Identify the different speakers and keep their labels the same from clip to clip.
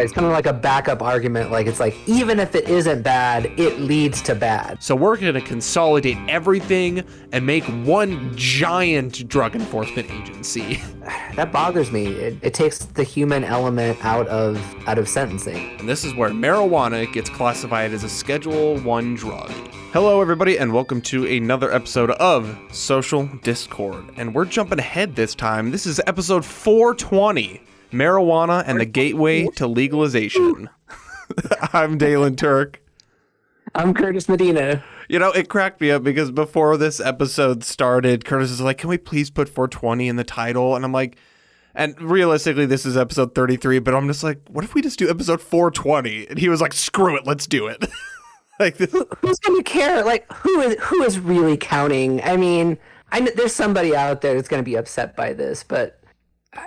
Speaker 1: It's kind of like a backup argument. Like it's like even if it isn't bad, it leads to bad.
Speaker 2: So we're going to consolidate everything and make one giant drug enforcement agency.
Speaker 1: That bothers me. It, it takes the human element out of out of sentencing.
Speaker 2: And this is where marijuana gets classified as a Schedule 1 drug. Hello, everybody, and welcome to another episode of Social Discord. And we're jumping ahead this time. This is episode 420 Marijuana and the Gateway to Legalization. I'm Dalen Turk.
Speaker 1: I'm Curtis Medina.
Speaker 2: You know, it cracked me up because before this episode started, Curtis is like, Can we please put 420 in the title? And I'm like, and realistically, this is episode 33, but I'm just like, what if we just do episode 420? And he was like, screw it, let's do it. like this.
Speaker 1: Who's gonna care? Like who is who is really counting? I mean, I know there's somebody out there that's gonna be upset by this, but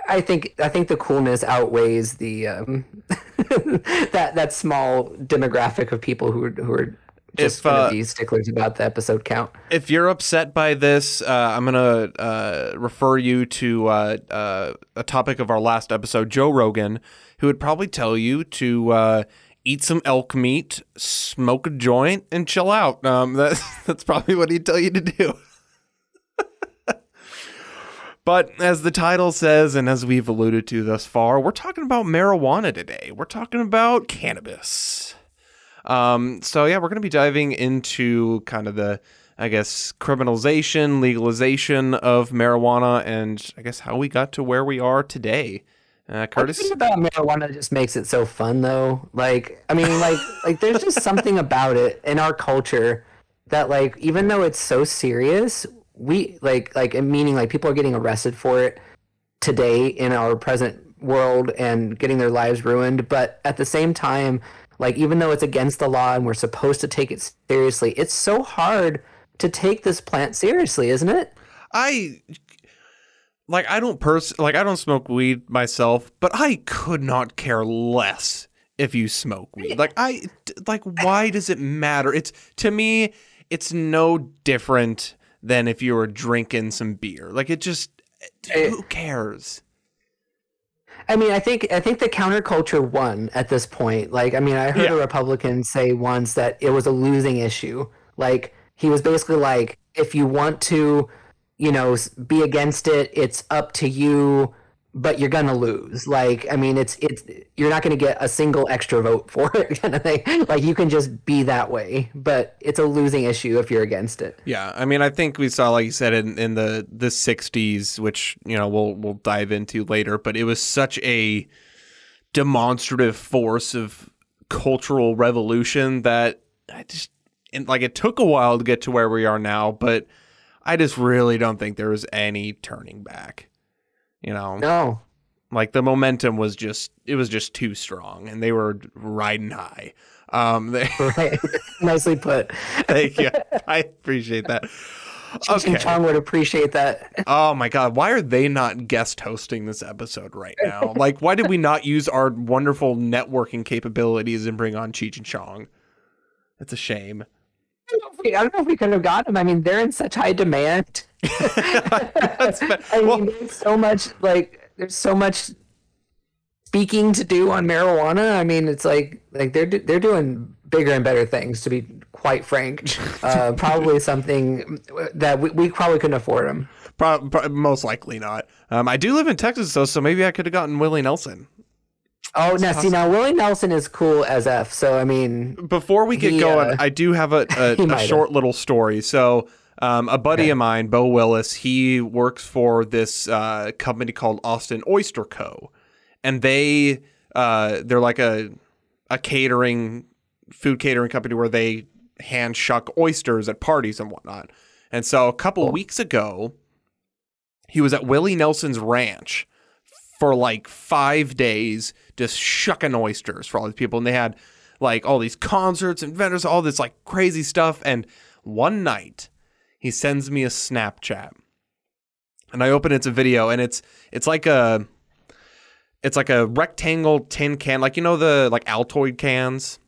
Speaker 1: I think I think the coolness outweighs the um, that that small demographic of people who are, who are just
Speaker 2: If, uh,
Speaker 1: be sticklers about the episode count.
Speaker 2: If you're upset by this, uh, I'm going to uh, refer you to uh, uh, a topic of our last episode, Joe Rogan, who would probably tell you to uh, eat some elk meat, smoke a joint, and chill out. Um, that's, that's probably what he'd tell you to do. But as the title says, and as we've alluded to thus far, we're talking about marijuana today. We're talking about cannabis. Um, so yeah, we're going to be diving into kind of the, I guess, criminalization, legalization of marijuana, and I guess how we got to where we are today. Uh, Curtis,
Speaker 1: thing about marijuana just makes it so fun, though. Like, I mean, like, like there's just something about it in our culture that, like, even though it's so serious, we like, like, meaning like people are getting arrested for it today in our present world and getting their lives ruined. But at the same time, like, even though it's against the law and we're supposed to take it seriously, it's so hard to take this plant seriously, isn't it?
Speaker 2: I like I don't pers like I don't smoke weed myself, but I could not care less if you smoke weed. Like I like why does it matter? It's to me it's no different than if you were drinking some beer. Like it just eh, who cares?
Speaker 1: I mean, I think I think the counterculture won at this point. Like, I mean, I heard
Speaker 2: Yeah.
Speaker 1: a Republican say once that it was a losing issue. Like, he was basically like, if you want to, you know, be against it, it's up to you, but you're gonna lose. Like, I mean, it's it's you're not gonna get a single extra vote for it, kind of thing. Like, you can just be that way, but it's a losing issue if you're against it.
Speaker 2: Yeah, I mean, I think we saw, like you said, in, in the the '60s, which you know we'll we'll dive into later. But it was such a demonstrative force of cultural revolution that I just and like it took a while to get to where we are now. But I just really don't think there was any turning back. You know,
Speaker 1: No,
Speaker 2: like the momentum was just it was just too strong, and they were riding high. Um, they,
Speaker 1: right? Nicely put.
Speaker 2: thank you, I appreciate that.
Speaker 1: Cheech and Chong would appreciate that.
Speaker 2: Oh my god, why are they not guest hosting this episode right now? like, why did we not use our wonderful networking capabilities and bring on Cheech and Chong? It's a shame.
Speaker 1: I don't know if we- I don't know if we could have got them. I mean, they're in such high demand. I
Speaker 2: well,
Speaker 1: mean, there's so much like there's so much speaking to do on marijuana. I mean, it's like like they're they're doing bigger and better things. To be quite frank, uh, probably something that we, we probably couldn't afford them.
Speaker 2: pro- pro- most likely not. Um, I do live in Texas though, so maybe I could have gotten Willie Nelson.
Speaker 1: Oh, now see now Willie Nelson is cool as f. So I mean,
Speaker 2: Before we get
Speaker 1: He,
Speaker 2: going,
Speaker 1: uh,
Speaker 2: I do have a, a, a
Speaker 1: might have.
Speaker 2: short little story. So, um, a buddy
Speaker 1: Okay.
Speaker 2: of mine, Bo Willis, he works for this uh, company called Austin Oyster Co. And they uh, they're like a a catering food catering company where they hand shuck oysters at parties and whatnot. And so a couple
Speaker 1: Cool.
Speaker 2: weeks ago, he was at Willie Nelson's ranch for like five days, just shucking oysters for all these people. And they had like all these concerts and vendors, all this like crazy stuff. And one night, he sends me a Snapchat, and I open it's a video, and it's it's like a it's like a rectangle tin can, like you know the like Altoid cans.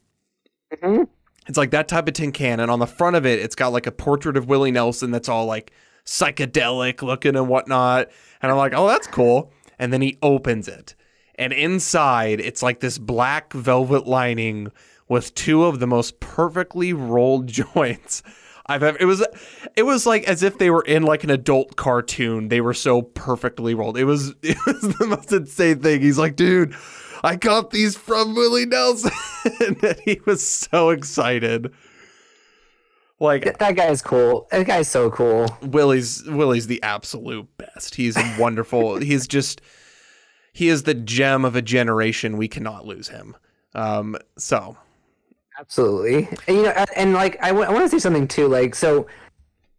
Speaker 1: Mhm.
Speaker 2: It's like that type of tin can, and on the front of it, it's got like a portrait of Willie Nelson that's all like psychedelic looking and whatnot. And I'm like, oh, that's cool. And then he opens it, and inside it's like this black velvet lining with two of the most perfectly rolled joints I've ever. It was it was like as if they were in like an adult cartoon. They were so perfectly rolled. It was it was the most insane thing. He's like, dude, I got these from Willie Nelson, and he was so excited. Like
Speaker 1: that guy is cool. That guy's so cool.
Speaker 2: Willie's Willie's the absolute best. He's wonderful. He's just he is the gem of a generation. We cannot lose him. Um, so
Speaker 1: Absolutely. And, you know, and, and like I, w- I want to say something too. Like so,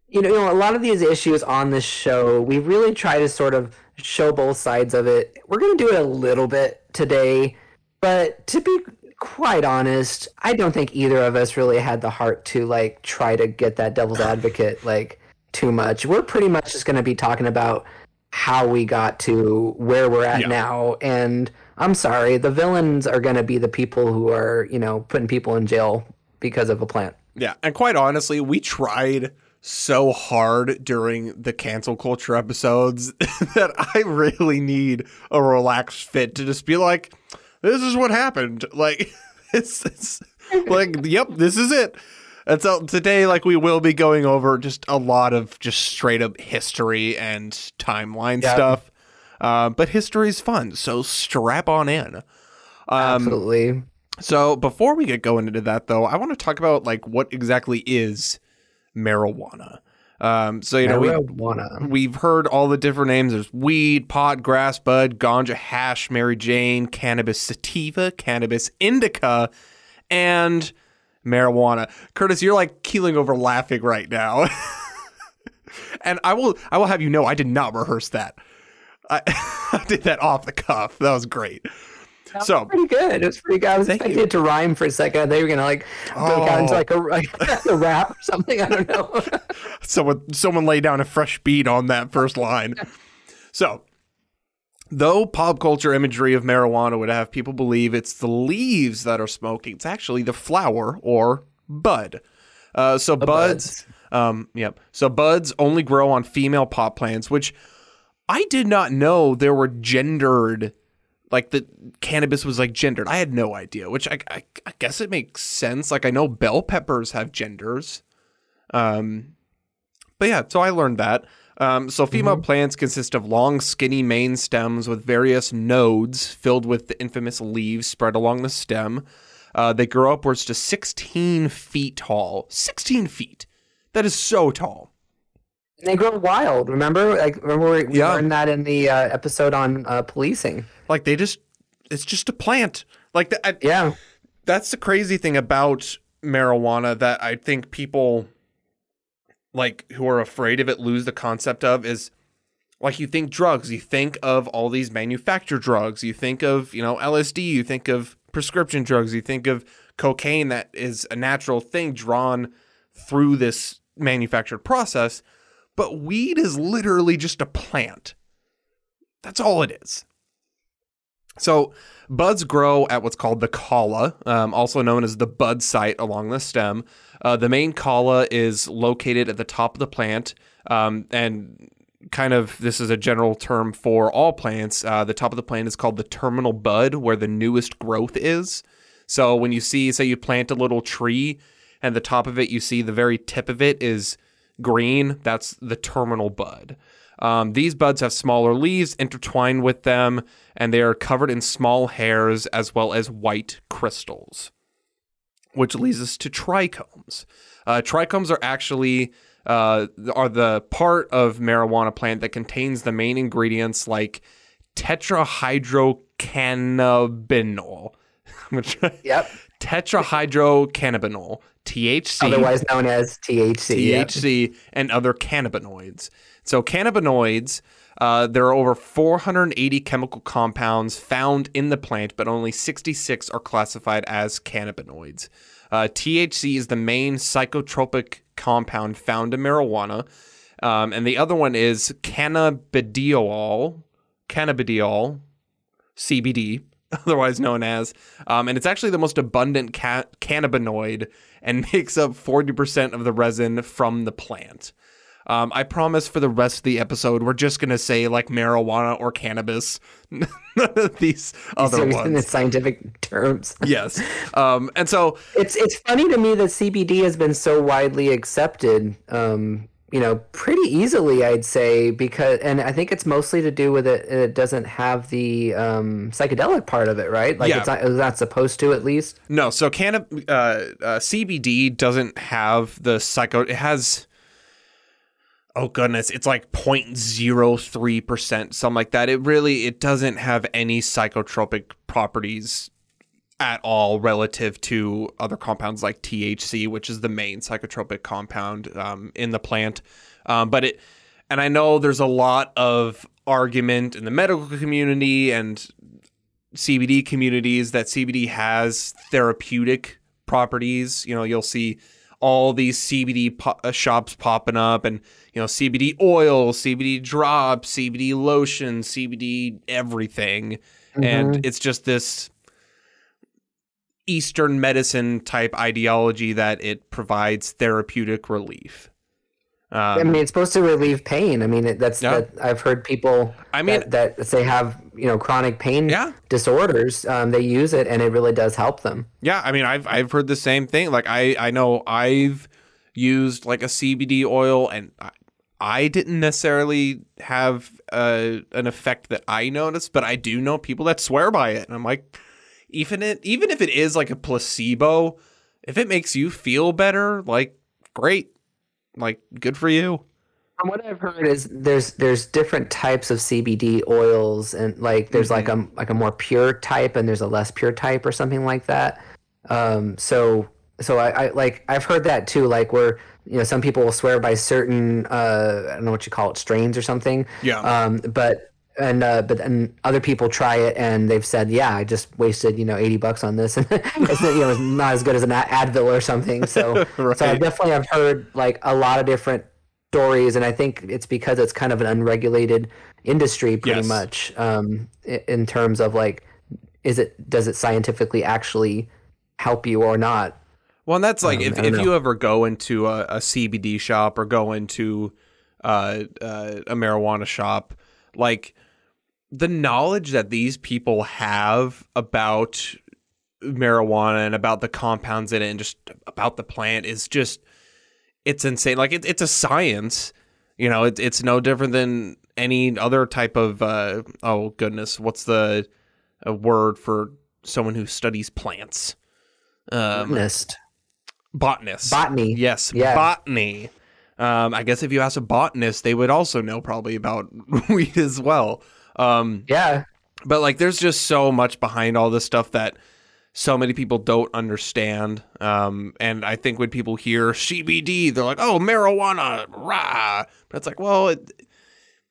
Speaker 1: you know, you know, a lot of these issues on this show, we really try to sort of show both sides of it. We're going to do it a little bit today, but to be quite honest, I don't think either of us really had the heart to like try to get that devil's advocate like too much. We're pretty much just going to be talking about how we got to where we're at yeah. now and I'm sorry, the villains are going to be the people who are, you know, putting people in jail because of a plant.
Speaker 2: Yeah, and quite honestly, we tried so hard during the cancel culture episodes that I really need a relaxed fit to just be like, this is what happened. Like, it's, it's like, yep, this is it. And so today, like, we will be going over just a lot of just straight up history and timeline yep. stuff. Uh, but history is fun, so strap on in. Um,
Speaker 1: Absolutely.
Speaker 2: So before we get going into that, though, I want to talk about like what exactly is marijuana. Um, so you know
Speaker 1: marijuana.
Speaker 2: we, we've heard all the different names. There's weed, pot, grass, bud, ganja, hash, Mary Jane, cannabis sativa, cannabis indica, and marijuana. Curtis, you're like keeling over laughing right now. and I will I will have you know I did not rehearse that. I, I did that off the cuff. That was great.
Speaker 1: That so pretty good. It was pretty good. I was expecting it to rhyme for a second. They were gonna like oh. out into like a, oh. like a rap or something. I don't know.
Speaker 2: someone someone lay down a fresh beat on that first line. So, though pop culture imagery of marijuana would have people believe it's the leaves that are smoking, it's actually the flower or bud. Uh, so the buds, buds. Um, yep. So buds only grow on female pot plants, which I did not know there were gendered, like the cannabis was like gendered. I had no idea, which I, I, I guess it makes sense. Like I know bell peppers have genders. Um, but yeah, so I learned that. Um, so female mm-hmm. plants consist of long, skinny main stems with various nodes filled with the infamous leaves spread along the stem. Uh, they grow upwards to 16 feet tall. 16 feet. That is so tall.
Speaker 1: They grow wild. Remember, like remember we yeah. learned that in the uh, episode on uh, policing.
Speaker 2: Like they just, it's just a plant. Like that.
Speaker 1: Yeah,
Speaker 2: that's the crazy thing about marijuana that I think people, like who are afraid of it, lose the concept of is, like you think drugs, you think of all these manufactured drugs, you think of you know LSD, you think of prescription drugs, you think of cocaine that is a natural thing drawn through this manufactured process but weed is literally just a plant. That's all it is. So, buds grow at what's called the cola, um, also known as the bud site along the stem. Uh, the main cola is located at the top of the plant, um, and kind of this is a general term for all plants. Uh, the top of the plant is called the terminal bud, where the newest growth is. So, when you see, say, you plant a little tree, and the top of it, you see the very tip of it is green, that's the terminal bud. Um, these buds have smaller leaves intertwined with them, and they are covered in small hairs as well as white crystals. Which leads us to trichomes. Uh, trichomes are actually uh, are the part of marijuana plant that contains the main ingredients like tetrahydrocannabinol.
Speaker 1: yep.
Speaker 2: Tetrahydrocannabinol. THC,
Speaker 1: otherwise known as THC,
Speaker 2: THC, yeah. and other cannabinoids. So cannabinoids, uh, there are over 480 chemical compounds found in the plant, but only 66 are classified as cannabinoids. Uh, THC is the main psychotropic compound found in marijuana, um, and the other one is cannabidiol, cannabidiol, CBD, otherwise known as, um, and it's actually the most abundant ca- cannabinoid and makes up 40% of the resin from the plant. Um, I promise for the rest of the episode, we're just gonna say like marijuana or cannabis. These other
Speaker 1: Seriously, in the scientific terms.
Speaker 2: Yes. Um, and so
Speaker 1: It's it's funny to me that CBD has been so widely accepted. Um, you know, pretty easily, I'd say, because, and I think it's mostly to do with it. It doesn't have the um, psychedelic part of it, right? Like
Speaker 2: Yeah.
Speaker 1: it's not, it's not supposed to, at least.
Speaker 2: No, so canna- uh, uh, CBD doesn't have the psycho. It has. Oh goodness, it's like 0.03 percent, something like that. It really it doesn't have any psychotropic properties at all relative to other compounds like THC, which is the main psychotropic compound um, in the plant. Um, but it, and I know there's a lot of argument in the medical community and CBD communities that CBD has therapeutic properties. You know, you'll see all these CBD po- uh, shops popping up, and you know, CBD oil, CBD drops, CBD lotion, CBD everything, and it's just this Eastern medicine type ideology that it provides therapeutic relief.
Speaker 1: I
Speaker 2: Um,
Speaker 1: mean, it's supposed to relieve pain. I mean, it, that's
Speaker 2: Yeah.
Speaker 1: that I've heard people.
Speaker 2: I mean-
Speaker 1: that, that say have you know chronic pain
Speaker 2: Yeah.
Speaker 1: disorders. Um, they use it, and it really does help them.
Speaker 2: Yeah, I mean, I've I've heard the same thing. Like I I know I've used like a CBD oil, and I, I didn't necessarily have uh, an effect that I noticed, but I do know people that swear by it, and I'm like, even it even if it is like a placebo, if it makes you feel better, like great, like good for you.
Speaker 1: From what I've heard is there's there's different types of CBD oils and like there's like a like a more pure type and there's a less pure type or something like that. Um, so so I, I like I've heard that too. Like where you know some people will swear by certain uh, I don't know what you call it strains or something.
Speaker 2: Yeah.
Speaker 1: Um, but and uh, but then other people try it and they've said, yeah, I just wasted you know eighty bucks on this and it's you know it's not as good as an Advil or something. So so I
Speaker 2: Right.
Speaker 1: definitely have heard like a lot of different stories, and I think it's because it's kind of an unregulated industry, pretty
Speaker 2: Yes.
Speaker 1: much, um, in terms of like, is it does it scientifically actually help you or not?
Speaker 2: Well, and that's like
Speaker 1: Um,
Speaker 2: if, if
Speaker 1: know.
Speaker 2: you ever go into a, a CBD shop or go into uh, uh, a marijuana shop, like the knowledge that these people have about marijuana and about the compounds in it and just about the plant is just it's insane. Like it, it's a science, you know. It's it's no different than any other type of uh, oh goodness, what's the a word for someone who studies plants? Um,
Speaker 1: Botanist,
Speaker 2: botanist.
Speaker 1: botany.
Speaker 2: Yes,
Speaker 1: Yeah.
Speaker 2: botany. Um, I guess if you ask a botanist, they would also know probably about weed as well. Um,
Speaker 1: Yeah,
Speaker 2: but like, there's just so much behind all this stuff that so many people don't understand. Um, and I think when people hear CBD, they're like, "Oh, marijuana, rah!" But it's like, well, it,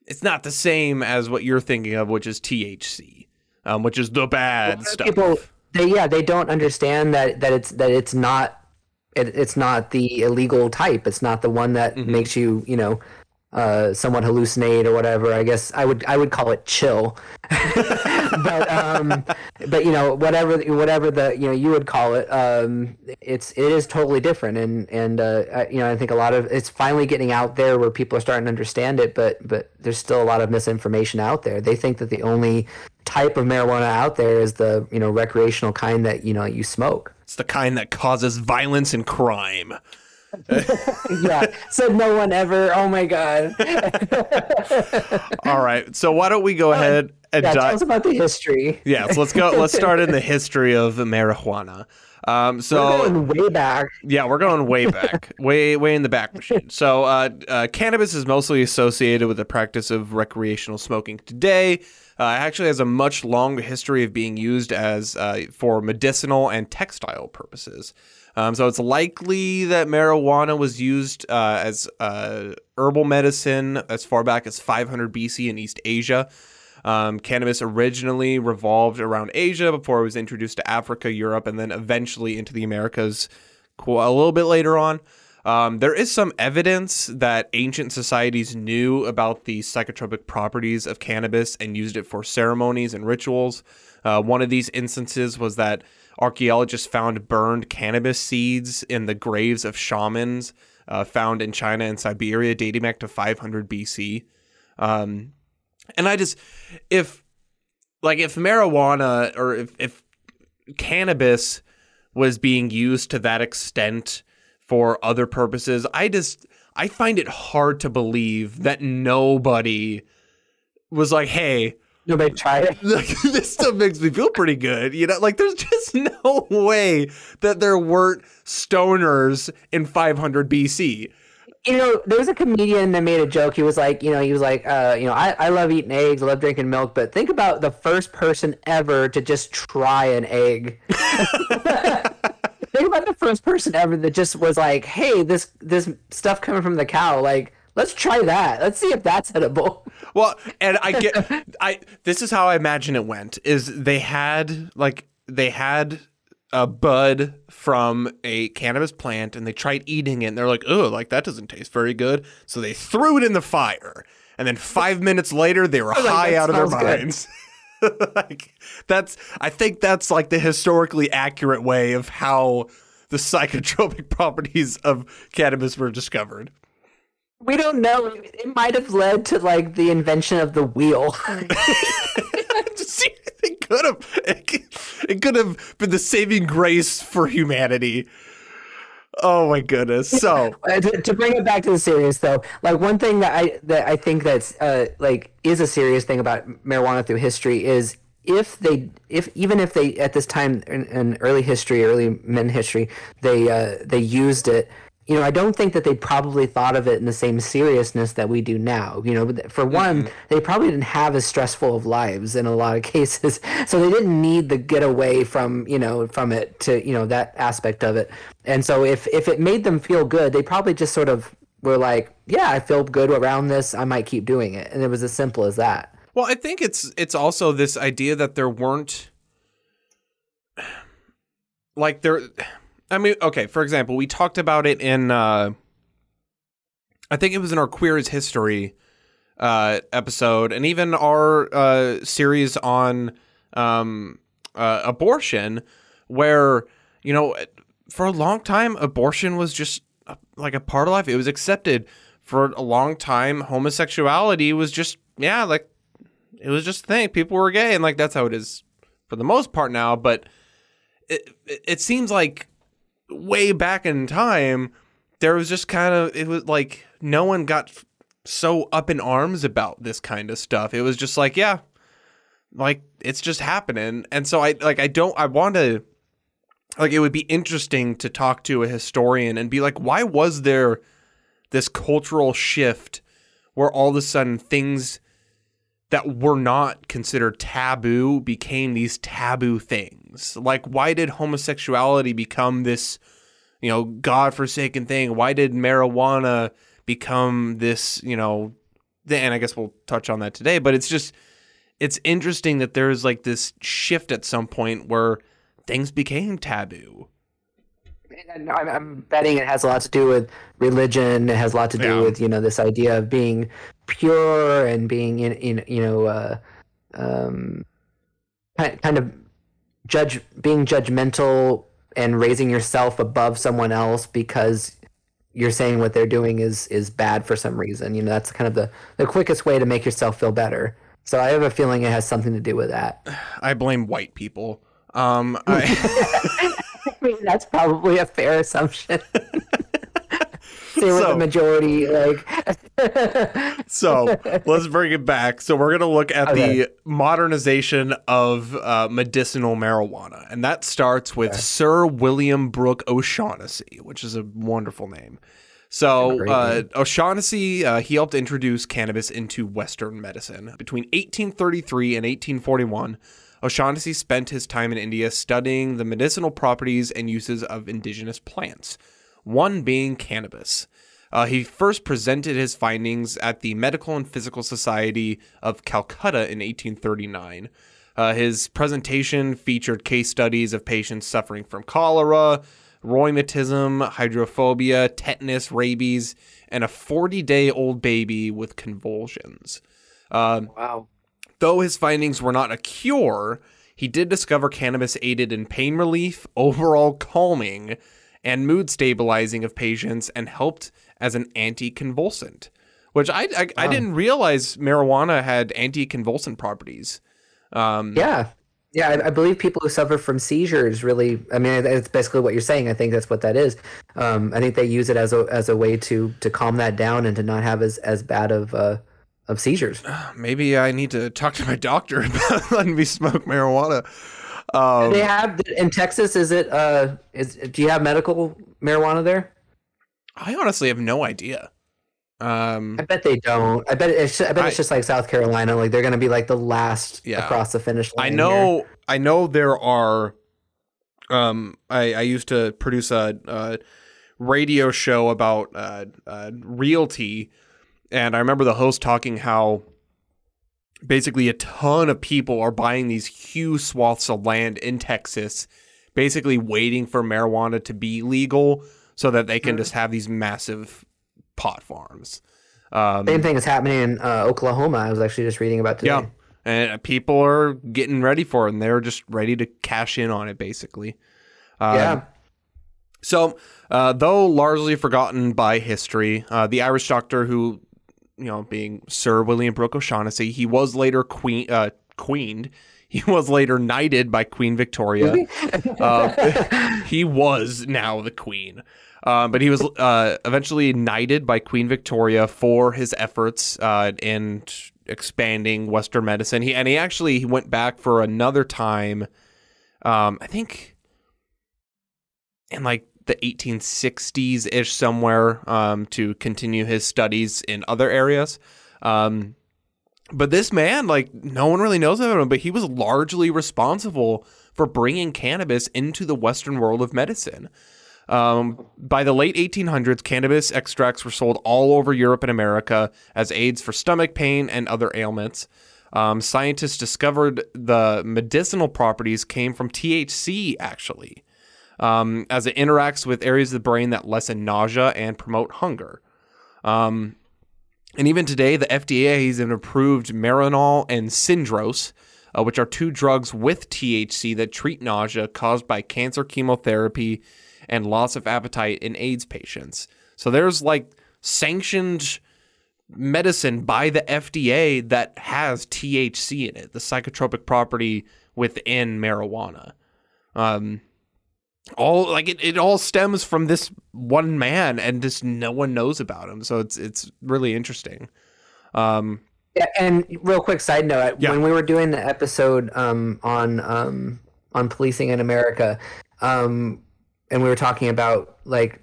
Speaker 2: it's not the same as what you're thinking of, which is THC, um, which is the bad stuff.
Speaker 1: people they yeah they don't understand that that it's that it's not it, it's not the illegal type. It's not the one that
Speaker 2: Mm-hmm.
Speaker 1: makes you you know uh, somewhat hallucinate or whatever. I guess I would I would call it chill. but um, but you know whatever whatever the you know you would call it, um, it's it is totally different. And and uh, I, you know I think a lot of it's finally getting out there where people are starting to understand it. But but there's still a lot of misinformation out there. They think that the only type of marijuana out there is the you know recreational kind that you know you smoke.
Speaker 2: It's the kind that causes violence and crime.
Speaker 1: Yeah, said no one ever. Oh my god.
Speaker 2: All right, so why don't we go ahead and
Speaker 1: Yeah, tell us about the history.
Speaker 2: Yeah, so let's go. Let's start in the history of marijuana. Um, so
Speaker 1: going way back.
Speaker 2: yeah, we're going way back, way way in the back machine. So uh, uh, cannabis is mostly associated with the practice of recreational smoking today. Uh, it actually has a much longer history of being used as uh, for medicinal and textile purposes. Um, so it's likely that marijuana was used uh, as uh, herbal medicine as far back as 500 BC in East Asia. Um, cannabis originally revolved around Asia before it was introduced to Africa, Europe, and then eventually into the Americas a little bit later on. Um, there is some evidence that ancient societies knew about the psychotropic properties of cannabis and used it for ceremonies and rituals. Uh, one of these instances was that archaeologists found burned cannabis seeds in the graves of shamans uh, found in China and Siberia, dating back to 500 BC. Um, and I just, if like if marijuana or if, if cannabis was being used to that extent for other purposes, I just I find it hard to believe that nobody was like, "Hey,
Speaker 1: Nobody tried it.
Speaker 2: this stuff makes me feel pretty good." You know, like there's just no way that there weren't stoners in 500 BC.
Speaker 1: You know, there was a comedian that made a joke. He was like, you know, he was like, uh, you know, I, I love eating eggs, I love drinking milk, but think about the first person ever to just try an egg. think about the first person ever that just was like, hey, this this stuff coming from the cow, like, let's try that. Let's see if that's edible.
Speaker 2: Well, and I get I this is how I imagine it went is they had like they had a bud from a cannabis plant and they tried eating it and they're like, "Oh, like that doesn't taste very good." So they threw it in the fire. And then 5 minutes later they were
Speaker 1: like,
Speaker 2: high
Speaker 1: "That
Speaker 2: out of their minds. like that's I think that's like the historically accurate way of how the psychotropic properties of cannabis were discovered.
Speaker 1: We don't know. It might have led to like the invention of the wheel.
Speaker 2: It could have it, could have been the saving grace for humanity. Oh my goodness. So
Speaker 1: Uh, to, to bring it back to the serious though like one thing that i that i think that's uh like is a serious thing about marijuana through history is if they if even if they at this time in, in early history early men history they uh they used it you know i don't think that they probably thought of it in the same seriousness that we do now. You know for one mm-hmm. they probably didn't have as stressful of lives in a lot of cases. So they didn't need the get away from you know from it to you know that aspect of it. And so if if it made them feel good they probably just sort of were like yeah i feel good around this. I might keep doing it. And it was as simple as that.
Speaker 2: Well, I think it's it's also this idea that there weren't like there I mean, okay, for example, we talked about it in uh I think it was in our Queer as History uh episode and even our uh series on um uh, abortion where you know for a long time abortion was just uh, like a part of life it was accepted for a long time homosexuality was just yeah like it was just a thing. People were gay, and like that's how it is for the most part now. But it it, it seems like way back in time, there was just kind of it was like no one got so up in arms about this kind of stuff. It was just like yeah, like it's just happening. And so I like I don't I want to like it would be interesting to talk to a historian and be like, why was there this cultural shift where all of a sudden things that were not considered taboo became these taboo things. Like, why did homosexuality become this, you know, godforsaken thing? Why did marijuana become this, you know, and I guess we'll touch on that today, but it's just, it's interesting that there's like this shift at some point where things became taboo.
Speaker 1: And I'm, I'm betting it has a lot to do with religion. It has a lot to do
Speaker 2: Yeah.
Speaker 1: with you know this idea of being pure and being in, in you know uh, um, kind of judge being judgmental and raising yourself above someone else because you're saying what they're doing is is bad for some reason. You know that's kind of the the quickest way to make yourself feel better. So I have a feeling it has something to do with that.
Speaker 2: I blame white people. Um, I,
Speaker 1: I mean, that's probably a fair assumption. They were
Speaker 2: So-
Speaker 1: the majority, like.
Speaker 2: so let's bring it back. So we're gonna look at
Speaker 1: Okay.
Speaker 2: the modernization of uh, medicinal marijuana, and that starts with Sir William Brooke O'Shaughnessy, which is a wonderful name. So uh. O'Shaughnessy, uh, he helped introduce cannabis into Western medicine between 1833 and 1841. O'Shaughnessy spent his time in India studying the medicinal properties and uses of indigenous plants, one being cannabis. Uh, he first presented his findings at the Medical and Physical Society of Calcutta in 1839. Uh, his presentation featured case studies of patients suffering from cholera, rheumatism, hydrophobia, tetanus, rabies, and a 40 day old baby with convulsions. Um,
Speaker 1: Wow.
Speaker 2: Though his findings were not a cure, he did discover cannabis aided in pain relief, overall calming, and mood stabilizing of patients and helped as an anticonvulsant, which I I, I didn't realize marijuana had anticonvulsant properties. Um,
Speaker 1: Yeah. Yeah, I, I believe people who suffer from seizures really. I mean, it's basically what you're saying. I think that's what that is. Um, I think they use it as a as a way to to calm that down and to not have as as bad of uh, of seizures.
Speaker 2: maybe I need to talk to my doctor about letting me smoke marijuana. Um,
Speaker 1: They have in Texas. Is it? Uh, is do you have medical marijuana there?
Speaker 2: I honestly have no idea. Um,
Speaker 1: I bet they don't. I bet it's. I bet it's just like South Carolina. Like they're gonna be like the last
Speaker 2: Yeah.
Speaker 1: across the finish line.
Speaker 2: I
Speaker 1: here.
Speaker 2: know. I know there are. Um, I I used to produce a, a radio show about uh, uh, realty, and I remember the host talking how basically a ton of people are buying these huge swaths of land in Texas, basically waiting for marijuana to be legal so that they can just have these massive pot farms. Um,
Speaker 1: Same thing is happening in uh, Oklahoma. I was actually just reading about today.
Speaker 2: yeah. And people are getting ready for it and they're just ready to cash in on it, basically. Um,
Speaker 1: Yeah.
Speaker 2: So, uh, though largely forgotten by history, uh, the Irish doctor who, you know, being Sir William Brooke O'Shaughnessy, he was later queen, uh, queened. He was later knighted by Queen Victoria. Uh, he was now the queen. Um, but he was uh, eventually knighted by Queen Victoria for his efforts uh, in expanding Western medicine. He and he actually he went back for another time. Um, I think in like the 1860s ish somewhere um, to continue his studies in other areas. Um, but this man, like, no one really knows about him, but he was largely responsible for bringing cannabis into the Western world of medicine. Um, by the late 1800s, cannabis extracts were sold all over Europe and America as aids for stomach pain and other ailments. Um, scientists discovered the medicinal properties came from THC, actually, um, as it interacts with areas of the brain that lessen nausea and promote hunger. Um, and even today, the FDA has approved Marinol and Syndros, uh, which are two drugs with THC that treat nausea caused by cancer chemotherapy and loss of appetite in AIDS patients. So there's like sanctioned medicine by the FDA that has THC in it, the psychotropic property within marijuana. Um, all like it, it all stems from this one man and just no one knows about him. So it's it's really interesting. Um,
Speaker 1: Yeah, and real quick side note:
Speaker 2: Yeah.
Speaker 1: when we were doing the episode um, on um, on policing in America, um, and we were talking about like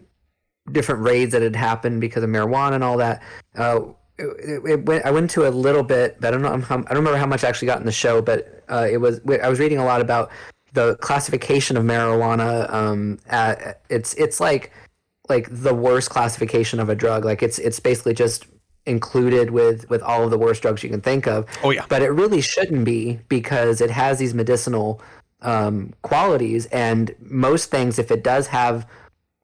Speaker 1: different raids that had happened because of marijuana and all that. Uh, it, it went, I went into a little bit, but I don't know. How, I don't remember how much I actually got in the show, but uh, it was. I was reading a lot about the classification of marijuana. Um, at, it's it's like like the worst classification of a drug. Like it's it's basically just included with with all of the worst drugs you can think of.
Speaker 2: Oh, yeah.
Speaker 1: But it really shouldn't be because it has these medicinal um, qualities, and most things, if it does have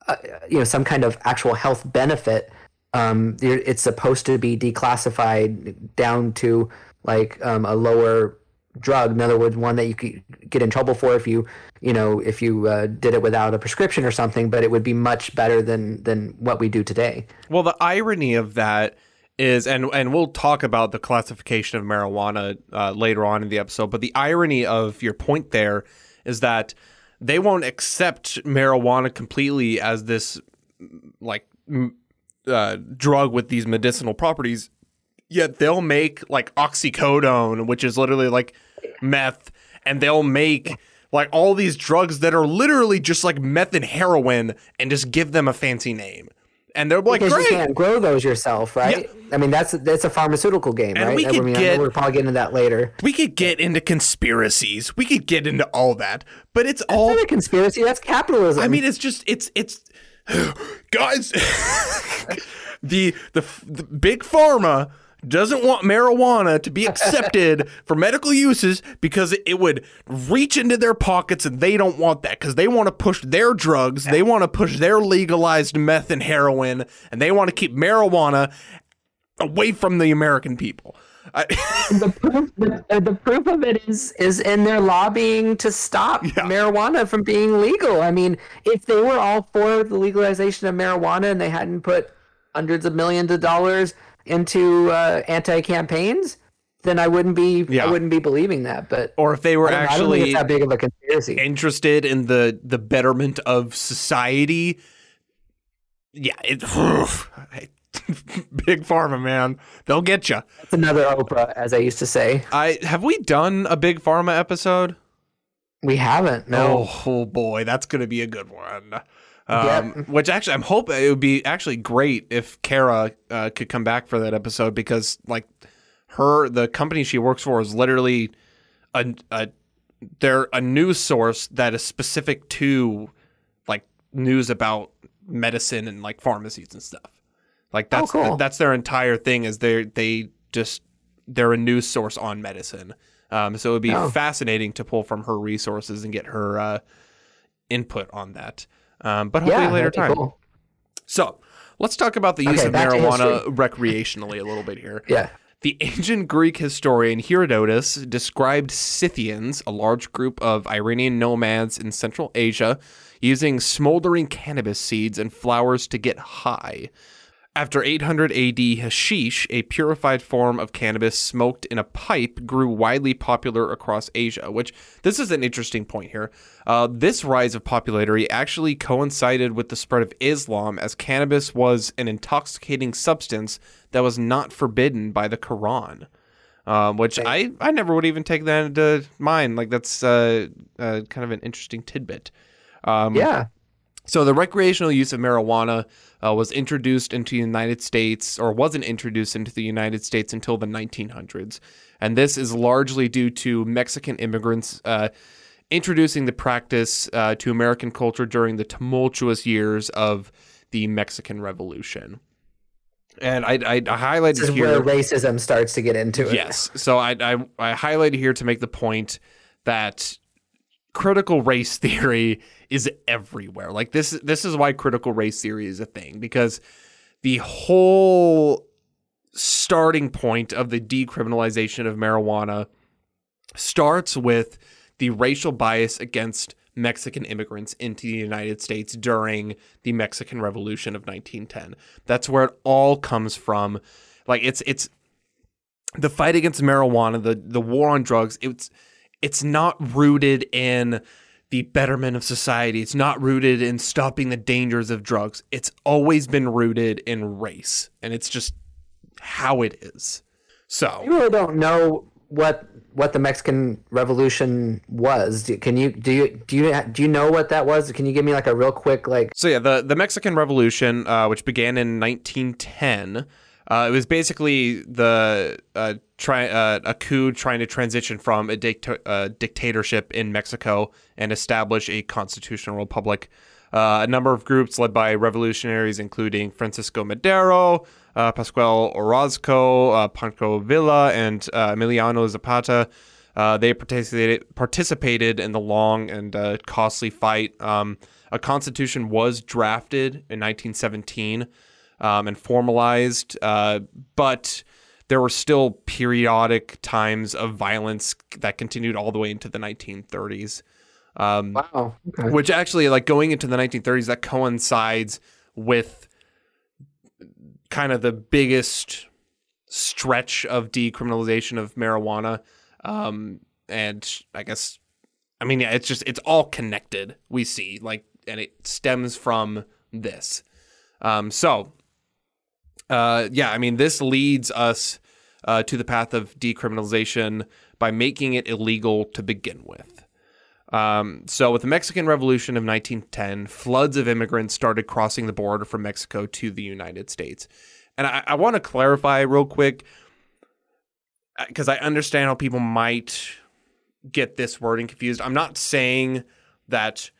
Speaker 1: uh, you know some kind of actual health benefit, um, it's supposed to be declassified down to like um, a lower drug. In other words, one that you could get in trouble for if you you know if you uh, did it without a prescription or something. But it would be much better than than what we do today.
Speaker 2: Well, the irony of that is, and and we'll talk about the classification of marijuana uh, later on in the episode. But the irony of your point there is that they won't accept marijuana completely as this like uh, drug with these medicinal properties. Yet they'll make like oxycodone, which is literally like meth, and they'll make like all these drugs that are literally just like meth and heroin, and just give them a fancy name. And they're like,
Speaker 1: Because
Speaker 2: great.
Speaker 1: you can't grow those yourself, right? I mean, that's that's a pharmaceutical game,
Speaker 2: And
Speaker 1: right?
Speaker 2: we could
Speaker 1: mean, I know
Speaker 2: get-
Speaker 1: we're probably getting into that later.
Speaker 2: We could get into conspiracies. We could get into all that, but it's all.
Speaker 1: Not a conspiracy. That's capitalism.
Speaker 2: I mean, it's just it's it's guys. the, the the big pharma doesn't want marijuana to be accepted for medical uses because it would reach into their pockets and they don't want that because they want to push their drugs they want to push their legalized meth and heroin and they want to keep marijuana away from the american people I,
Speaker 1: the proof the, uh, the proof of it is is in their lobbying to stop
Speaker 2: Yeah.
Speaker 1: marijuana from being legal. I mean, if they were all for the legalization of marijuana and they hadn't put hundreds of millions of dollars into uh, anti campaigns, then I wouldn't be
Speaker 2: Yeah.
Speaker 1: I wouldn't be believing that. But
Speaker 2: or if they were
Speaker 1: I don't, I don't think
Speaker 2: actually
Speaker 1: that big of a conspiracy.
Speaker 2: interested in the the betterment of society, yeah, it. Big pharma, man, they'll get you.
Speaker 1: That's another Oprah, as I used to say.
Speaker 2: I have we done a big pharma episode?
Speaker 1: We haven't. No.
Speaker 2: Oh, oh boy, that's gonna be a good one. Um. Which actually, I'm hoping it would be actually great if Kara uh, could come back for that episode because, like, her the company she works for is literally a, a they're a news source that is specific to like news about medicine and like pharmacies and stuff. Like that's
Speaker 1: cool.
Speaker 2: that's their entire thing is they they just they're a news source on medicine. Um, so it would be
Speaker 1: Oh.
Speaker 2: fascinating to pull from her resources and get her uh, input on that. Um, but hopefully
Speaker 1: yeah,
Speaker 2: later time.
Speaker 1: cool.
Speaker 2: So let's talk about the use
Speaker 1: Okay,
Speaker 2: of marijuana recreationally a little bit here.
Speaker 1: Yeah.
Speaker 2: The ancient Greek historian Herodotus described Scythians, a large group of Iranian nomads in Central Asia, using smoldering cannabis seeds and flowers to get high. After 800 AD, hashish, a purified form of cannabis smoked in a pipe, grew widely popular across Asia. Which this is an interesting point here. Uh, this rise of popularity actually coincided with the spread of Islam, as cannabis was an intoxicating substance that was not forbidden by the Quran. Um, which I, I never would even take that into mind. Like that's uh, uh, kind of an interesting tidbit. Um,
Speaker 1: Yeah.
Speaker 2: So the recreational use of marijuana uh, was introduced into the United States, or wasn't introduced into the United States until the 1900s, and this is largely due to Mexican immigrants uh, introducing the practice uh, to American culture during the tumultuous years of the Mexican Revolution. And I, I, I highlighted
Speaker 1: This is
Speaker 2: here.
Speaker 1: where racism starts to get into it.
Speaker 2: Yes. So I, I I highlighted here to make the point that critical race theory is everywhere. Like this this is why critical race theory is a thing because the whole starting point of the decriminalization of marijuana starts with the racial bias against Mexican immigrants into the United States during the Mexican Revolution of 1910. That's where it all comes from. Like it's it's the fight against marijuana, the the war on drugs. It's it's not rooted in the betterment of society. It's not rooted in stopping the dangers of drugs. It's always been rooted in race, and it's just how it is. So
Speaker 1: You really don't know what what the Mexican Revolution was. Can you do you do you do you know what that was? Can you give me like a real quick like
Speaker 2: So yeah, the the Mexican Revolution, uh, which began in 1910, uh, it was basically the uh, try uh, a coup trying to transition from a uh, dictatorship in Mexico and establish a constitutional republic. Uh, a number of groups led by revolutionaries, including Francisco Madero, uh, Pascual Orozco, uh, Pancho Villa, and uh, Emiliano Zapata. Uh, they participated participated in the long and costly fight. Um, a constitution was drafted in 1917 um, and formalized, but there were still periodic times of violence that continued all the way into the 1930s. Um,
Speaker 1: wow? Okay.
Speaker 2: which actually like going into the 1930s that coincides with kind of the biggest stretch of decriminalization of marijuana um and i guess i mean yeah it's just it's all connected we see like and it stems from this um so uh yeah i mean this leads us uh, to the path of decriminalization by making it illegal to begin with um, so, with the Mexican Revolution of 1910, floods of immigrants started crossing the border from Mexico to the United States. And I, I want to clarify real quick because I understand how people might get this wording confused. I'm not saying that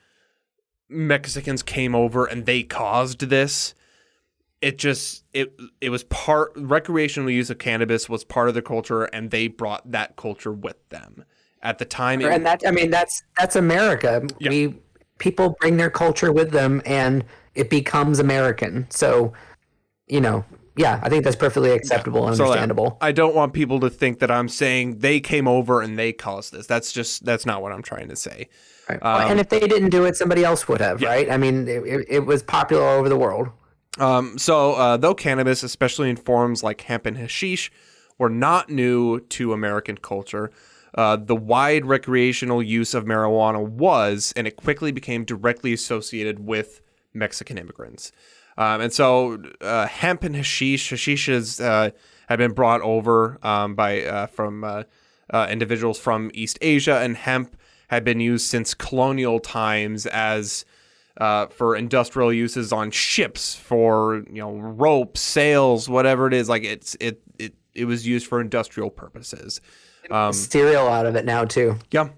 Speaker 2: Mexicans came over and they caused this. It just it it was part recreational use of cannabis was part of the culture and they brought that culture with them. At the time, it,
Speaker 1: and that I mean that's that's America.
Speaker 2: Yeah.
Speaker 1: We people bring their culture with them, and it becomes American. So, you know, yeah, I think that's perfectly acceptable and
Speaker 2: So, uh,
Speaker 1: understandable.
Speaker 2: I don't want people to think that I'm saying they came over and they caused this. That's just that's not what I'm trying to say.
Speaker 1: Right. and if they didn't do it, somebody else would have, right? I mean, it, it, it was popular all over the world.
Speaker 2: Um, so, uh, though cannabis, especially in forms like hemp and hashish, were not new to American culture, uh, the wide recreational use of marijuana was, and it quickly became directly associated with Mexican immigrants. Um, and so, uh, hemp and hashish, hashish is, uh, had been brought over um, by uh, from uh, uh, individuals from East Asia, and hemp had been used since colonial times as uh, for industrial uses on ships for you know ropes, sails, whatever it is. Like it's it it it was used for industrial purposes. Um,
Speaker 1: Cereal out of it now too.
Speaker 2: yeah.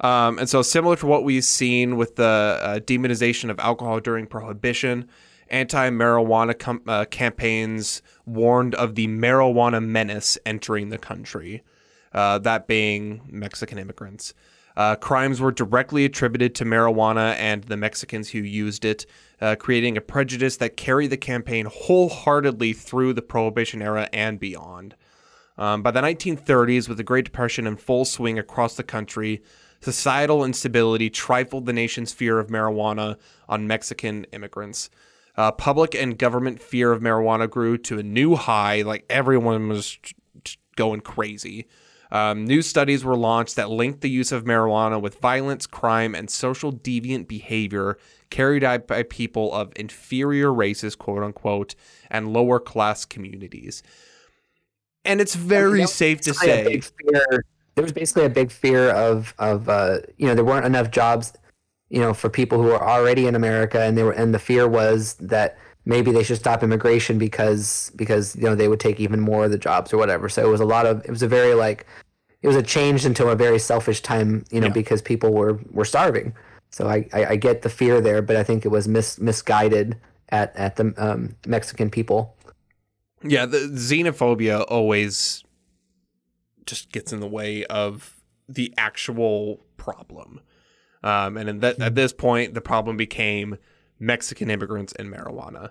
Speaker 2: Um, and so, similar to what we've seen with the uh, demonization of alcohol during Prohibition, anti marijuana com- uh, campaigns warned of the marijuana menace entering the country, uh, that being Mexican immigrants. Uh, crimes were directly attributed to marijuana and the Mexicans who used it, uh, creating a prejudice that carried the campaign wholeheartedly through the Prohibition era and beyond. Um, by the 1930s, with the Great Depression in full swing across the country, societal instability trifled the nation's fear of marijuana on Mexican immigrants. Uh, public and government fear of marijuana grew to a new high, like everyone was going crazy. Um, new studies were launched that linked the use of marijuana with violence, crime, and social deviant behavior carried out by people of inferior races, quote unquote, and lower class communities. And it's very
Speaker 1: You know,
Speaker 2: safe to say,
Speaker 1: fear, there was basically a big fear of of uh, you know there weren't enough jobs, you know, for people who are already in America, and they were and the fear was that maybe they should stop immigration because because you know they would take even more of the jobs or whatever. So it was a lot of it was a very like it was a change into a very selfish time, you know,
Speaker 2: Yeah.
Speaker 1: because people were were starving. So I, I I get the fear there, but I think it was mis misguided at at the um, Mexican people.
Speaker 2: yeah, the xenophobia always just gets in the way of the actual problem. Um, and in that, at this point, the problem became Mexican immigrants and marijuana.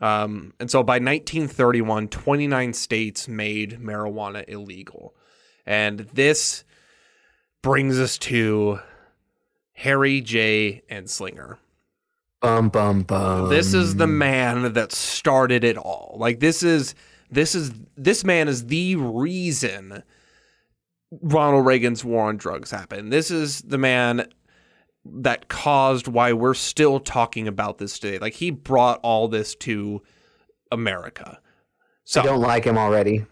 Speaker 2: Um, and so by 1931, 29 states made marijuana illegal. And this brings us to Harry J. Anslinger.
Speaker 1: Bum bum bum.
Speaker 2: This is the man that started it all. Like this is this is this man is the reason Ronald Reagan's war on drugs happened. This is the man that caused why we're still talking about this today. Like he brought all this to America. So
Speaker 1: I don't like him already.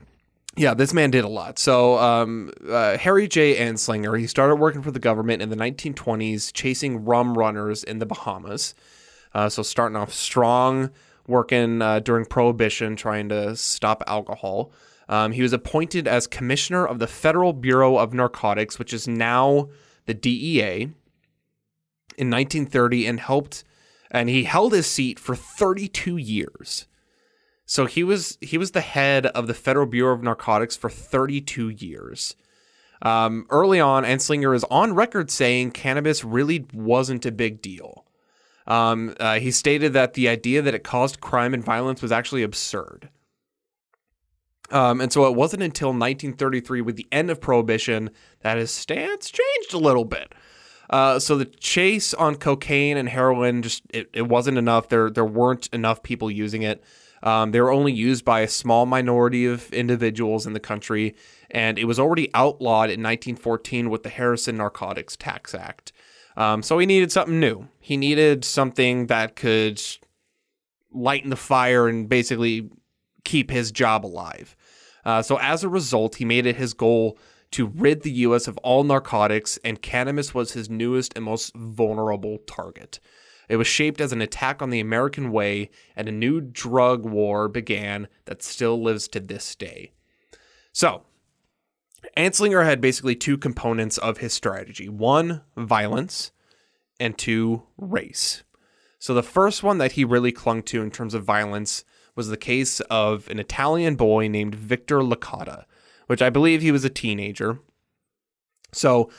Speaker 2: yeah, this man did a lot. So, um, uh, Harry J. Anslinger, he started working for the government in the 1920s, chasing rum runners in the Bahamas. Uh, so, starting off strong, working uh, during Prohibition, trying to stop alcohol. Um, he was appointed as commissioner of the Federal Bureau of Narcotics, which is now the DEA, in 1930, and helped, and he held his seat for 32 years. So he was he was the head of the Federal Bureau of Narcotics for 32 years. Um, early on, Anslinger is on record saying cannabis really wasn't a big deal. Um, uh, he stated that the idea that it caused crime and violence was actually absurd. Um, and so it wasn't until 1933, with the end of Prohibition, that his stance changed a little bit. Uh, so the chase on cocaine and heroin just it, it wasn't enough. There there weren't enough people using it. Um, they were only used by a small minority of individuals in the country, and it was already outlawed in 1914 with the Harrison Narcotics Tax Act. Um, so he needed something new. He needed something that could lighten the fire and basically keep his job alive. Uh, so as a result, he made it his goal to rid the U.S. of all narcotics, and cannabis was his newest and most vulnerable target. It was shaped as an attack on the American way, and a new drug war began that still lives to this day. So, Anslinger had basically two components of his strategy one, violence, and two, race. So, the first one that he really clung to in terms of violence was the case of an Italian boy named Victor Licata, which I believe he was a teenager. So,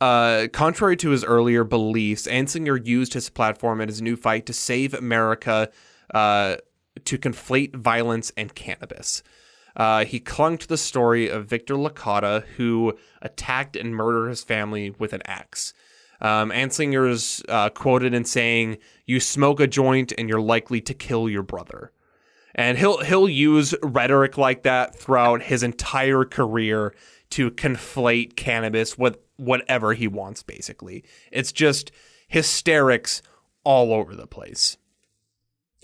Speaker 2: uh, contrary to his earlier beliefs, Anslinger used his platform and his new fight to save America uh, to conflate violence and cannabis. Uh, he clung to the story of Victor Licata, who attacked and murdered his family with an axe. Um, Anslinger's uh, quoted in saying, "You smoke a joint and you're likely to kill your brother." And he'll he'll use rhetoric like that throughout his entire career to conflate cannabis with whatever he wants. Basically, it's just hysterics all over the place.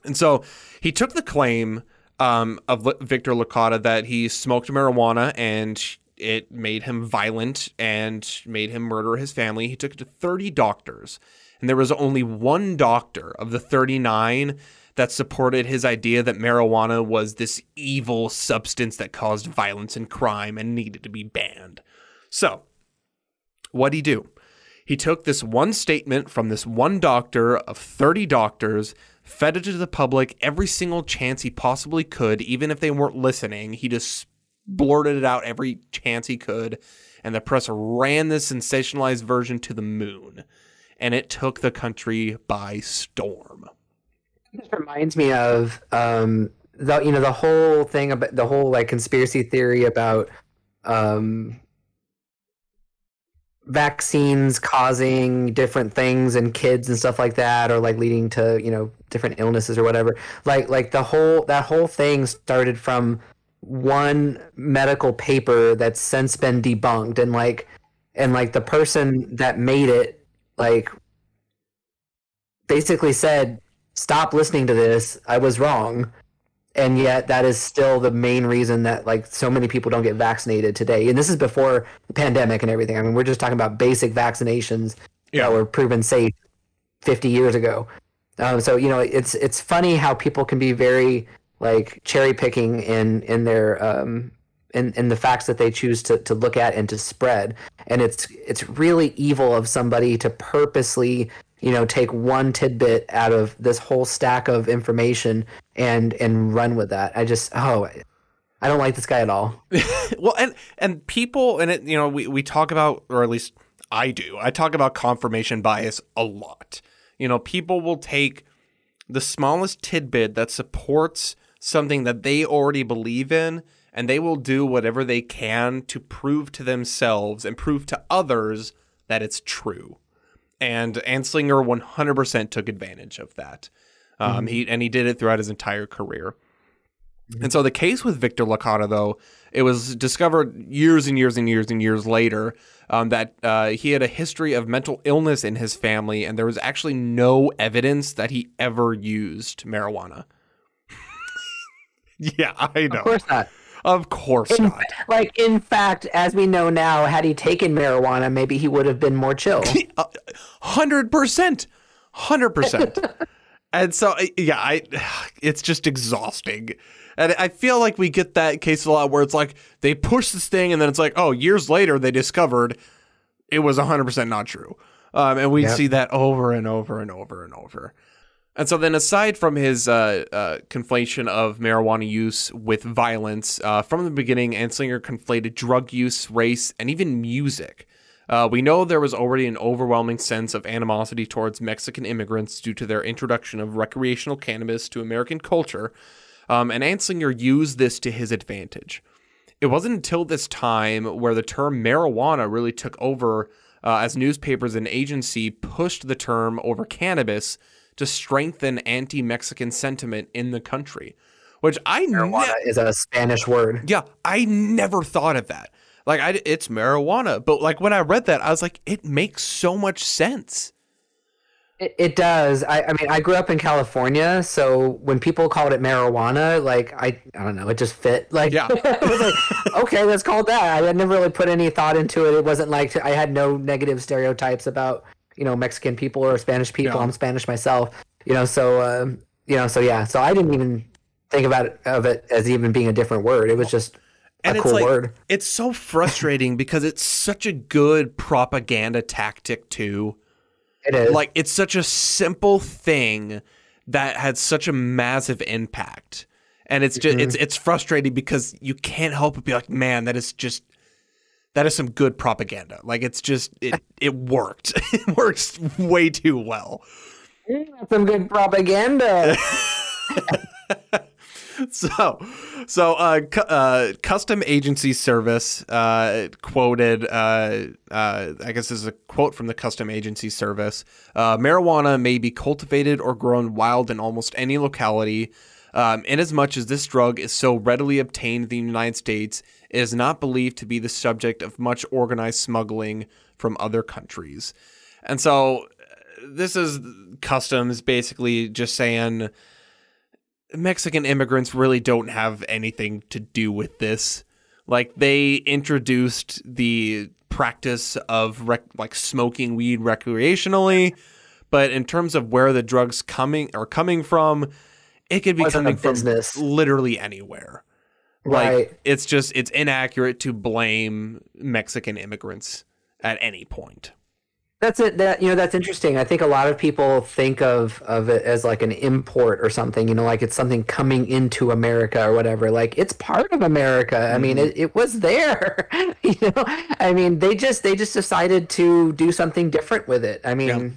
Speaker 2: And so he took the claim um, of Victor Licata that he smoked marijuana and it made him violent and made him murder his family. He took it to 30 doctors, and there was only one doctor of the 39 that supported his idea that marijuana was this evil substance that caused violence and crime and needed to be banned. So, what'd he do? He took this one statement from this one doctor of 30 doctors, fed it to the public every single chance he possibly could, even if they weren't listening. He just blurted it out every chance he could, and the press ran this sensationalized version to the moon, and it took the country by storm.
Speaker 1: This reminds me of um, the you know the whole thing about the whole like conspiracy theory about um, vaccines causing different things in kids and stuff like that or like leading to you know different illnesses or whatever. Like like the whole that whole thing started from one medical paper that's since been debunked and like and like the person that made it like basically said stop listening to this i was wrong. And yet that is still the main reason that like so many people don't get vaccinated today. And this is before the pandemic and everything. I mean we're just talking about basic vaccinations yeah. that were proven safe 50 years ago. Um, so you know it's it's funny how people can be very like cherry picking in in their um in, in the facts that they choose to, to look at and to spread. And it's it's really evil of somebody to purposely you know take one tidbit out of this whole stack of information and and run with that. I just oh i don't like this guy at all.
Speaker 2: Well and and people and it you know we, we talk about or at least i do i talk about confirmation bias a lot. You know people will take the smallest tidbit that supports something that they already believe in and they will do whatever they can to prove to themselves and prove to others that it's true. And Anslinger 100% took advantage of that. Um, mm-hmm. he and he did it throughout his entire career. Mm-hmm. And so the case with Victor Licata, though, it was discovered years and years and years and years later um, that uh, he had a history of mental illness in his family, and there was actually no evidence that he ever used marijuana. Yeah, I know.
Speaker 1: Of course not.
Speaker 2: Of course
Speaker 1: in,
Speaker 2: not.
Speaker 1: Like, in fact, as we know now, had he taken marijuana, maybe he would have been more chill.
Speaker 2: Hundred percent, hundred percent. And so, yeah, I, it's just exhausting. And I feel like we get that case a lot where it's like they push this thing, and then it's like, oh, years later they discovered it was hundred percent not true. Um, and we yep. see that over and over and over and over. And so then, aside from his uh, uh, conflation of marijuana use with violence, uh, from the beginning, Anslinger conflated drug use, race, and even music. Uh, we know there was already an overwhelming sense of animosity towards Mexican immigrants due to their introduction of recreational cannabis to American culture, um, and Anslinger used this to his advantage. It wasn't until this time where the term marijuana really took over uh, as newspapers and agency pushed the term over cannabis to strengthen anti-Mexican sentiment in the country. Which I
Speaker 1: marijuana ne- is a Spanish word.
Speaker 2: Yeah, I never thought of that. Like I, it's marijuana, but like when I read that, I was like, it makes so much sense.
Speaker 1: It, it does. I, I mean, I grew up in California, so when people called it marijuana, like I, I don't know, it just fit. Like, yeah, was like, okay, let's call it that. I had never really put any thought into it. It wasn't like I had no negative stereotypes about you know Mexican people or Spanish people. Yeah. I'm Spanish myself. You know, so um, you know, so yeah. So I didn't even think about it, of it as even being a different word. It was just and a cool
Speaker 2: like,
Speaker 1: word.
Speaker 2: It's so frustrating because it's such a good propaganda tactic too.
Speaker 1: It is
Speaker 2: like it's such a simple thing that had such a massive impact. And it's just mm-hmm. it's it's frustrating because you can't help but be like, man, that is just that is some good propaganda. Like it's just it it worked. it works way too well.
Speaker 1: some good propaganda.
Speaker 2: so, so uh, cu- uh, custom agency service uh, quoted. Uh, uh, I guess this is a quote from the custom agency service. Uh, marijuana may be cultivated or grown wild in almost any locality. Um, inasmuch as this drug is so readily obtained in the United States, it is not believed to be the subject of much organized smuggling from other countries. And so, uh, this is customs basically just saying Mexican immigrants really don't have anything to do with this. Like they introduced the practice of rec- like smoking weed recreationally, but in terms of where the drugs coming are coming from, it could be
Speaker 1: Wasn't
Speaker 2: coming from literally anywhere.
Speaker 1: Right.
Speaker 2: Like it's just it's inaccurate to blame Mexican immigrants at any point.
Speaker 1: That's it. That you know, that's interesting. I think a lot of people think of of it as like an import or something. You know, like it's something coming into America or whatever. Like it's part of America. I mean, mm-hmm. it, it was there. you know, I mean, they just they just decided to do something different with it. I mean,
Speaker 2: Yeah.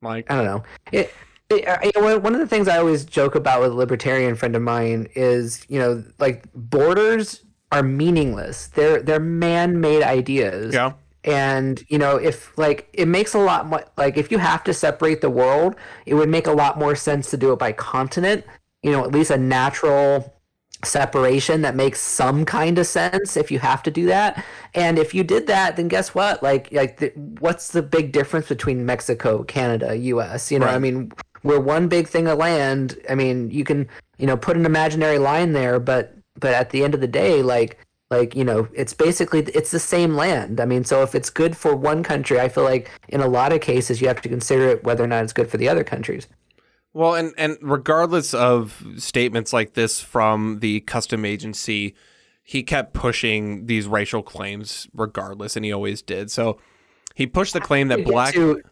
Speaker 2: Like
Speaker 1: I don't know. It, Uh, you know, one of the things I always joke about with a libertarian friend of mine is, you know, like borders are meaningless. They're they're man-made ideas.
Speaker 2: Yeah.
Speaker 1: and you know if like it makes a lot more like if you have to separate the world it would make a lot more sense to do it by continent. You know at least a natural separation that makes some kind of sense if you have to do that. And if you did that then guess what? Like like the, what's the big difference between mexico canada us you know i mean we're one big thing of land i mean you can you know put an imaginary line there but but at the end of the day like like you know it's basically it's the same land i mean so if it's good for one country i feel like in a lot of cases you have to consider it whether or not it's good for the other countries
Speaker 2: Well, and and regardless of statements like this from the custom agency, he kept pushing these racial claims regardless, and he always did. So he pushed the claim that black.
Speaker 1: to-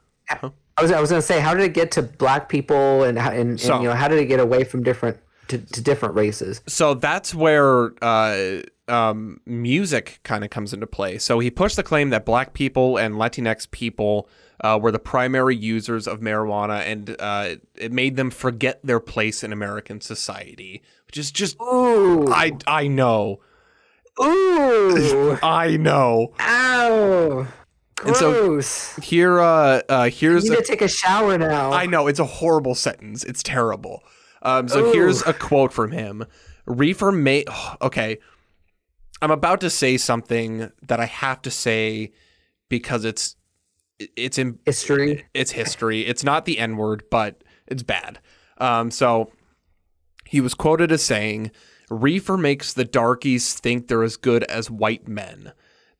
Speaker 1: I was I was gonna say, how did it get to black people, and how- and,
Speaker 2: So-
Speaker 1: and you know, how did it get away from different to, to different races?
Speaker 2: so that's where uh, um, music kind of comes into play. So he pushed the claim that black people and Latinx people uh, were the primary users of marijuana, and uh, it made them forget their place in American society, which is just
Speaker 1: Ooh,
Speaker 2: I I know
Speaker 1: ooh,
Speaker 2: I know.
Speaker 1: ow,
Speaker 2: And so- Here, uh, uh, here's
Speaker 1: need
Speaker 2: a,
Speaker 1: to take a shower now.
Speaker 2: I know it's a horrible sentence. It's terrible. Um, so
Speaker 1: Ooh.
Speaker 2: here's a quote from him. Reefer may. okay, I'm about to say something that I have to say because it's it's in
Speaker 1: History.
Speaker 2: it's history. It's not the N word, but it's bad. Um, so he was quoted as saying, Reefer makes the darkies think they're as good as white men.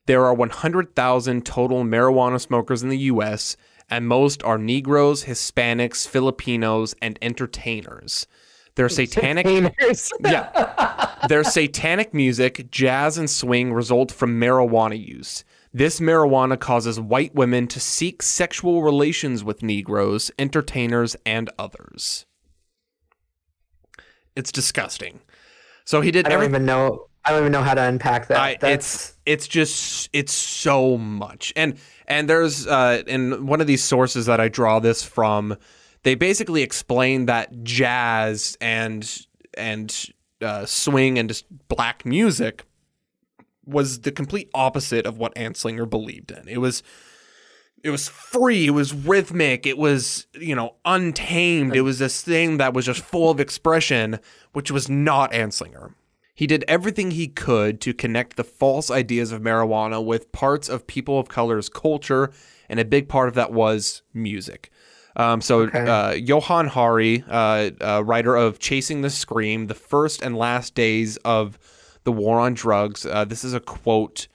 Speaker 2: There are 100,000 total marijuana smokers in the U.S., and most are Negroes, Hispanics, Filipinos, and entertainers. Their satanic yeah. Their satanic music, jazz, and swing result from marijuana use. This marijuana causes white women to seek sexual relations with Negroes, entertainers, and others. It's disgusting. So he did
Speaker 1: I don't
Speaker 2: everything.
Speaker 1: even know. I don't even know how to unpack that.
Speaker 2: I, it's it's just it's so much and and there's uh in one of these sources that I draw this from they basically explain that jazz and and uh, swing and just black music was the complete opposite of what Anslinger believed in. It was it was free, it was rhythmic, it was, you know, untamed. It was this thing that was just full of expression, which was not Anslinger. He did everything he could to connect the false ideas of marijuana with parts of people of color's culture, and a big part of that was music. Um, so,
Speaker 1: Okay.
Speaker 2: uh, Johann Hari, uh, uh, writer of Chasing the Scream, the first and last days of the war on drugs, uh, this is a quote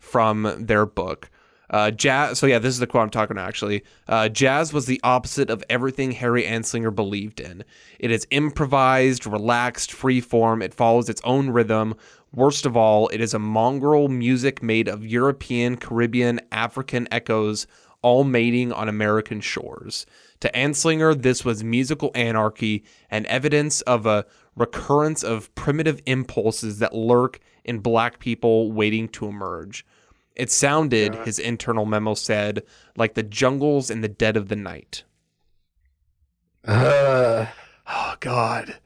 Speaker 2: from their book. Uh, jazz. So yeah, this is the quote I'm talking about. Actually, uh, jazz was the opposite of everything Harry Anslinger believed in. It is improvised, relaxed, free form. It follows its own rhythm. Worst of all, it is a mongrel music made of European, Caribbean, African echoes, all mating on American shores. To Anslinger, this was musical anarchy and evidence of a recurrence of primitive impulses that lurk in black people waiting to emerge. It sounded, his internal memo said, like the jungles in the dead of the night.
Speaker 1: uh,
Speaker 2: Oh God.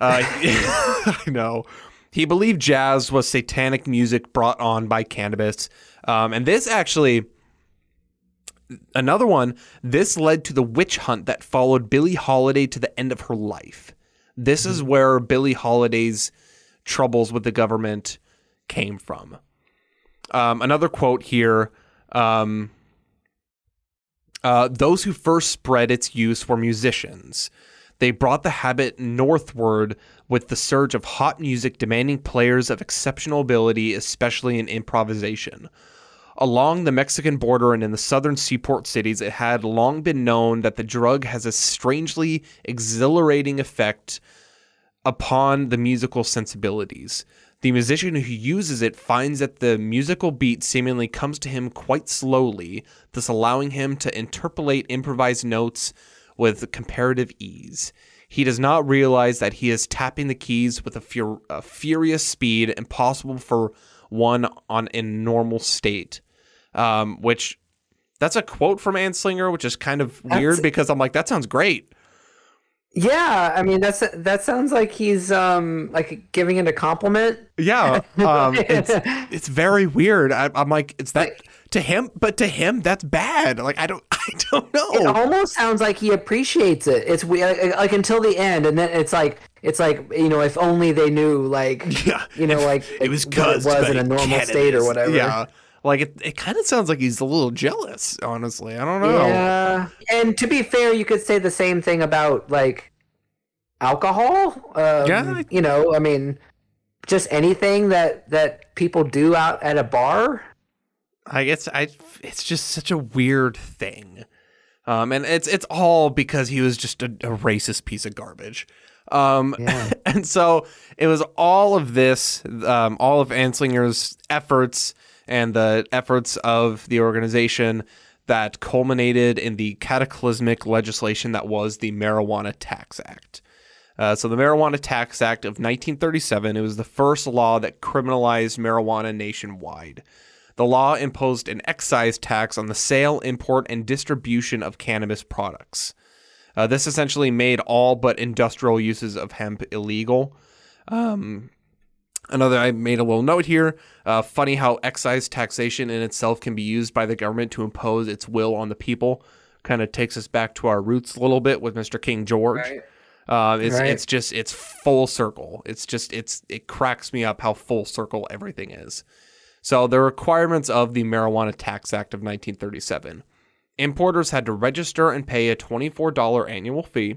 Speaker 2: Uh, I know. He believed jazz was satanic music brought on by cannabis. Um, and this actually, another one, this led to the witch hunt that followed Billie Holiday to the end of her life. This is where Billie Holiday's troubles with the government came from. Um, another quote here. Um, uh, those who first spread its use were musicians. They brought the habit northward with the surge of hot music demanding players of exceptional ability, especially in improvisation. Along the Mexican border and in the southern seaport cities, it had long been known that the drug has a strangely exhilarating effect upon the musical sensibilities. The musician who uses it finds that the musical beat seemingly comes to him quite slowly, thus allowing him to interpolate improvised notes with comparative ease. He does not realize that he is tapping the keys with a, fur- a furious speed impossible for one on in normal state. Um, which that's a quote from Anslinger, which is kind of weird
Speaker 1: That's-
Speaker 2: because I'm like, that sounds great.
Speaker 1: Yeah, I mean that's that sounds like he's um like giving it a compliment.
Speaker 2: Yeah, um, it's it's very weird. I, I'm like, it's that to him, but to him, that's bad. Like I don't, I don't know.
Speaker 1: It almost sounds like he appreciates it. It's we like, like until the end, and then it's like it's like you know if only they knew like
Speaker 2: Yeah,
Speaker 1: you know like
Speaker 2: it was
Speaker 1: what it was in a normal state or whatever.
Speaker 2: Yeah, like it, it kind of sounds like he's a little jealous. Honestly, I don't know.
Speaker 1: Yeah. And to be fair, you could say the same thing about like alcohol. Um,
Speaker 2: Yeah.
Speaker 1: You know, I mean, just anything that that people do out at a bar.
Speaker 2: I guess I it's just such a weird thing. Um, and it's it's all because he was just a, a racist piece of garbage. Um,
Speaker 1: Yeah.
Speaker 2: and so it was all of this, um, all of Anslinger's efforts and the efforts of the organization that culminated in the cataclysmic legislation that was the Marijuana Tax Act. Uh, so the Marijuana Tax Act of 1937, it was the first law that criminalized marijuana nationwide. The law imposed an excise tax on the sale, import, and distribution of cannabis products. Uh, this essentially made all but industrial uses of hemp illegal. Um, another, I made a little note here. Uh, funny how excise taxation in itself can be used by the government to impose its will on the people. Kind of takes us back to our roots a little bit with Mr. King George. Uh, it's
Speaker 1: Right.
Speaker 2: it's just it's full circle. It's just it's it cracks me up how full circle everything is. So the requirements of the Marijuana Tax Act of 1937. Importers had to register and pay a $24 annual fee.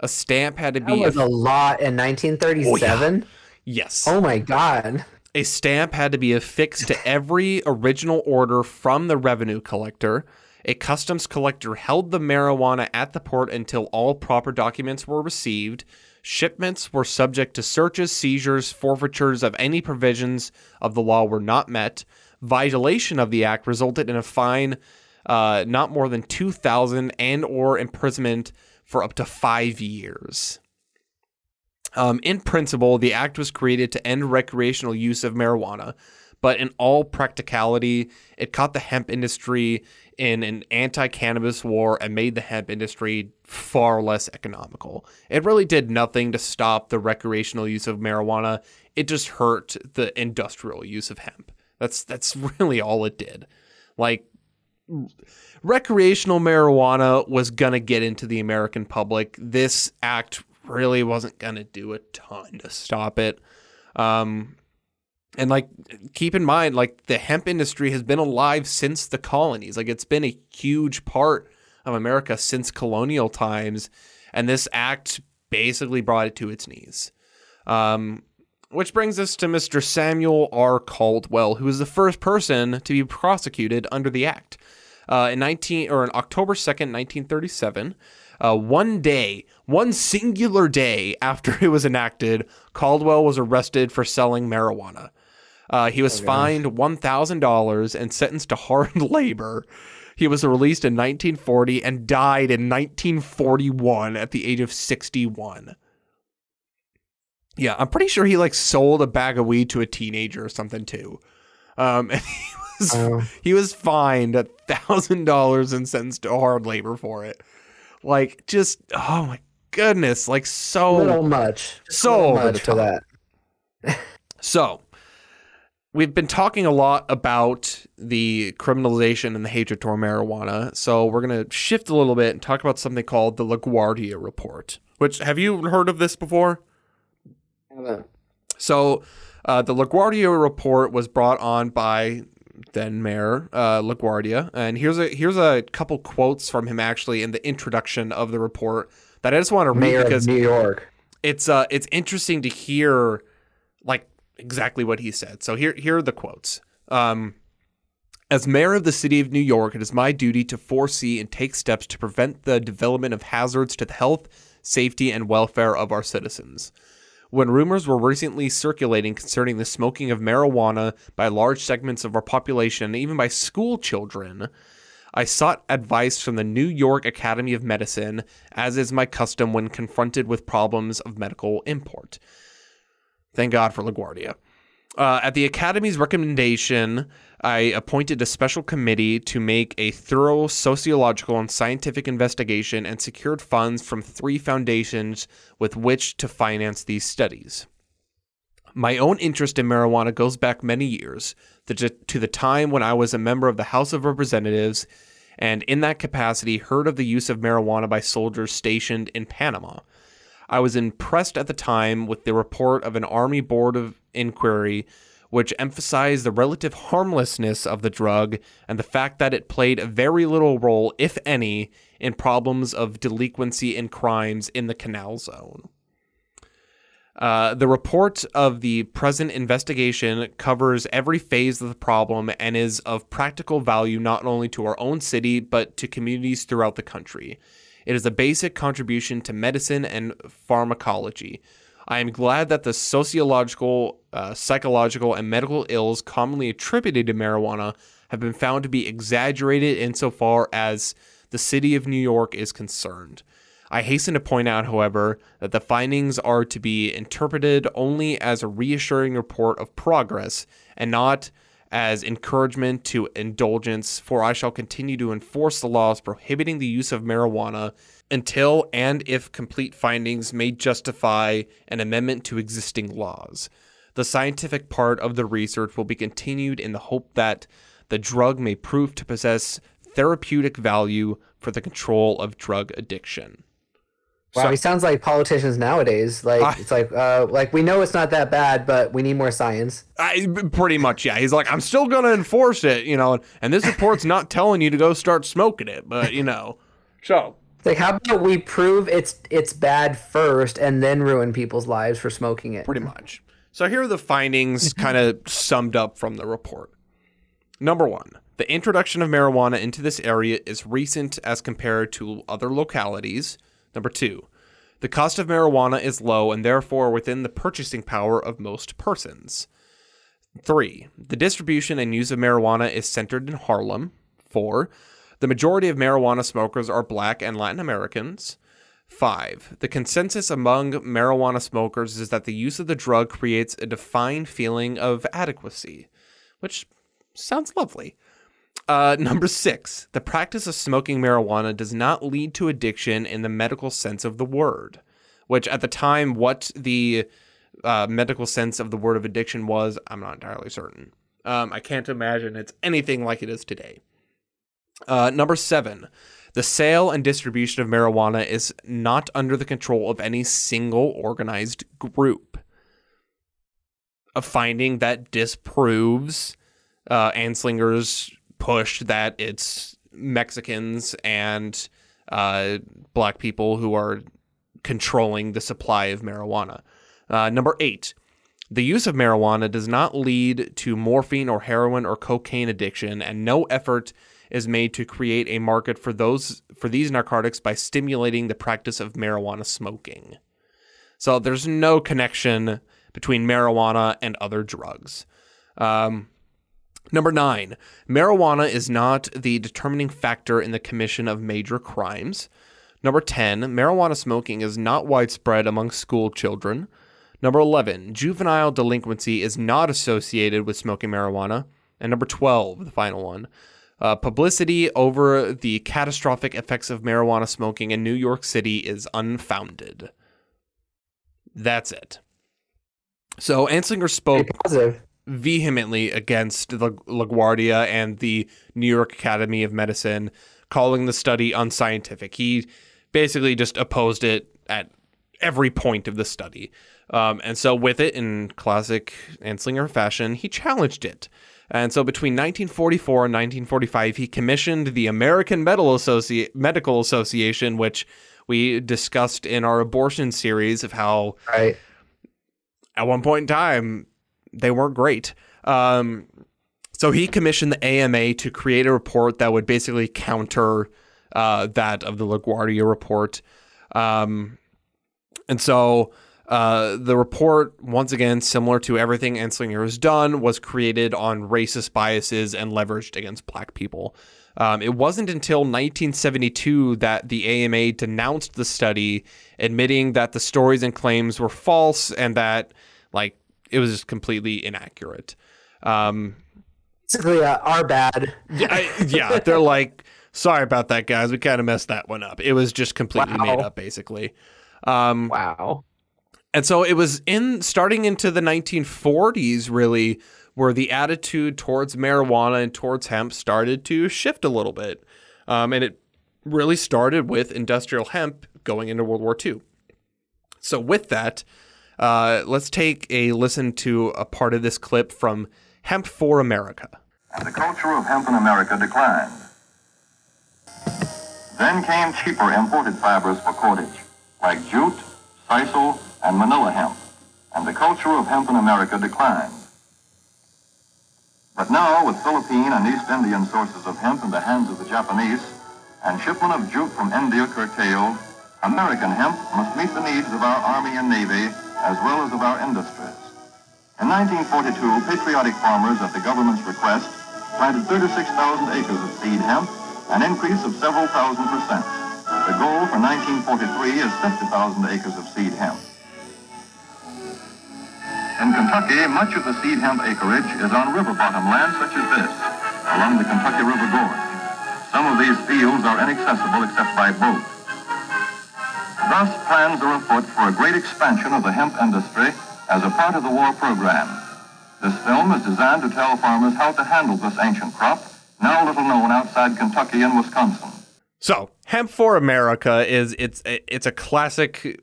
Speaker 2: A stamp had to be That
Speaker 1: was a lot in 1937.
Speaker 2: Yes.
Speaker 1: Oh my god.
Speaker 2: A stamp had to be affixed to every original order from the revenue collector. A customs collector held the marijuana at the port until all proper documents were received. Shipments were subject to searches, seizures, forfeitures of any provisions of the law were not met. Violation of the act resulted in a fine uh, not more than 2000 and or imprisonment for up to 5 years. Um, in principle, the act was created to end recreational use of marijuana, but in all practicality, it caught the hemp industry in an anti cannabis war and made the hemp industry far less economical. It really did nothing to stop the recreational use of marijuana, it just hurt the industrial use of hemp. That's, that's really all it did. Like, recreational marijuana was going to get into the American public. This act really wasn't going to do a ton to stop it. Um, and like, keep in mind, like the hemp industry has been alive since the colonies. Like, it's been a huge part of America since colonial times. And this act basically brought it to its knees. Um, which brings us to Mr. Samuel R. Caldwell, who was the first person to be prosecuted under the act. Uh, in 19 or in October 2nd, 1937, uh, one day, one singular day after it was enacted, Caldwell was arrested for selling marijuana. Uh, he was fined $1,000 and sentenced to hard labor. He was released in 1940 and died in 1941 at the age of 61. Yeah, I'm pretty sure he like sold a bag of weed to a teenager or something too. Um, and he was
Speaker 1: Oh.
Speaker 2: he was fined a thousand dollars and sentenced to hard labor for it. Like, just oh my goodness, like so
Speaker 1: little much.
Speaker 2: So
Speaker 1: little much for that.
Speaker 2: So, we've been talking a lot about the criminalization and the hatred toward marijuana. So, we're going to shift a little bit and talk about something called the LaGuardia Report. Which have you heard of this before? So, uh, the LaGuardia report was brought on by then Mayor uh, LaGuardia, and here's a here's a couple quotes from him actually in the introduction of the report that I just want to read
Speaker 1: Mayor
Speaker 2: because
Speaker 1: of New York.
Speaker 2: it's uh it's interesting to hear like exactly what he said. So here here are the quotes. Um as mayor of the city of New York, it is my duty to foresee and take steps to prevent the development of hazards to the health, safety, and welfare of our citizens. When rumors were recently circulating concerning the smoking of marijuana by large segments of our population even by school children, I sought advice from the New York Academy of Medicine, as is my custom when confronted with problems of medical import. Thank God for LaGuardia. Uh, at the Academy's recommendation, I appointed a special committee to make a thorough sociological and scientific investigation and secured funds from three foundations with which to finance these studies. My own interest in marijuana goes back many years to, the time when I was a member of the House of Representatives and, in that capacity, heard of the use of marijuana by soldiers stationed in Panama. I was impressed at the time with the report of an Army Board of Inquiry which emphasized the relative harmlessness of the drug and the fact that it played very little role, if any, in problems of delinquency and crimes in the Canal Zone. Uh, the report of the present investigation covers every phase of the problem and is of practical value not only to our own city but to communities throughout the country. It is a basic contribution to medicine and pharmacology. I am glad that the sociological, uh, psychological, and medical ills commonly attributed to marijuana have been found to be exaggerated insofar as the city of New York is concerned. I hasten to point out, however, that the findings are to be interpreted only as a reassuring report of progress and not as encouragement to indulgence, for I shall continue to enforce the laws prohibiting the use of marijuana until and if complete findings may justify an amendment to existing laws. The scientific part of the research will be continued in the hope that the drug may prove to possess therapeutic value for the control of drug addiction.
Speaker 1: Wow,
Speaker 2: So-
Speaker 1: he sounds like politicians nowadays. Like
Speaker 2: I-
Speaker 1: it's like, uh, like we know it's not that bad, but we need more science.
Speaker 2: I, pretty much, yeah. He's like, I'm still going to enforce it, you know, and this report's not telling you to go start smoking it, but, you know. So,
Speaker 1: It's like, how about we prove it's it's bad first, and then ruin people's lives for smoking it?
Speaker 2: pretty much. So, here are the findings mm-hmm. kind of summed up from the report. Number one, the introduction of marijuana into this area is recent as compared to other localities. Number two, the cost of marijuana is low and therefore within the purchasing power of most persons. Three, the distribution and use of marijuana is centered in Harlem. Four, the majority of marijuana smokers are black and Latin Americans. Five, the consensus among marijuana smokers is that the use of the drug creates a defined feeling of adequacy, which sounds lovely. Uh, number six, the practice of smoking marijuana does not lead to addiction in the medical sense of the word, which at the time, what the uh, medical sense of the word of addiction was, I'm not entirely certain. Um, I can't imagine it's anything like it is today. Uh, number seven, the sale and distribution of marijuana is not under the control of any single organized group. A finding that disproves uh, Anslinger's push that it's Mexicans and uh, black people who are controlling the supply of marijuana. Uh, number eight, the use of marijuana does not lead to morphine or heroin or cocaine addiction, and no effort is made to create a market for those for these narcotics by stimulating the practice of marijuana smoking. So there's no connection between marijuana and other drugs. Um, Number nine, marijuana is not the determining factor in the commission of major crimes. Number 10, marijuana smoking is not widespread among school children. Number 11, juvenile delinquency is not associated with smoking marijuana. And number 12, the final one, Uh, publicity over the catastrophic effects of marijuana smoking in New York City is unfounded. That's it. So Anslinger spoke vehemently against the LaGuardia and the New York Academy of Medicine, calling the study unscientific. He basically just opposed it at every point of the study. Um, and so, with it, in classic Anslinger fashion, he challenged it. And so, between 1944 and 1945, he commissioned the American Medical, Associ- Medical Association, which we discussed in our abortion series of how
Speaker 1: Right.
Speaker 2: at one point in time they weren't great. Um, so he commissioned the AMA to create a report that would basically counter uh, that of the LaGuardia report. Um, and so uh, the report, once again, similar to everything Anslinger has done, was created on racist biases and leveraged against black people. Um, it wasn't until 1972 that the AMA denounced the study, admitting that the stories and claims were false and that, like, it was just completely inaccurate. Um,
Speaker 1: Basically, uh, our bad.
Speaker 2: yeah, yeah, they're like, sorry about that, guys. We kind of messed that one up. It was just completely
Speaker 1: Wow.
Speaker 2: made up, basically. Um,
Speaker 1: Wow.
Speaker 2: And so it was in starting into the 1940s, really, where the attitude towards marijuana and towards hemp started to shift a little bit. Um, and it really started with industrial hemp going into World War II. So, with that, uh, let's take a listen to a part of this clip from Hemp for America.
Speaker 3: the culture of hemp in America declined. Then came cheaper imported fibers for cordage, like jute, sisal, and manila hemp, and the culture of hemp in America declined. But now, with Philippine and East Indian sources of hemp in the hands of the Japanese, and shipment of jute from India curtailed, American hemp must meet the needs of our Army and Navy as well as of our industries. In 1942, patriotic farmers, at the government's request, planted 36,000 acres of seed hemp, an increase of several thousand percent. The goal for 1943 is 50,000 acres of seed hemp. In Kentucky, much of the seed hemp acreage is on river bottom land such as this, along the Kentucky River Gorge. Some of these fields are inaccessible except by boat. Thus, plans are afoot for a great expansion of the hemp industry as a part of the war program. This film is designed to tell farmers how to handle this ancient crop, now little known outside Kentucky and Wisconsin.
Speaker 2: So, Hemp for America is it's it's a classic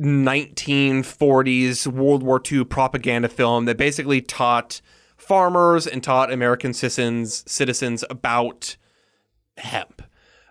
Speaker 2: 1940s World War II propaganda film that basically taught farmers and taught American citizens citizens about hemp.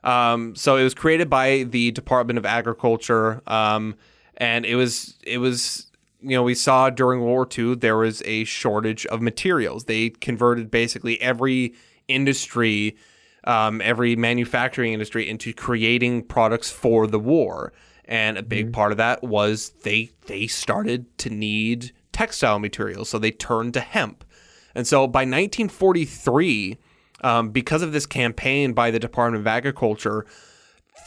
Speaker 2: Um, so it was created by the Department of Agriculture, um, and it was it was you know we saw during World War II there was a shortage of materials. They converted basically every industry, um, every manufacturing industry into creating products for the war, and a big part of that was they they started to need textile materials, so they turned to hemp, and so by 1943 um, because of this campaign by the Department of Agriculture,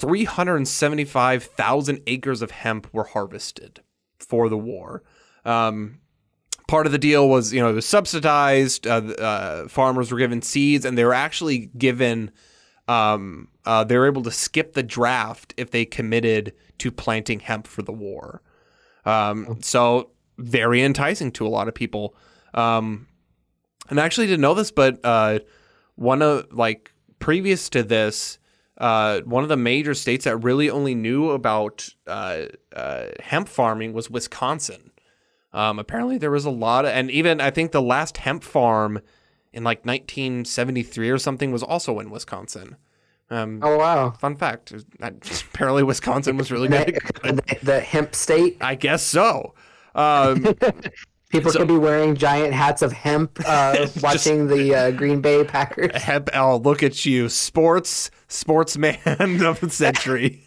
Speaker 2: 375,000 acres of hemp were harvested for the war. Um, part of the deal was, you know, it was subsidized. Uh, uh, farmers were given seeds, and they were actually given. Um, uh, they were able to skip the draft if they committed to planting hemp for the war. Um, so very enticing to a lot of people. Um, and I actually didn't know this, but uh, one of like previous to this, uh, one of the major states that really only knew about uh, uh, hemp farming was Wisconsin. Um, apparently, there was a lot of, and even I think the last hemp farm in like 1973 or something was also in Wisconsin. Um,
Speaker 1: Oh wow.
Speaker 2: Fun fact: apparently, Wisconsin was really good.
Speaker 1: the, the hemp state.
Speaker 2: I guess so. Um,
Speaker 1: People
Speaker 2: So-
Speaker 1: could be wearing giant hats of hemp, uh, watching the uh, Green Bay Packers.
Speaker 2: hemp. Oh, look at you, sports sportsman of the century.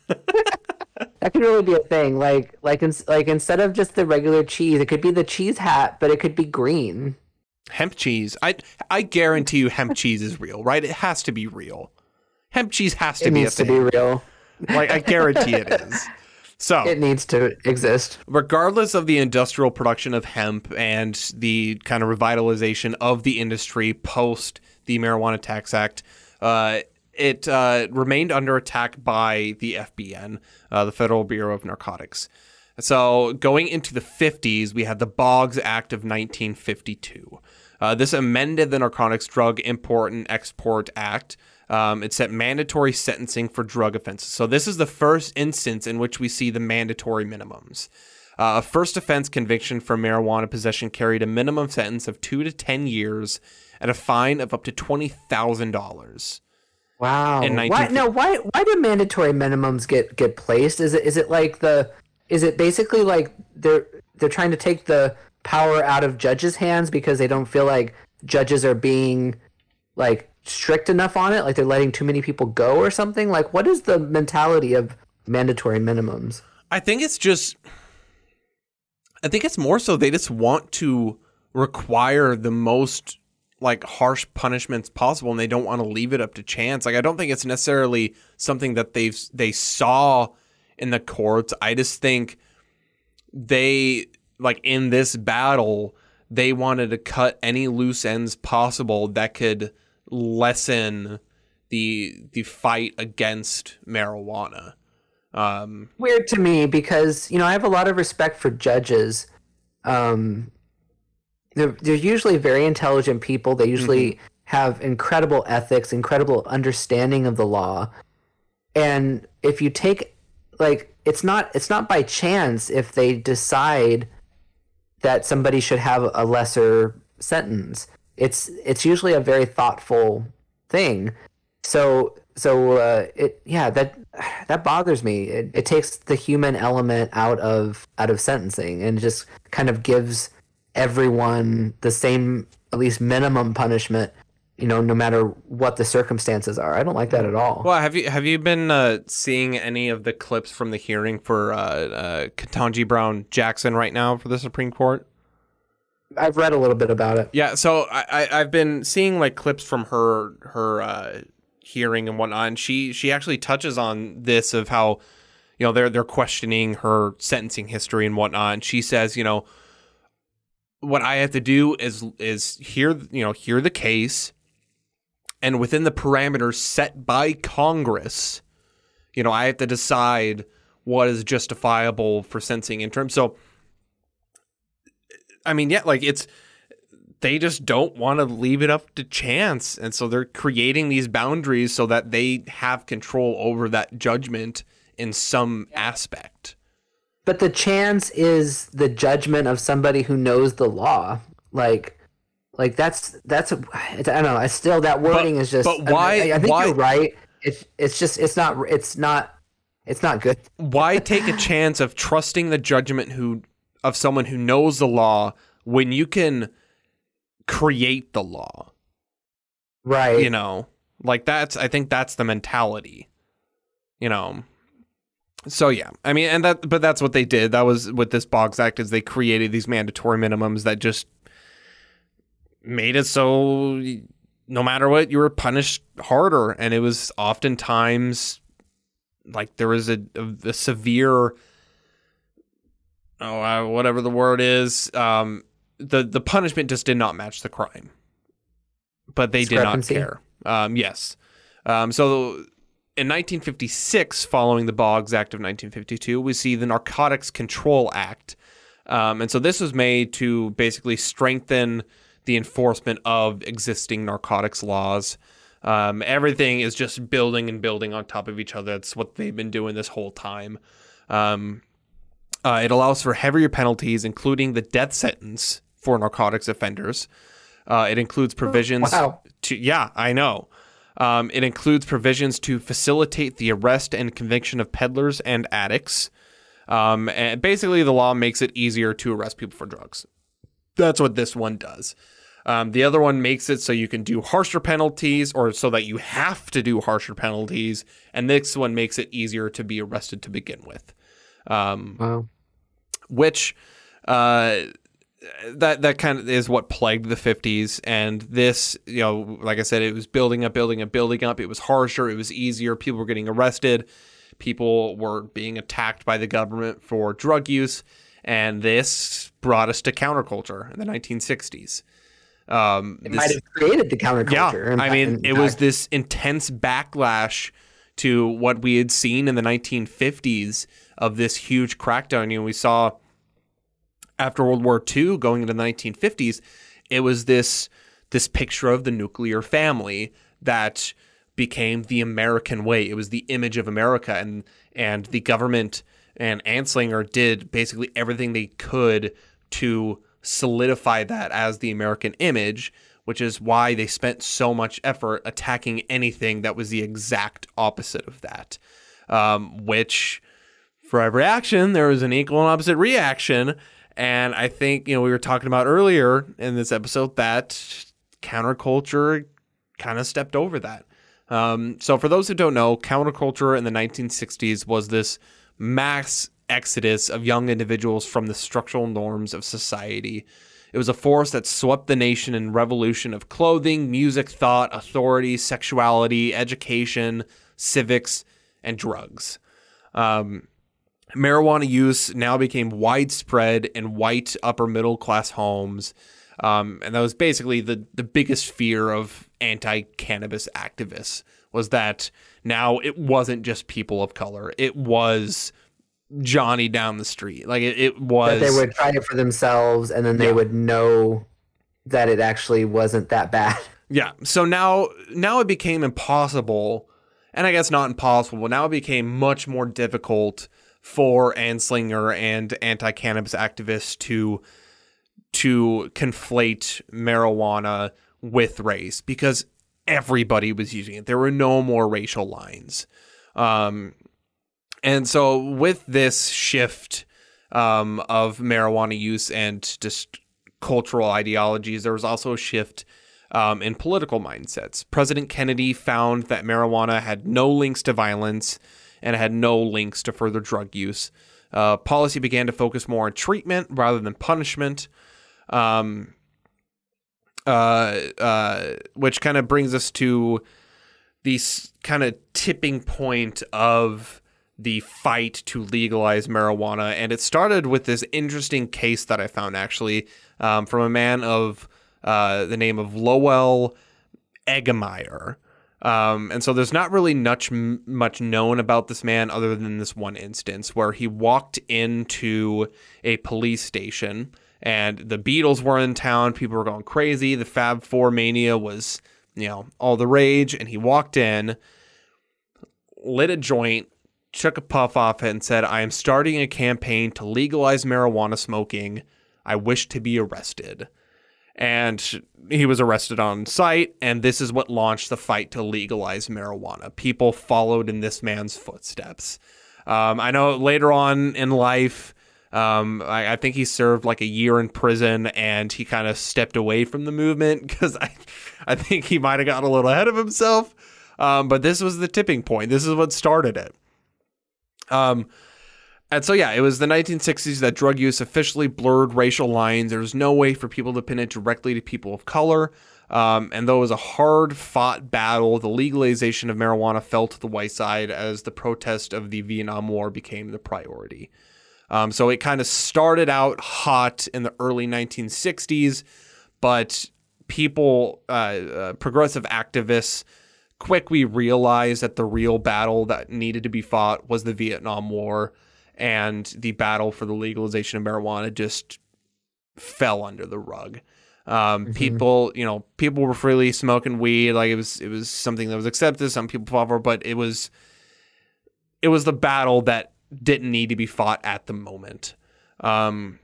Speaker 1: That could really be a thing. Like, like, in, like instead of just the regular cheese, it could be the cheese hat, but it could be green.
Speaker 2: hemp cheese. I I guarantee you, hemp cheese is real, right? It has to be real. Hemp cheese has to
Speaker 1: It
Speaker 2: be a
Speaker 1: needs to be real.
Speaker 2: like I guarantee it is. So
Speaker 1: It needs to exist.
Speaker 2: regardless of the industrial production of hemp and the kind of revitalization of the industry post the Marijuana Tax Act. Uh, it uh, remained under attack by the FBN, uh, the Federal Bureau of Narcotics. So going into the 50s, we had the Boggs Act of 1952. Uh, this amended the Narcotics Drug Import and Export Act. Um, it set mandatory sentencing for drug offenses. So this is the first instance in which we see the mandatory minimums. Uh, a first offense conviction for marijuana possession carried a minimum sentence of two to 10 years and a fine of up to $20,000.
Speaker 1: Wow.
Speaker 2: In
Speaker 1: why
Speaker 2: 1950.
Speaker 1: no? Why why do mandatory minimums get get placed? Is it is it like the is it basically like they're they're trying to take the power out of judges' hands because they don't feel like judges are being like strict enough on it, like they're letting too many people go or something? Like what is the mentality of mandatory minimums?
Speaker 2: I think it's just. I think it's more so they just want to require the most like harsh punishments possible, and they don't want to leave it up to chance. Like I don't think it's necessarily something that they've they saw in the courts. I just think they like in this battle they wanted to cut any loose ends possible that could lessen the the fight against marijuana. Um,
Speaker 1: weird to me because you know I have a lot of respect for judges. Um, they're they're usually very intelligent people. They usually have incredible ethics, incredible understanding of the law. And if you take like it's not it's not by chance if they decide that somebody should have a lesser sentence. It's it's usually a very thoughtful thing. So so uh, it yeah that that bothers me. It, it takes the human element out of out of sentencing and just kind of gives everyone the same at least minimum punishment. You know, no matter what the circumstances are. I don't like that at all.
Speaker 2: well, have you have you been uh, seeing any of the clips from the hearing for uh, uh, Ketanji Brown Jackson right now for the Supreme Court?
Speaker 1: I've read a little bit about it.
Speaker 2: Yeah, so I, I I've been seeing like clips from her her uh, hearing and whatnot, and she she actually touches on this of how you know they're they're questioning her sentencing history and whatnot, and she says you know what I have to do is is hear you know hear the case, and within the parameters set by Congress, you know I have to decide what is justifiable for sentencing in terms. So, I mean, yeah, like it's they just don't want to leave it up to chance, and so they're creating these boundaries so that they have control over that judgment in some aspect.
Speaker 1: But the chance is the judgment of somebody who knows the law. Like, like that's that's I don't know. I still that wording is just.
Speaker 2: but why-
Speaker 1: I, I think
Speaker 2: why-
Speaker 1: you're right. It's it's just it's not it's not it's not good.
Speaker 2: Why take a chance of trusting the judgment who of someone who knows the law when you can create the law?
Speaker 1: Right.
Speaker 2: you know like that's i think that's the mentality you know so yeah. I mean and that but that's what they did. That was with this Boggs act is they created these mandatory minimums that just made it so no matter what you were punished harder. And it was oftentimes like there was a, a, a severe oh uh, whatever the word is um the the punishment just did not match the crime. But they did not care. Um, yes. Um, so in 1956, following the Boggs Act of 1952, we see the Narcotics Control Act. Um, and so this was made to basically strengthen the enforcement of existing narcotics laws. Um, everything is just building and building on top of each other. That's what they've been doing this whole time. Um, uh, it allows for heavier penalties, including the death sentence for narcotics offenders. Uh, it includes provisions
Speaker 1: Wow.
Speaker 2: to yeah, I know. Um, it includes provisions to facilitate the arrest and conviction of peddlers and addicts. Um, and basically, the law makes it easier to arrest people for drugs. That's what this one does. Um, the other one makes it so you can do harsher penalties, or so that you have to do harsher penalties. And this one makes it easier to be arrested to begin with. Um,
Speaker 1: Wow.
Speaker 2: which uh, that that kind of is what plagued the 50s and this you know like i said it was building up building up building up. It was harsher. It was easier. People were getting arrested. People were being attacked by the government for drug use. And this brought us to counterculture in the 1960s Um,
Speaker 1: It
Speaker 2: this-
Speaker 1: might have created the counterculture.
Speaker 2: yeah, I mean, it was this intense backlash to what we had seen in the 1950s of this huge crackdown. You know, we saw after World War II, going into the 1950s, it was this this picture of the nuclear family that became the American way. It was the image of America, and and the government and Anslinger did basically everything they could to solidify that as the American image, which is why they spent so much effort attacking anything that was the exact opposite of that. Um, which for every action, there was an equal and opposite reaction. And I think, you know, we were talking about earlier in this episode that counterculture kind of stepped over that. Um, so, for those who don't know, counterculture in the 1960s was this mass exodus of young individuals from the structural norms of society. It was a force that swept the nation in revolution of clothing, music, thought, authority, sexuality, education, civics, and drugs. Um, marijuana use now became widespread in white upper middle class homes. Um, and that was basically the, the biggest fear of anti cannabis activists was that now it wasn't just people of color. It was Johnny down the street. Like it, it was
Speaker 1: that they would try it for themselves and then they
Speaker 2: Yeah.
Speaker 1: would know that it actually wasn't that bad.
Speaker 2: Yeah. So now now it became impossible, and I guess not impossible, but now it became much more difficult for Anslinger and anti-cannabis activists to to conflate marijuana with race because everybody was using it. There were no more racial lines. Um, and so with this shift um, of marijuana use and just cultural ideologies, there was also a shift um, in political mindsets. President Kennedy found that marijuana had no links to violence and had no links to further drug use. Uh, policy began to focus more on treatment rather than punishment. Um, uh, uh, which kind of brings us to the kind of tipping point of the fight to legalize marijuana. And it started with this interesting case that I found actually um, from a man of uh, the name of Lowell Eggemeier. Um, and so there's not really much much known about this man other than this one instance where he walked into a police station and the Beatles were in town. People were going crazy. The Fab Four mania was, you know, all the rage. And he walked in, lit a joint, took a puff off it, and said, I am starting a campaign to legalize marijuana smoking. I wish to be arrested. And he was arrested on site, and this is what launched the fight to legalize marijuana. People followed in this man's footsteps. Um, I know later on in life, um, I, I think he served like a year in prison, and he kind of stepped away from the movement because I, I think he might have gotten a little ahead of himself. Um, but this was the tipping point. This is what started it. Um, and so, yeah, it was the 1960s that drug use officially blurred racial lines. There was no way for people to pin it directly to people of color. Um, and though it was a hard fought battle, the legalization of marijuana fell to the white side as the protest of the Vietnam War became the priority. Um, so it kind of started out hot in the early 1960s, but people, uh, uh, progressive activists, quickly realized that the real battle that needed to be fought was the Vietnam War, and the battle for the legalization of marijuana just fell under the rug. Um, People, you know, people were freely smoking weed, like it was, it was something that was accepted. Some people fought for, but it was, it was the battle that didn't need to be fought at the moment. Um,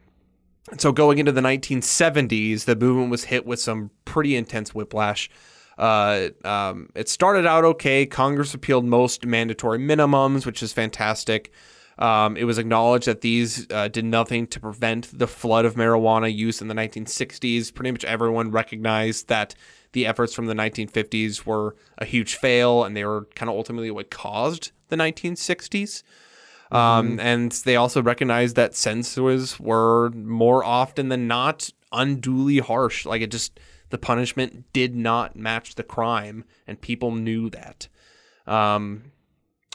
Speaker 2: so going into the 1970s, the movement was hit with some pretty intense whiplash. Uh, um, it started out okay. Congress repealed most mandatory minimums, which is fantastic. Um, it was acknowledged that these uh, did nothing to prevent the flood of marijuana use in the 1960s. Pretty much everyone recognized that the efforts from the 1950s were a huge fail, and they were kind of ultimately what caused the 1960s. Um, and they also recognized that sentences were more often than not unduly harsh. Like it just, the punishment did not match the crime, and people knew that. Um,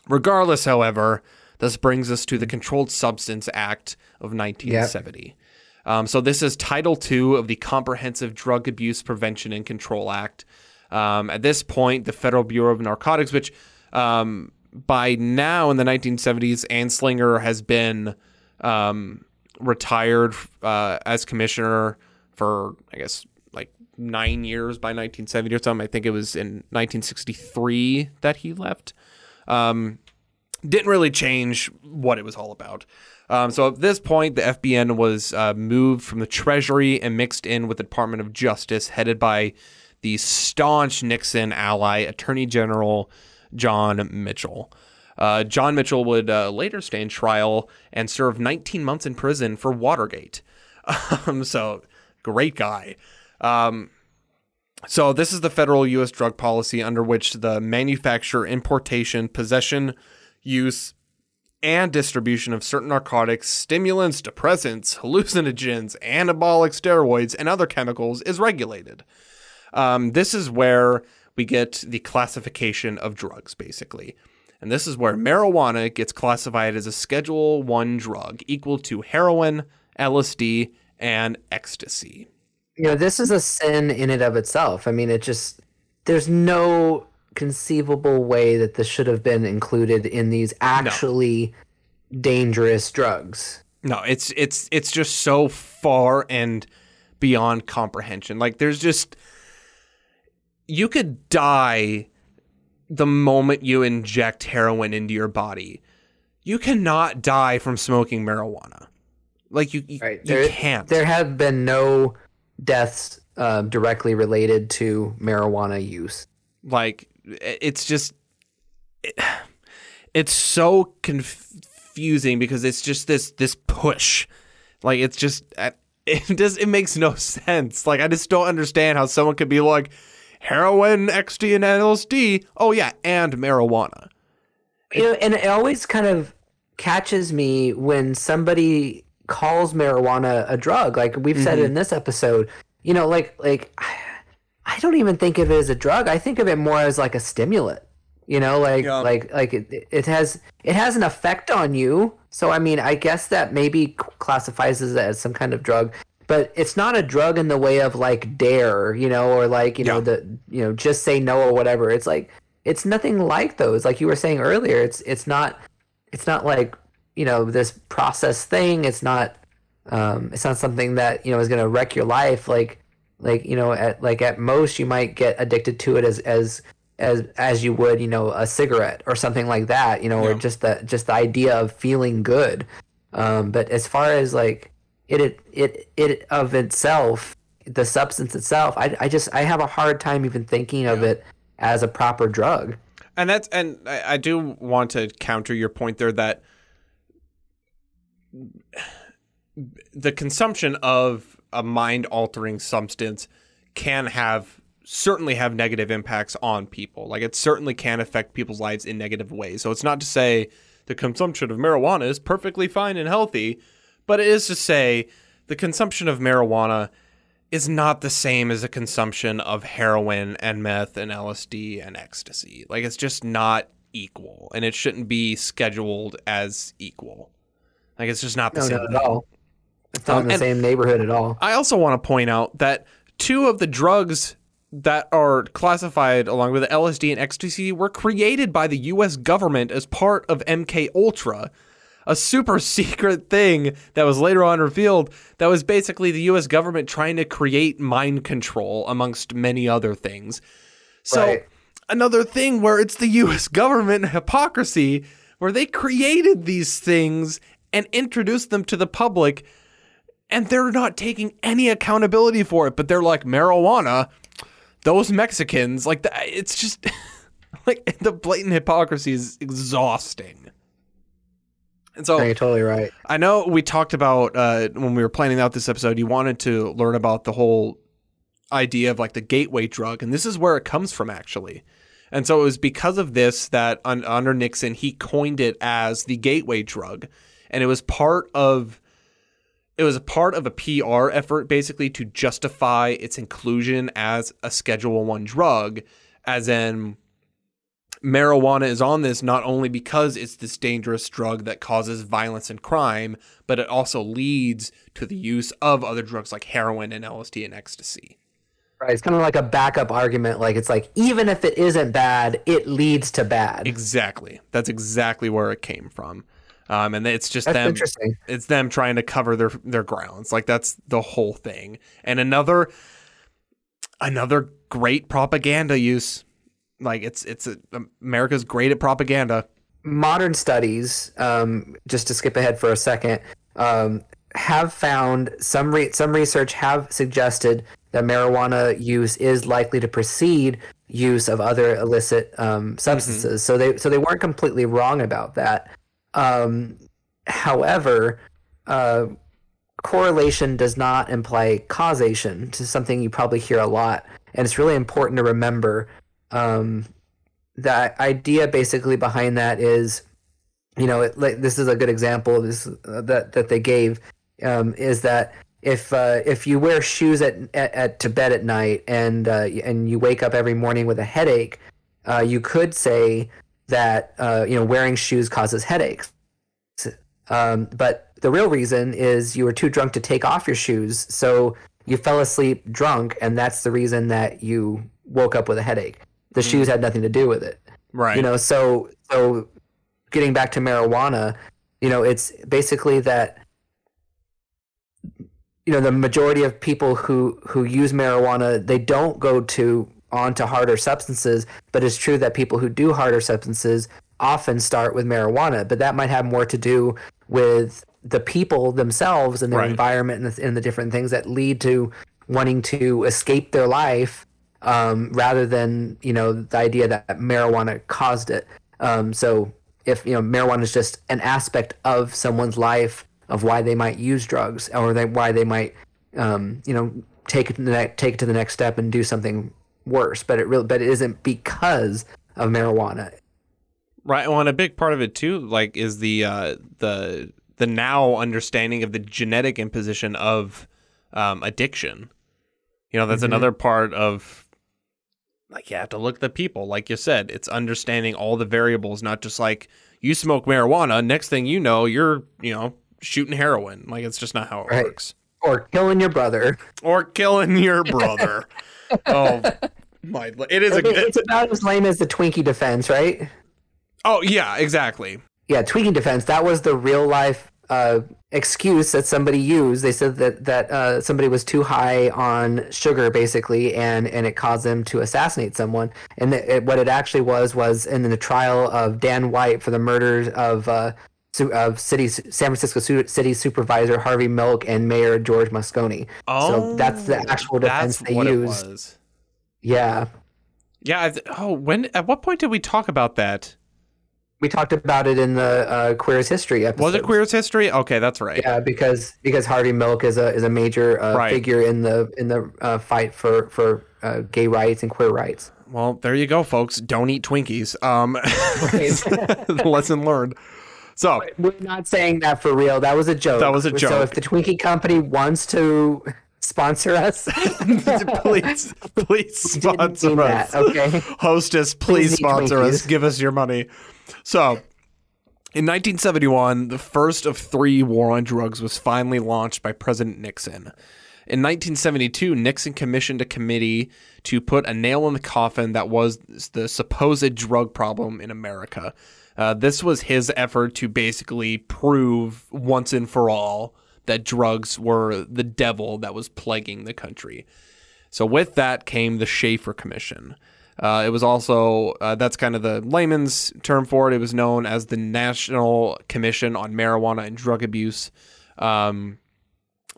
Speaker 2: regardless, however, this brings us to the Controlled Substance Act of 1970. Um, so this is Title II of the Comprehensive Drug Abuse Prevention and Control Act. Um, at this point, the Federal Bureau of Narcotics, which um, by now in the 1970s, Anslinger has been um, retired uh, as commissioner for, I guess, like nine years by 1970 or something. I think it was in 1963 that he left. Um, didn't really change what it was all about. Um, so at this point, the FBN was uh, moved from the Treasury and mixed in with the Department of Justice, headed by the staunch Nixon ally, Attorney General John Mitchell. Uh, John Mitchell would uh, later stand trial and serve 19 months in prison for Watergate. Um, so, great guy. Um, so, this is the federal U.S. drug policy under which the manufacture, importation, possession, use, and distribution of certain narcotics, stimulants, depressants, hallucinogens, anabolic steroids, and other chemicals is regulated. Um, this is where we get the classification of drugs, basically. And this is where marijuana gets classified as a Schedule 1 drug, equal to heroin, LSD, and ecstasy.
Speaker 1: You know, this is a sin in and of itself. I mean, it just, there's no conceivable way that this should have been included in these actually no. dangerous drugs.
Speaker 2: No, it's it's it's just so far and beyond comprehension. Like there's just you could die the moment you inject heroin into your body. You cannot die from smoking marijuana. Like you, you, right.
Speaker 1: there,
Speaker 2: can't.
Speaker 1: There have been no deaths uh, directly related to marijuana use.
Speaker 2: Like it's just it, it's so confusing because it's just this this push. Like it's just it just it makes no sense. Like i just don't understand how someone could be like heroin xd and lsd oh yeah and marijuana.
Speaker 1: You know and it always kind of catches me when somebody calls marijuana a drug. Like we've mm-hmm. said in this episode you know like like I don't even think of it as a drug. I think of it more as like a stimulant. You know, like yeah. like like it, it has it has an effect on you. So I mean, I guess that maybe classifies it as some kind of drug, but it's not a drug in the way of like dare, you know, or like you yeah. know the you know just say no or whatever. It's like it's nothing like those. Like you were saying earlier, it's it's not it's not like you know this process thing. It's not um, it's not something that you know is going to wreck your life. Like like you know at like at most you might get addicted to it as as as as you would you know a cigarette or something like that you know yeah. or just the just the idea of feeling good um but as far as like it it it, it of itself the substance itself I, I just i have a hard time even thinking yeah. of it as a proper drug
Speaker 2: and that's and I, I do want to counter your point there that the consumption of a mind altering substance can have certainly have negative impacts on people. Like it certainly can affect people's lives in negative ways. So it's not to say the consumption of marijuana is perfectly fine and healthy, but it is to say the consumption of marijuana is not the same as the consumption of heroin and meth and LSD and ecstasy. Like it's just not equal and it shouldn't be scheduled as equal. Like it's just not the
Speaker 1: no,
Speaker 2: same.
Speaker 1: Not at all. It's not um, in the same neighborhood at all.
Speaker 2: I also want to point out that two of the drugs that are classified along with LSD and ecstasy were created by the US government as part of MK Ultra, a super secret thing that was later on revealed that was basically the US government trying to create mind control amongst many other things. So right. another thing where it's the US government hypocrisy where they created these things and introduced them to the public and they're not taking any accountability for it. But they're like marijuana. Those Mexicans, like it's just like the blatant hypocrisy is exhausting. And so
Speaker 1: you're totally right.
Speaker 2: I know we talked about uh, when we were planning out this episode. You wanted to learn about the whole idea of like the gateway drug, and this is where it comes from actually. And so it was because of this that un- under Nixon he coined it as the gateway drug, and it was part of it was a part of a PR effort basically to justify its inclusion as a Schedule 1 drug, as in marijuana is on this not only because it's this dangerous drug that causes violence and crime, but it also leads to the use of other drugs like heroin and LSD and ecstasy.
Speaker 1: Right. It's kind of like a backup argument. Like it's like even if it isn't bad, it leads to bad.
Speaker 2: Exactly. That's exactly where it came from. Um, and it's just
Speaker 1: That's
Speaker 2: them. It's them trying to cover their their grounds. Like that's the whole thing. And another another great propaganda use. Like it's it's a, America's great at propaganda.
Speaker 1: Modern studies, um, just to skip ahead for a second, um, have found some re- some research have suggested that marijuana use is likely to precede use of other illicit um, substances. So they so they weren't completely wrong about that. Um, however, uh, correlation does not imply causation, which is something you probably hear a lot, and it's really important to remember. Um, the idea basically behind that is, you know, it, like, this is a good example. This uh, that that they gave um, is that if uh, if you wear shoes at, at, at to bed at night and uh, and you wake up every morning with a headache, uh, you could say that uh, you know wearing shoes causes headaches. Um, but the real reason is you were too drunk to take off your shoes, so you fell asleep drunk, and that's the reason that you woke up with a headache. The shoes had nothing to do with it.
Speaker 2: Right.
Speaker 1: You know, so so getting back to marijuana, you know, it's basically that you know the majority of people who who use marijuana they don't go to onto harder substances but it's true that people who do harder substances often start with marijuana but that might have more to do with the people themselves and their
Speaker 2: Right.
Speaker 1: environment and the, and the different things that lead to wanting to escape their life um, rather than you know the idea that marijuana caused it um, so if you know marijuana is just an aspect of someone's life of why they might use drugs or they, why they might um, you know take it to the next, take it to the next step and do something worse but it really but it isn't because of marijuana
Speaker 2: Right. Well, and a big part of it too, like, is the uh, the the now understanding of the genetic imposition of um, addiction. You know, that's another part of like you have to look at the people, like you said. It's understanding all the variables, not just like you smoke marijuana. Next thing you know, you're you know shooting heroin. Like it's just not how it
Speaker 1: Right.
Speaker 2: works.
Speaker 1: Or killing your brother
Speaker 2: Or killing your brother. oh my! It is a
Speaker 1: It- it's about as lame as the twinkie defense right
Speaker 2: Oh yeah, exactly.
Speaker 1: yeah Twinkie defense that was the real life uh, excuse that somebody used they said that that uh, somebody was too high on sugar basically and and it caused them to assassinate someone and it, it- what it actually was was in the trial of dan white for the murders of uh, of city san francisco city supervisor harvey milk and mayor george moscone so that's the actual defense
Speaker 2: Oh,
Speaker 1: they used yeah
Speaker 2: Yeah. Oh, when? At what point did we talk about that?
Speaker 1: we talked about it in the uh, queer's history episode
Speaker 2: Was it Queer's History? Okay, that's right.
Speaker 1: Yeah, because because Harvey Milk is a is a major uh,
Speaker 2: Right.
Speaker 1: figure in the in the uh, fight for for uh, gay rights and queer rights.
Speaker 2: Well, there you go, folks. Don't eat Twinkies. Um, lesson learned. So
Speaker 1: We're not saying that for real. That was a joke.
Speaker 2: That was a joke.
Speaker 1: So if the Twinkie company wants to sponsor us,
Speaker 2: please, please sponsor us.
Speaker 1: that, okay?
Speaker 2: Hostess, please
Speaker 1: Please
Speaker 2: sponsor us. Give us your money. So, in 1971, the first of three war on drugs was finally launched by President Nixon. In 1972, Nixon commissioned a committee to put a nail in the coffin that was the supposed drug problem in America. Uh, this was his effort to basically prove once and for all that drugs were the devil that was plaguing the country. So with that came the Shafer Commission. Uh, it was also uh, that's kind of the layman's term for it. It was known as the National Commission on Marijuana and Drug Abuse, um,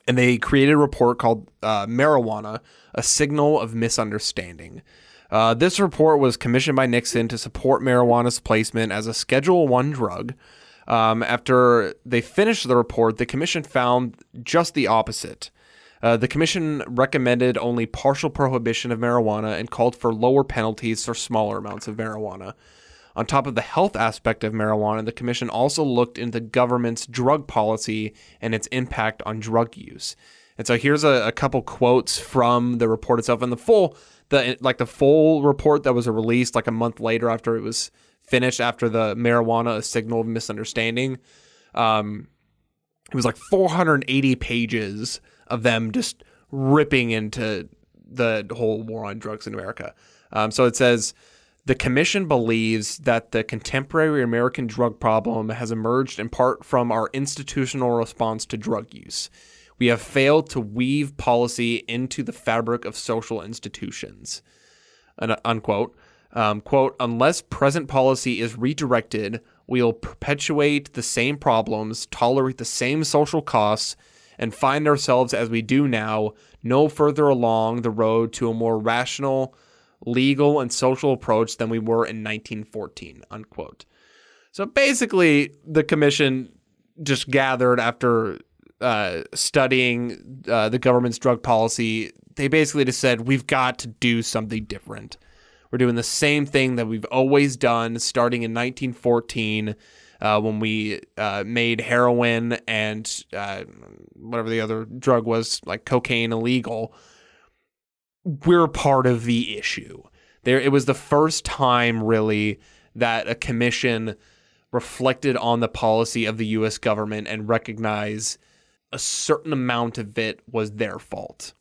Speaker 2: and they created a report called uh, "Marijuana: A Signal of Misunderstanding." Uh, this report was commissioned by Nixon to support marijuana's placement as a Schedule One drug. Um, after they finished the report, the commission found just the opposite. Uh, the commission recommended only partial prohibition of marijuana and called for lower penalties for smaller amounts of marijuana. On top of the health aspect of marijuana, the commission also looked into government's drug policy and its impact on drug use. And so here's a, a couple quotes from the report itself. And the full the like the full report that was released like a month later after it was finished after the marijuana signal of misunderstanding. Um, it was like 480 pages of them just ripping into the whole war on drugs in America. Um, so it says the commission believes that the contemporary American drug problem has emerged in part from our institutional response to drug use. We have failed to weave policy into the fabric of social institutions. Un- unquote. Um, quote, unless present policy is redirected, we'll perpetuate the same problems, tolerate the same social costs, and find ourselves as we do now, no further along the road to a more rational, legal, and social approach than we were in 1914, unquote. So basically, the commission just gathered after uh, studying uh, the government's drug policy. They basically just said, we've got to do something different. We're doing the same thing that we've always done starting in 1914 uh, when we uh, made heroin and uh, whatever the other drug was, like cocaine, illegal. We're part of the issue. There, it was the first time really that a commission reflected on the policy of the U.S. government and recognized a certain amount of it was their fault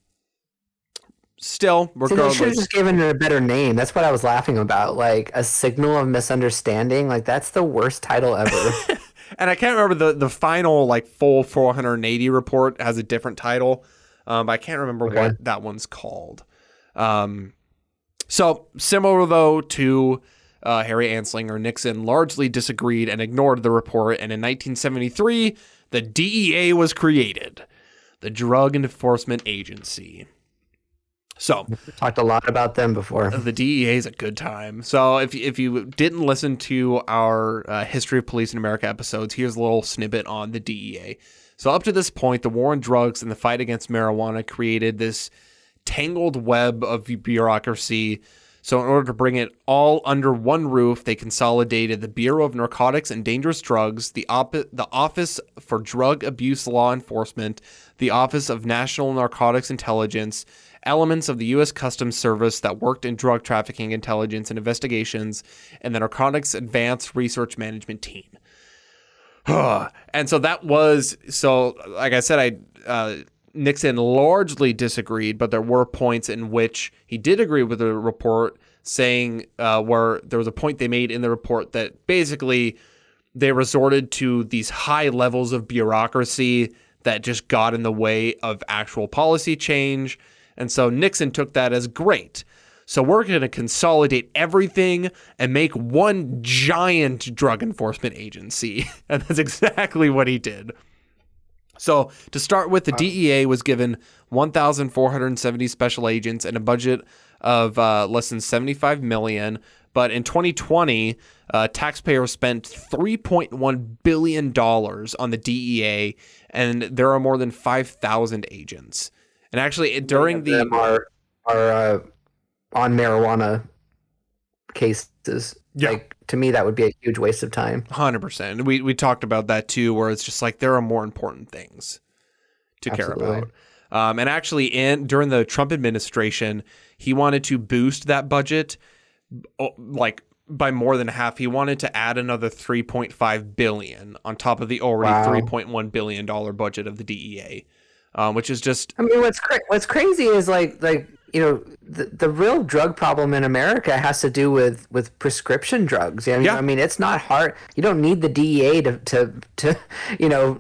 Speaker 2: still,
Speaker 1: See, they should have just given it a better name. That's what I was laughing about. Like a signal of misunderstanding. Like that's the worst title ever.
Speaker 2: and I can't remember the the final like full 480 report has a different title. Um, but I can't remember
Speaker 1: Okay.
Speaker 2: what that one's called. Um, so similar though to uh, Harry Anslinger, Nixon largely disagreed and ignored the report. And in 1973, the DEA was created, the Drug Enforcement Agency. So
Speaker 1: Talked a lot about them before.
Speaker 2: the DEA is a good time. So if if you didn't listen to our uh, history of police in America episodes, here's a little snippet on the DEA. So up to this point, the war on drugs and the fight against marijuana created this tangled web of bureaucracy. So in order to bring it all under one roof, they consolidated the Bureau of Narcotics and Dangerous Drugs, the op- the Office for Drug Abuse Law Enforcement, the Office of National Narcotics Intelligence, elements of the U.S. Customs Service that worked in drug trafficking intelligence and investigations, and the Narcotics Advanced Research Management Team. and so that was so. Like I said, I uh, Nixon largely disagreed, but there were points in which he did agree with the report, saying uh, where there was a point they made in the report that basically they resorted to these high levels of bureaucracy that just got in the way of actual policy change. And so Nixon took that as great. So we're going to consolidate everything and make one giant drug enforcement agency. And that's exactly what he did. So to start with, the DEA was given 1,470 special agents and a budget of uh, less than 75 million. But in 2020, uh, taxpayers spent 3.1 billion dollars on the DEA, and there are more than 5,000 agents. And actually, during the
Speaker 1: are are uh, on marijuana cases.
Speaker 2: Yeah.
Speaker 1: Like to me, that would be a huge waste of time.
Speaker 2: Hundred percent. We we talked about that too, where it's just like there are more important things to care about. Um, and actually, in during the Trump administration, he wanted to boost that budget, oh, like by more than half. He wanted to add another three point five billion on top of the already
Speaker 1: Wow.
Speaker 2: three point one billion dollar budget of the DEA, um, which is just
Speaker 1: I mean, what's cra- what's crazy is like like you know the the real drug problem in America has to do with with prescription drugs. I mean,
Speaker 2: Yeah.
Speaker 1: I mean, it's not hard. You don't need the DEA to to to you know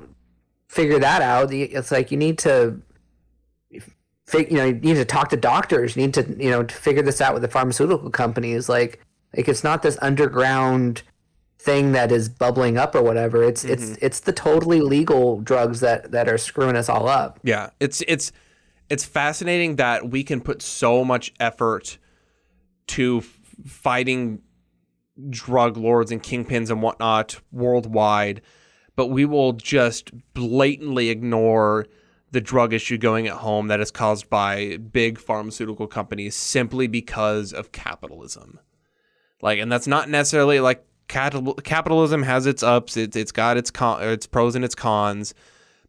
Speaker 1: figure that out. It's like you need to. You know, you need to talk to doctors. You need to, you know, to figure this out with the pharmaceutical companies. Like, like it's not this underground thing that is bubbling up or whatever. It's it's mm-hmm. it's the totally legal drugs that that are screwing us all up.
Speaker 2: Yeah, it's it's it's fascinating that we can put so much effort to fighting drug lords and kingpins and whatnot worldwide, but we will just blatantly ignore the drug issue going at home that is caused by big pharmaceutical companies simply because of capitalism. Like, and that's not necessarily like capital, capitalism has its ups, it's it's got its con, its pros and its cons,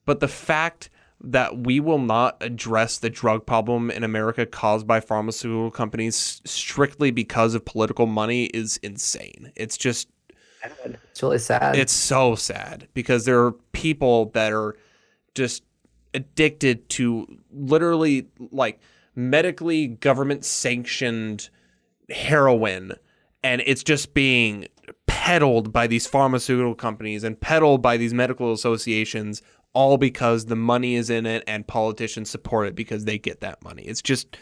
Speaker 2: but the fact that we will not address the drug problem in America caused by pharmaceutical companies strictly because of political money is insane. It's just
Speaker 1: It's really sad.
Speaker 2: it's so sad because there are people that are just addicted to literally like medically government sanctioned heroin and it's just being peddled by these pharmaceutical companies and peddled by these medical associations all because the money is in it and politicians support it because they get that money. It's just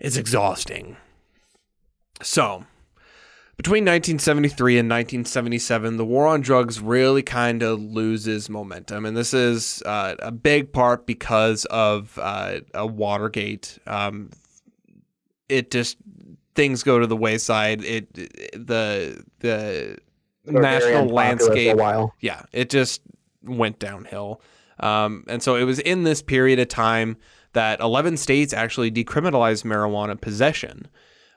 Speaker 2: it's exhausting. So, between 1973 and 1977, the war on drugs really kind of loses momentum, and this is uh, a big part because of uh, a Watergate. Um, it just things go to the wayside. It the the
Speaker 1: They were very
Speaker 2: national landscape
Speaker 1: a while.
Speaker 2: yeah, it just went downhill. Um, and so it was in this period of time that 11 states actually decriminalized marijuana possession.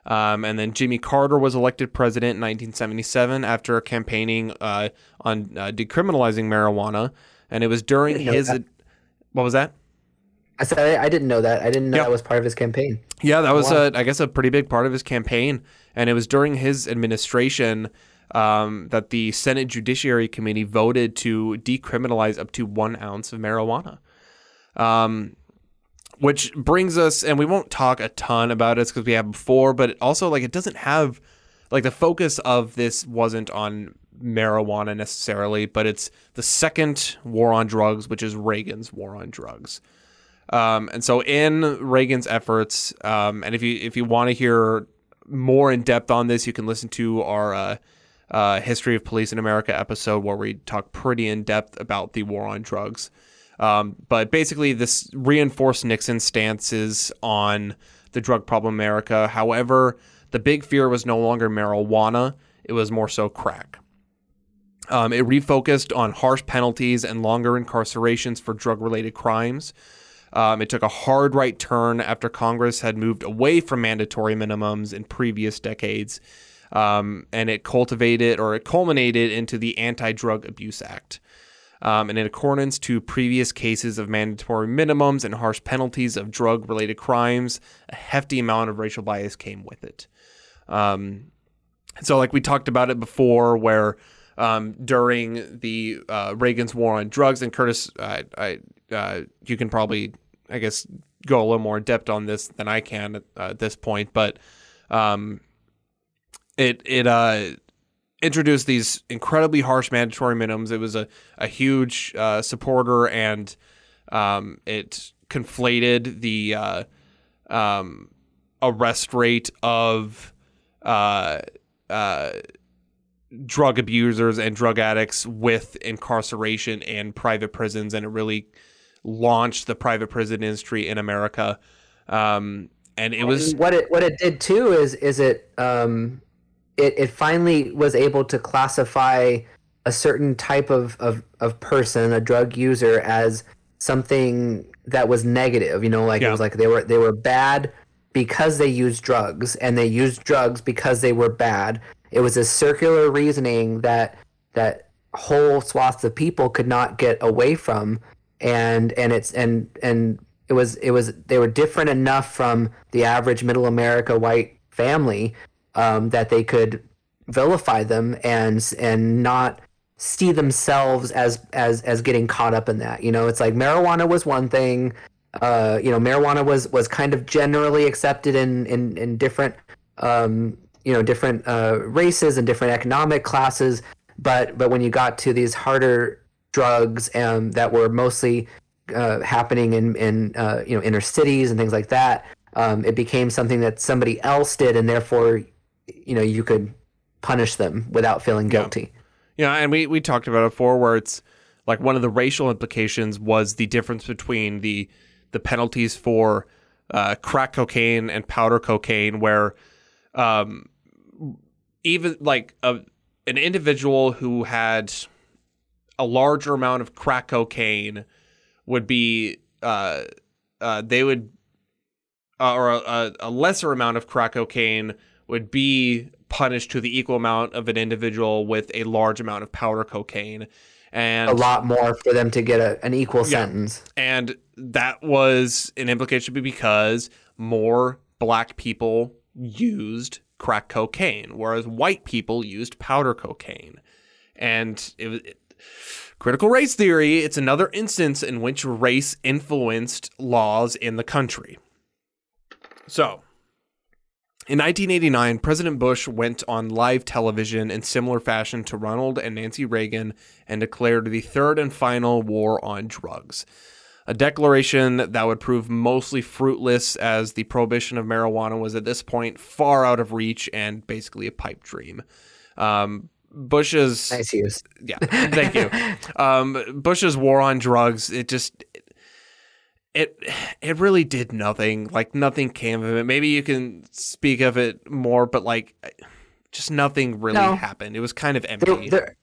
Speaker 2: Um, and then Jimmy Carter was elected president in 1977 after campaigning uh, on uh, decriminalizing marijuana. And it was during his. What was that?
Speaker 1: I said I, I didn't know that. I didn't know
Speaker 2: Yeah.
Speaker 1: that was part of his campaign.
Speaker 2: Yeah, that was,
Speaker 1: Wow.
Speaker 2: uh, I guess, a pretty big part of his campaign. And it was during his administration um, that the Senate Judiciary Committee voted to decriminalize up to one ounce of marijuana. Um, which brings us, and we won't talk a ton about it because we have before, but also, like, it doesn't have, like, the focus of this wasn't on marijuana necessarily, but it's the second war on drugs, which is Reagan's war on drugs. Um, and so in Reagan's efforts, um, and if you if you want to hear more in depth on this, you can listen to our uh, uh, history of police in America episode where we talk pretty in depth about the war on drugs. Um, but basically, this reinforced Nixon's stances on the drug problem in America. However, the big fear was no longer marijuana; it was more so crack. Um, it refocused on harsh penalties and longer incarcerations for drug related crimes. Um, it took a hard right turn after Congress had moved away from mandatory minimums in previous decades. Um, and it cultivated or it culminated into the Anti Drug Abuse Act. Um, and in accordance to previous cases of mandatory minimums and harsh penalties of drug related crimes, a hefty amount of racial bias came with it. Um, so, like we talked about it before, where um, during the uh, Reagan's war on drugs, and Curtis, I, I, uh, you can probably, I guess, go a little more in depth on this than I can at, uh, this point, but um, it it uh, introduced these incredibly harsh mandatory minimums. It was a a huge uh, supporter, and um, it conflated the uh, um, arrest rate of uh, uh, drug abusers and drug addicts with incarceration and private prisons, and it really launched the private prison industry in America. Um, and it was
Speaker 1: And what it what it did too is is it um it, it finally was able to classify a certain type of, of, of person, a drug user, as something that was negative. You know, like it was like they were they were bad because they used drugs, and they used drugs because they were bad. It was a circular reasoning that that whole swaths of people could not get away from, and and it's and and it was it was they were different enough from the average middle America white family um, that they could vilify them and and not see themselves as as as getting caught up in that. You know, it's like marijuana was one thing. Uh, you know, marijuana was was kind of generally accepted in in in different um, you know different uh, races and different economic classes. But but when you got to these harder drugs um, that were mostly uh, happening in in uh, you know inner cities and things like that, um, it became something that somebody else did, and therefore, you know, you could punish them without feeling guilty.
Speaker 2: Yeah, and we, we talked about it before where it's like one of the racial implications was the difference between the the penalties for uh, crack cocaine and powder cocaine, where um, even like a, an individual who had a larger amount of crack cocaine would be uh, uh, they would uh, or a, a lesser amount of crack cocaine would be punished to the equal amount of an individual with a large amount of powder cocaine. and
Speaker 1: a lot more for them to get a, an equal
Speaker 2: Yeah.
Speaker 1: sentence.
Speaker 2: and that was an implication because more black people used crack cocaine, whereas white people used powder cocaine. And it was it, critical race theory. It's another instance in which race influenced laws in the country. So, in 1989, President Bush went on live television in similar fashion to Ronald and Nancy Reagan and declared the third and final war on drugs. A declaration that would prove mostly fruitless as the prohibition of marijuana was at this point far out of reach and basically a pipe dream. Um, Bush's
Speaker 1: Nice use.
Speaker 2: yeah, thank you. Um, Bush's war on drugs, it just it it really did nothing. Like nothing came of it. Maybe you can speak of it more, but like just nothing really
Speaker 1: No.
Speaker 2: happened. It was kind of empty.
Speaker 1: there-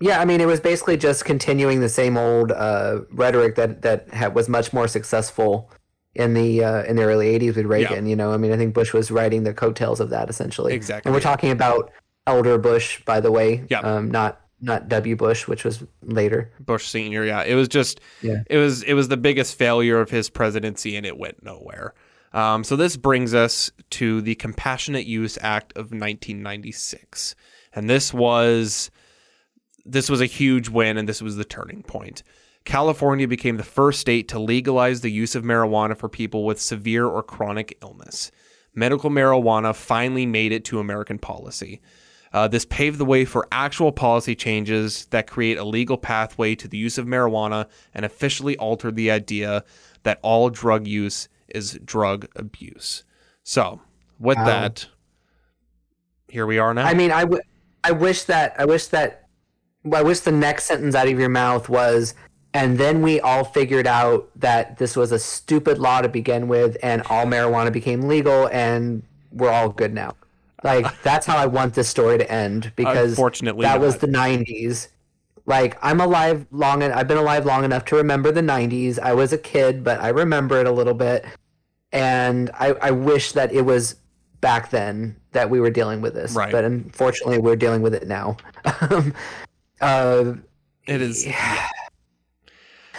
Speaker 1: yeah, I mean, it was basically just continuing the same old uh, rhetoric that that had, was much more successful in the uh, in the early '80s with Reagan. You know, I mean, I think Bush was riding the coattails of that essentially.
Speaker 2: Exactly,
Speaker 1: And we're talking about elder Bush, by the way.
Speaker 2: Yeah.
Speaker 1: Um, not not W. Bush, which was later.
Speaker 2: Bush senior, yeah. It was just
Speaker 1: Yeah.
Speaker 2: it was it was the biggest failure of his presidency and it went nowhere. Um, so this brings us to the Compassionate Use Act of 1996. And this was this was a huge win and this was the turning point. California became the first state to legalize the use of marijuana for people with severe or chronic illness. Medical marijuana finally made it to American policy. Uh, this paved the way for actual policy changes that create a legal pathway to the use of marijuana and officially altered the idea that all drug use is drug abuse. So, with
Speaker 1: Wow.
Speaker 2: that, here we are now.
Speaker 1: I mean, I, w- I wish that I wish that I wish the next sentence out of your mouth was, and then we all figured out that this was a stupid law to begin with, and all marijuana became legal, and we're all good now. Like that's how I want this story to end because
Speaker 2: Unfortunately
Speaker 1: that was the '90s. Like I'm alive long, en- I've been alive long enough to remember the '90s. I was a kid, but I remember it a little bit, and I, I wish that it was back then that we were dealing with this.
Speaker 2: Right.
Speaker 1: But unfortunately, we're dealing with it now. uh,
Speaker 2: it is.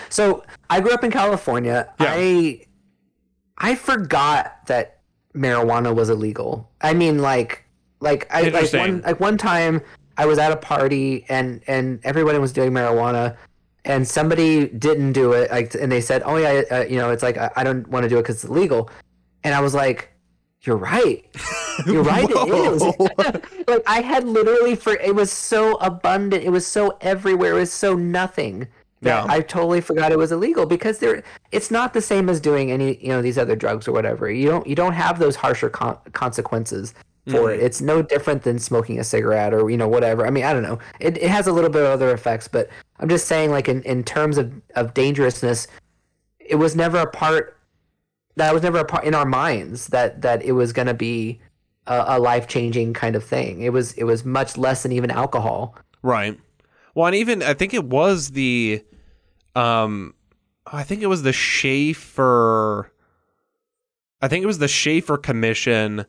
Speaker 1: so I grew up in California.
Speaker 2: Yeah.
Speaker 1: I I forgot that marijuana was illegal. I mean, like, like I like one like one time I was at a party and and everybody was doing marijuana. And somebody didn't do it, like, and they said, "Oh yeah, uh, you know, it's like I, I don't want to do it because it's illegal." And I was like, "You're right. You're right. it is." like I had literally for it was so abundant. It was so everywhere. It was so nothing.
Speaker 2: Yeah.
Speaker 1: I totally forgot it was illegal because there. It's not the same as doing any you know these other drugs or whatever. You don't you don't have those harsher con- consequences for it. Mm-hmm. It's no different than smoking a cigarette or you know whatever. I mean I don't know. It it has a little bit of other effects, but I'm just saying like in in terms of of dangerousness, it was never a part. That was never a part in our minds that that it was going to be a, a life changing kind of thing. It was it was much less than even alcohol.
Speaker 2: Right. Well, and even I think it was the, um, I think it was the Shafer. I think it was the Shafer Commission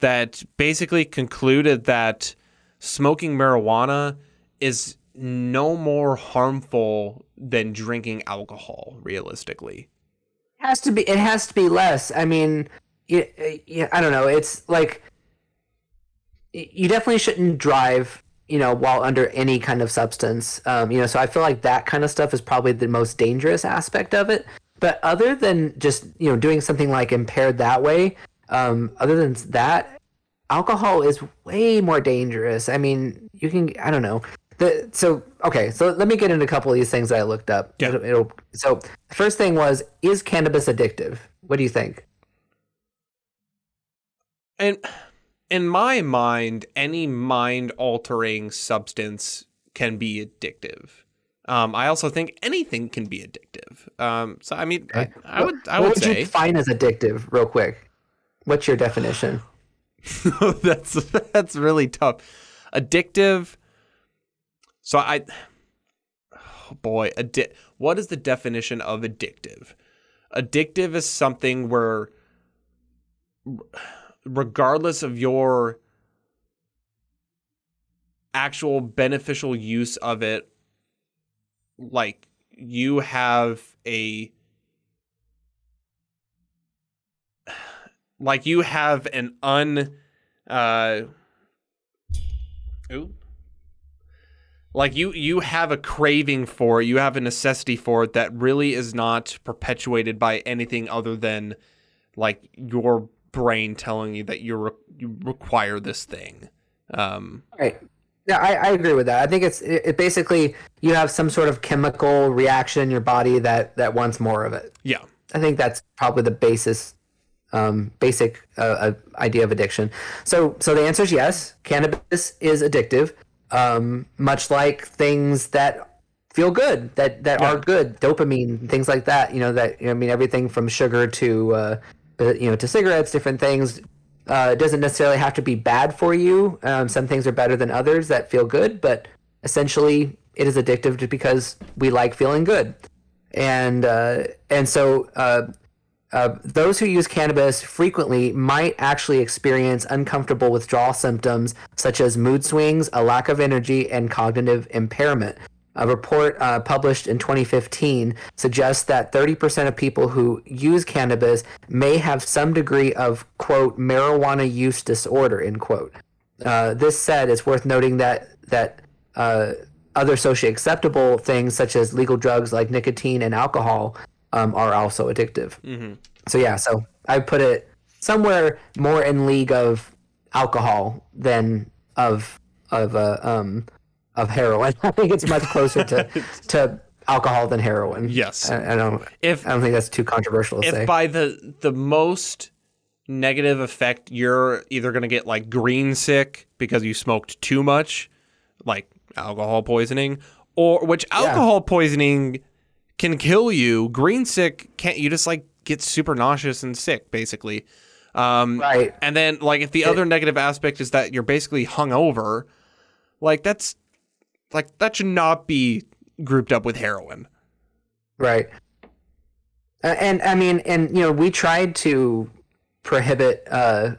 Speaker 2: that basically concluded that smoking marijuana is no more harmful than drinking alcohol. Realistically,
Speaker 1: It has to be. It has to be less. I mean, yeah, I don't know. It's like you definitely shouldn't drive. You know, while under any kind of substance. Um, you know, so I feel like that kind of stuff is probably the most dangerous aspect of it. But other than just you know doing something like impaired that way, um, other than that, alcohol is way more dangerous. I mean, you can. I don't know. The, so okay, so let me get into a couple of these things that I looked up.
Speaker 2: Yeah.
Speaker 1: It'll, it'll, so the first thing was, is cannabis addictive? What do you think?
Speaker 2: and in my mind, any mind-altering substance can be addictive. Um, I also think anything can be addictive. Um, so I mean, I, I would, I
Speaker 1: what
Speaker 2: would
Speaker 1: would
Speaker 2: say
Speaker 1: you define as addictive, real quick? What's your definition?
Speaker 2: that's that's really tough. Addictive. So I, oh boy, addi- What is the definition of addictive? Addictive is something where, r- regardless of your actual beneficial use of it, like you have a like you have an un uh ooh. Like you you have a craving for it you have a necessity for it that really is not perpetuated by anything other than like your brain telling you that you re- you require this thing um
Speaker 1: Right. Yeah, I, I agree with that. I think it's it, it basically you have some sort of chemical reaction in your body that that wants more of it.
Speaker 2: yeah
Speaker 1: I think that's probably the basis, um, basic uh, uh, idea of addiction. So, so the answer is yes. Cannabis is addictive, um, much like things that feel good, that that are good, dopamine, things like that. You know that I mean everything from sugar to uh, uh, you know to cigarettes, different things. Uh, it doesn't necessarily have to be bad for you. Um, some things are better than others that feel good, but essentially it is addictive just because we like feeling good and uh, and so uh, uh, those who use cannabis frequently might actually experience uncomfortable withdrawal symptoms such as mood swings, a lack of energy, and cognitive impairment. A report uh, published in 2015 suggests that 30% of people who use cannabis may have some degree of quote marijuana use disorder end quote. Uh, this said, it's worth noting that that uh, other socially acceptable things such as legal drugs like nicotine and alcohol um, are also addictive. So yeah, so I put it somewhere more in league of alcohol than of of uh, um of heroin. I think it's much closer to to alcohol than heroin.
Speaker 2: Yes.
Speaker 1: I, I don't.
Speaker 2: if
Speaker 1: I don't think that's too controversial to
Speaker 2: if
Speaker 1: say.
Speaker 2: by the the most negative effect you're either going to get like green sick because you smoked too much like alcohol poisoning or which alcohol poisoning can kill you green sick can't you just like get super nauseous and sick basically um
Speaker 1: right.
Speaker 2: and then like if the other negative aspect is that you're basically hungover like that's like that should not be grouped up with heroin
Speaker 1: Right. Uh, and I mean, and you know, we tried to prohibit uh,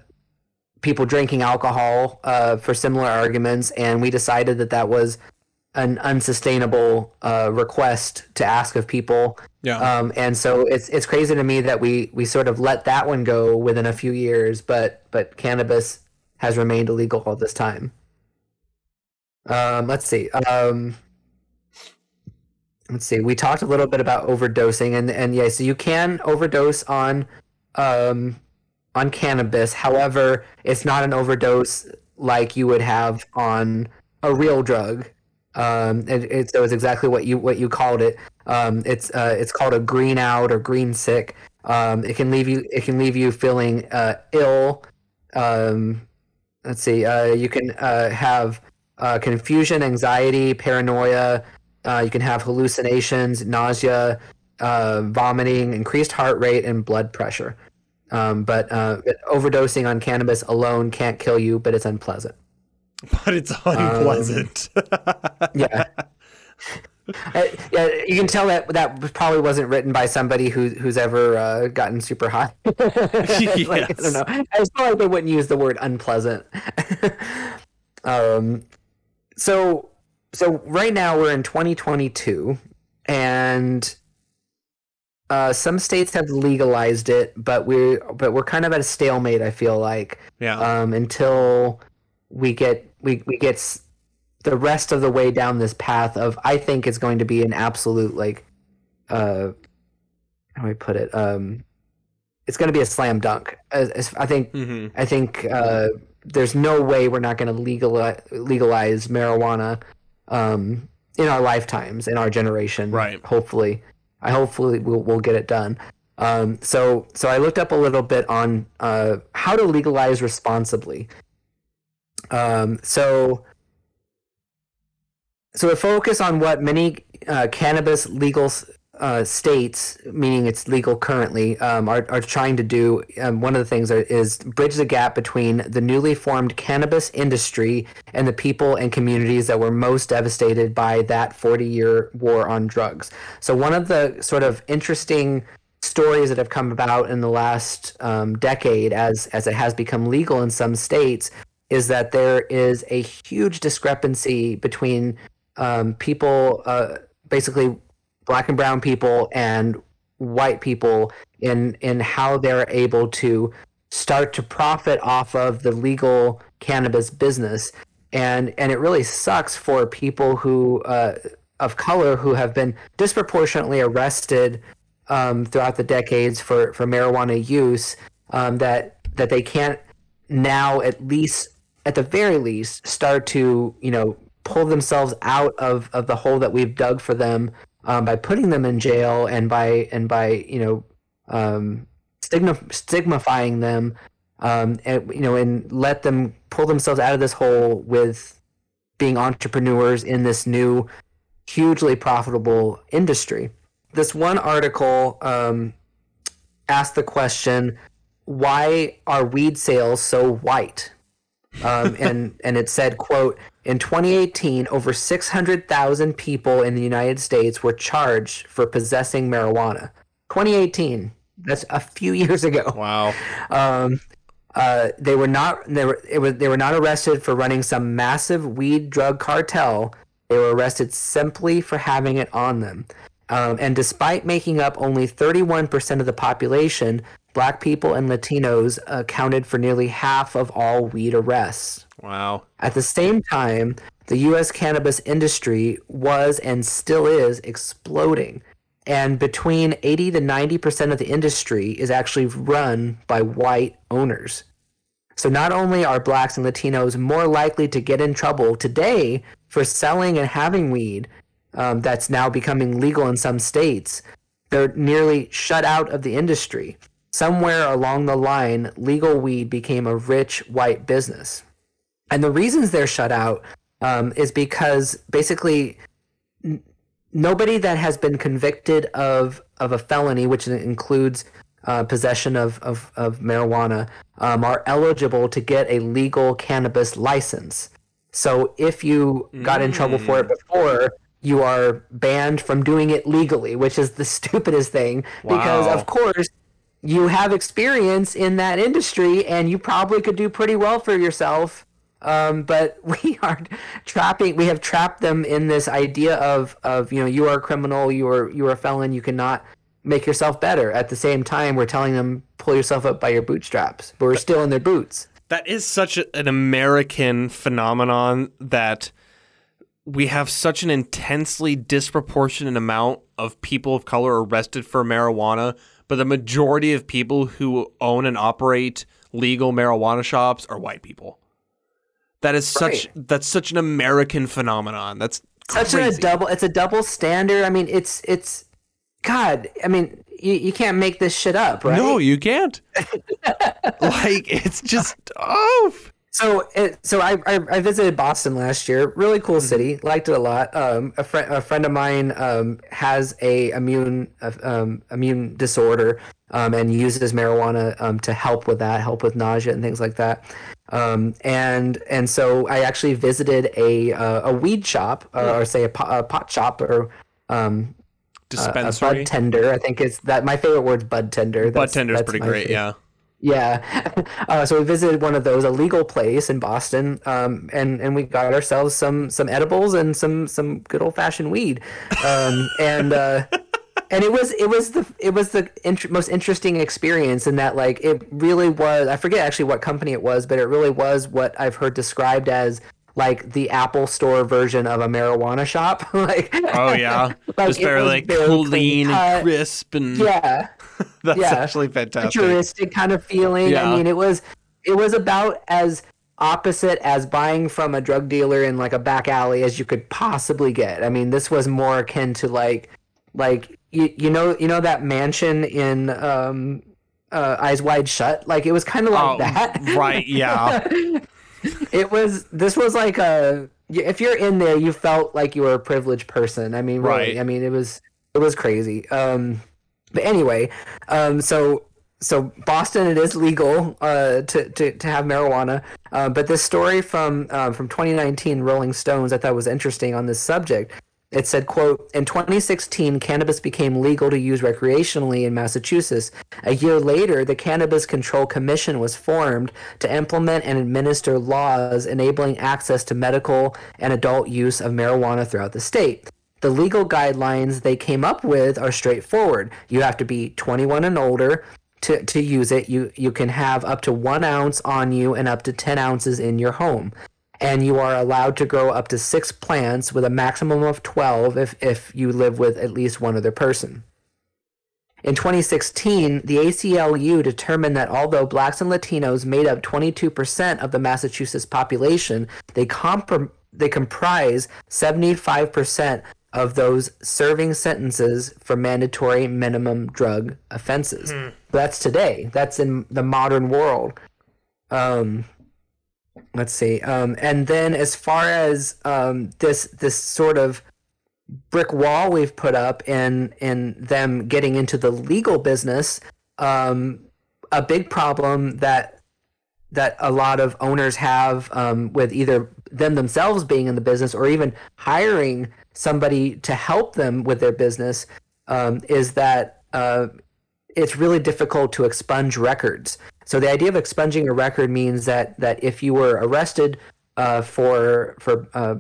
Speaker 1: people drinking alcohol uh, for similar arguments, and we decided that that was an unsustainable uh, request to ask of people.
Speaker 2: yeah
Speaker 1: Um, and so it's it's crazy to me that we we sort of let that one go within a few years, but but cannabis has remained illegal all this time. Um, let's see. Um, let's see. We talked a little bit about overdosing, and and yeah, so you can overdose on um, on cannabis. However, it's not an overdose like you would have on a real drug. Um, it, it, so it's exactly what you what you called it. Um, it's uh, it's called a green out or green sick. Um, it can leave you it can leave you feeling uh, ill. Um, let's see. Uh, you can uh, have uh, confusion, anxiety, paranoia. Uh, you can have hallucinations, nausea, uh, vomiting, increased heart rate, and blood pressure. Um, but uh, overdosing on cannabis alone can't kill you, but it's unpleasant.
Speaker 2: but it's unpleasant
Speaker 1: Yeah. Uh, yeah, you can tell that that probably wasn't written by somebody who who's ever uh, gotten super high. like, I don't know. I feel like they wouldn't use the word unpleasant. um, so so right now we're in 2022, and uh, some states have legalized it, but we're but we're kind of at a stalemate. I feel like
Speaker 2: yeah
Speaker 1: um, until we get we we get the rest of the way down this path of I think it's going to be an absolute like uh how do I put it um it's going to be a slam dunk. As, as- I think
Speaker 2: hmm
Speaker 1: I think uh, there's no way we're not going to legalize legalize marijuana um, in our lifetimes, in our generation.
Speaker 2: Right.
Speaker 1: Hopefully, I hopefully we'll, we'll get it done. Um, so so I looked up a little bit on uh, how to legalize responsibly. Um, so so to focus on what many uh, cannabis legal uh, states, meaning it's legal currently, um, are, are trying to do. Um, one of the things are, is bridge the gap between the newly formed cannabis industry and the people and communities that were most devastated by that 40 year war on drugs. So, one of the sort of interesting stories that have come about in the last um, decade as, as it has become legal in some states is that there is a huge discrepancy between um, people uh, basically black and brown people and white people in in how they're able to start to profit off of the legal cannabis business. And and it really sucks for people who uh, of color who have been disproportionately arrested um, throughout the decades for for marijuana use um, that that they can't now at least at the very least start to you know pull themselves out of of the hole that we've dug for them um, by putting them in jail and by and by you know um, stigma, stigmifying them um, and you know and let them pull themselves out of this hole with being entrepreneurs in this new hugely profitable industry. This one article um, asked the question why are weed sales so white um, and and it said quote in 2018 over 600,000 people in the United States were charged for possessing marijuana 2018 that's a few years ago
Speaker 2: Wow.
Speaker 1: um, uh, they were not they were it was they were not arrested for running some massive weed drug cartel. They were arrested simply for having it on them. Um, and despite making up only 31% of the population, black people and Latinos accounted for nearly half of all weed arrests.
Speaker 2: Wow.
Speaker 1: At the same time, the U.S. cannabis industry was and still is exploding. And between 80 to 90% of the industry is actually run by white owners. So not only are blacks and Latinos more likely to get in trouble today for selling and having weed um, that's now becoming legal in some states, they're nearly shut out of the industry. Somewhere along the line, legal weed became a rich white business. And the reasons they're shut out um, is because basically n- nobody that has been convicted of of a felony, which includes uh, possession of of, of marijuana, um, are eligible to get a legal cannabis license. So if you got in trouble for it before, you are banned from doing it legally, which is the stupidest thing because of course you have experience in that industry and you probably could do pretty well for yourself. Um, but we are trapping we have trapped them in this idea of of you know you are a criminal you are you are a felon you cannot make yourself better. At the same time we're telling them pull yourself up by your bootstraps but we're still in their boots.
Speaker 2: That is such an American phenomenon that we have such an intensely disproportionate amount of people of color arrested for marijuana, but the majority of people who own and operate legal marijuana shops are white people. That is such that's such an American phenomenon. That's
Speaker 1: such a double it's a double standard i mean it's it's god i mean you, you can't make this shit up right
Speaker 2: No, you can't. like it's just oh
Speaker 1: So, it, so I, I I visited Boston last year. Really cool city. Liked it a lot. Um, a friend a friend of mine um has a immune uh, um immune disorder um and uses marijuana um to help with that, help with nausea and things like that. Um and and so I actually visited a uh, a weed shop uh, or say a pot, a pot shop or um a
Speaker 2: dispensary.
Speaker 1: bud tender. I think it's that my favorite word's bud tender.
Speaker 2: Bud
Speaker 1: That's-
Speaker 2: tender's
Speaker 1: that's
Speaker 2: pretty great,
Speaker 1: favorite.
Speaker 2: yeah.
Speaker 1: Yeah. Uh, so we visited one of those, a legal place in Boston, um, and and we got ourselves some some edibles and some some good old fashioned weed, um, and uh, and it was it was the it was the int- most interesting experience in that like it really was. I forget actually what company it was, but it really was what I've heard described as like the Apple Store version of a marijuana shop. like
Speaker 2: Oh yeah.
Speaker 1: Like,
Speaker 2: just
Speaker 1: it
Speaker 2: very
Speaker 1: was
Speaker 2: like
Speaker 1: very
Speaker 2: clean
Speaker 1: clean
Speaker 2: and crisp and
Speaker 1: yeah.
Speaker 2: that's
Speaker 1: yeah.
Speaker 2: actually fantastic.
Speaker 1: futuristic kind of feeling.
Speaker 2: Yeah.
Speaker 1: I mean, it was it was about as opposite as buying from a drug dealer in like a back alley as you could possibly get. I mean, this was more akin to like like you, you know you know that mansion in um uh, Eyes Wide Shut. Like it was kind of like
Speaker 2: Oh,
Speaker 1: that.
Speaker 2: right, yeah.
Speaker 1: It was this was like a if you're in there you felt like you were a privileged person. I mean really
Speaker 2: Right.
Speaker 1: i mean it was it was crazy. Um but anyway um so so boston it is legal uh to to, to have marijuana. Uh, but this story from um, from 2019 rolling stones i thought was interesting on this subject it said, quote, in 2016, cannabis became legal to use recreationally in Massachusetts. A year later, the Cannabis Control Commission was formed to implement and administer laws enabling access to medical and adult use of marijuana throughout the state. the legal guidelines they came up with are straightforward. You have to be 21 and older to, to use it. You you can have up to one ounce on you and up to 10 ounces in your home. And you are allowed to grow up to six plants with a maximum of 12 if, if you live with at least one other person. In 2016, the ACLU determined that although blacks and Latinos made up 22% of the Massachusetts population, they, compr- they comprise 75% of those serving sentences for mandatory minimum drug offenses.
Speaker 2: Hmm.
Speaker 1: That's today. That's in the modern world. Um, let's see. Um, and then as far as um, this this sort of brick wall we've put up in in them getting into the legal business, um, a big problem that that a lot of owners have um, with either them themselves being in the business or even hiring somebody to help them with their business um, is that uh, it's really difficult to expunge records. So the idea of expunging a record means that that if you were arrested uh, for for uh,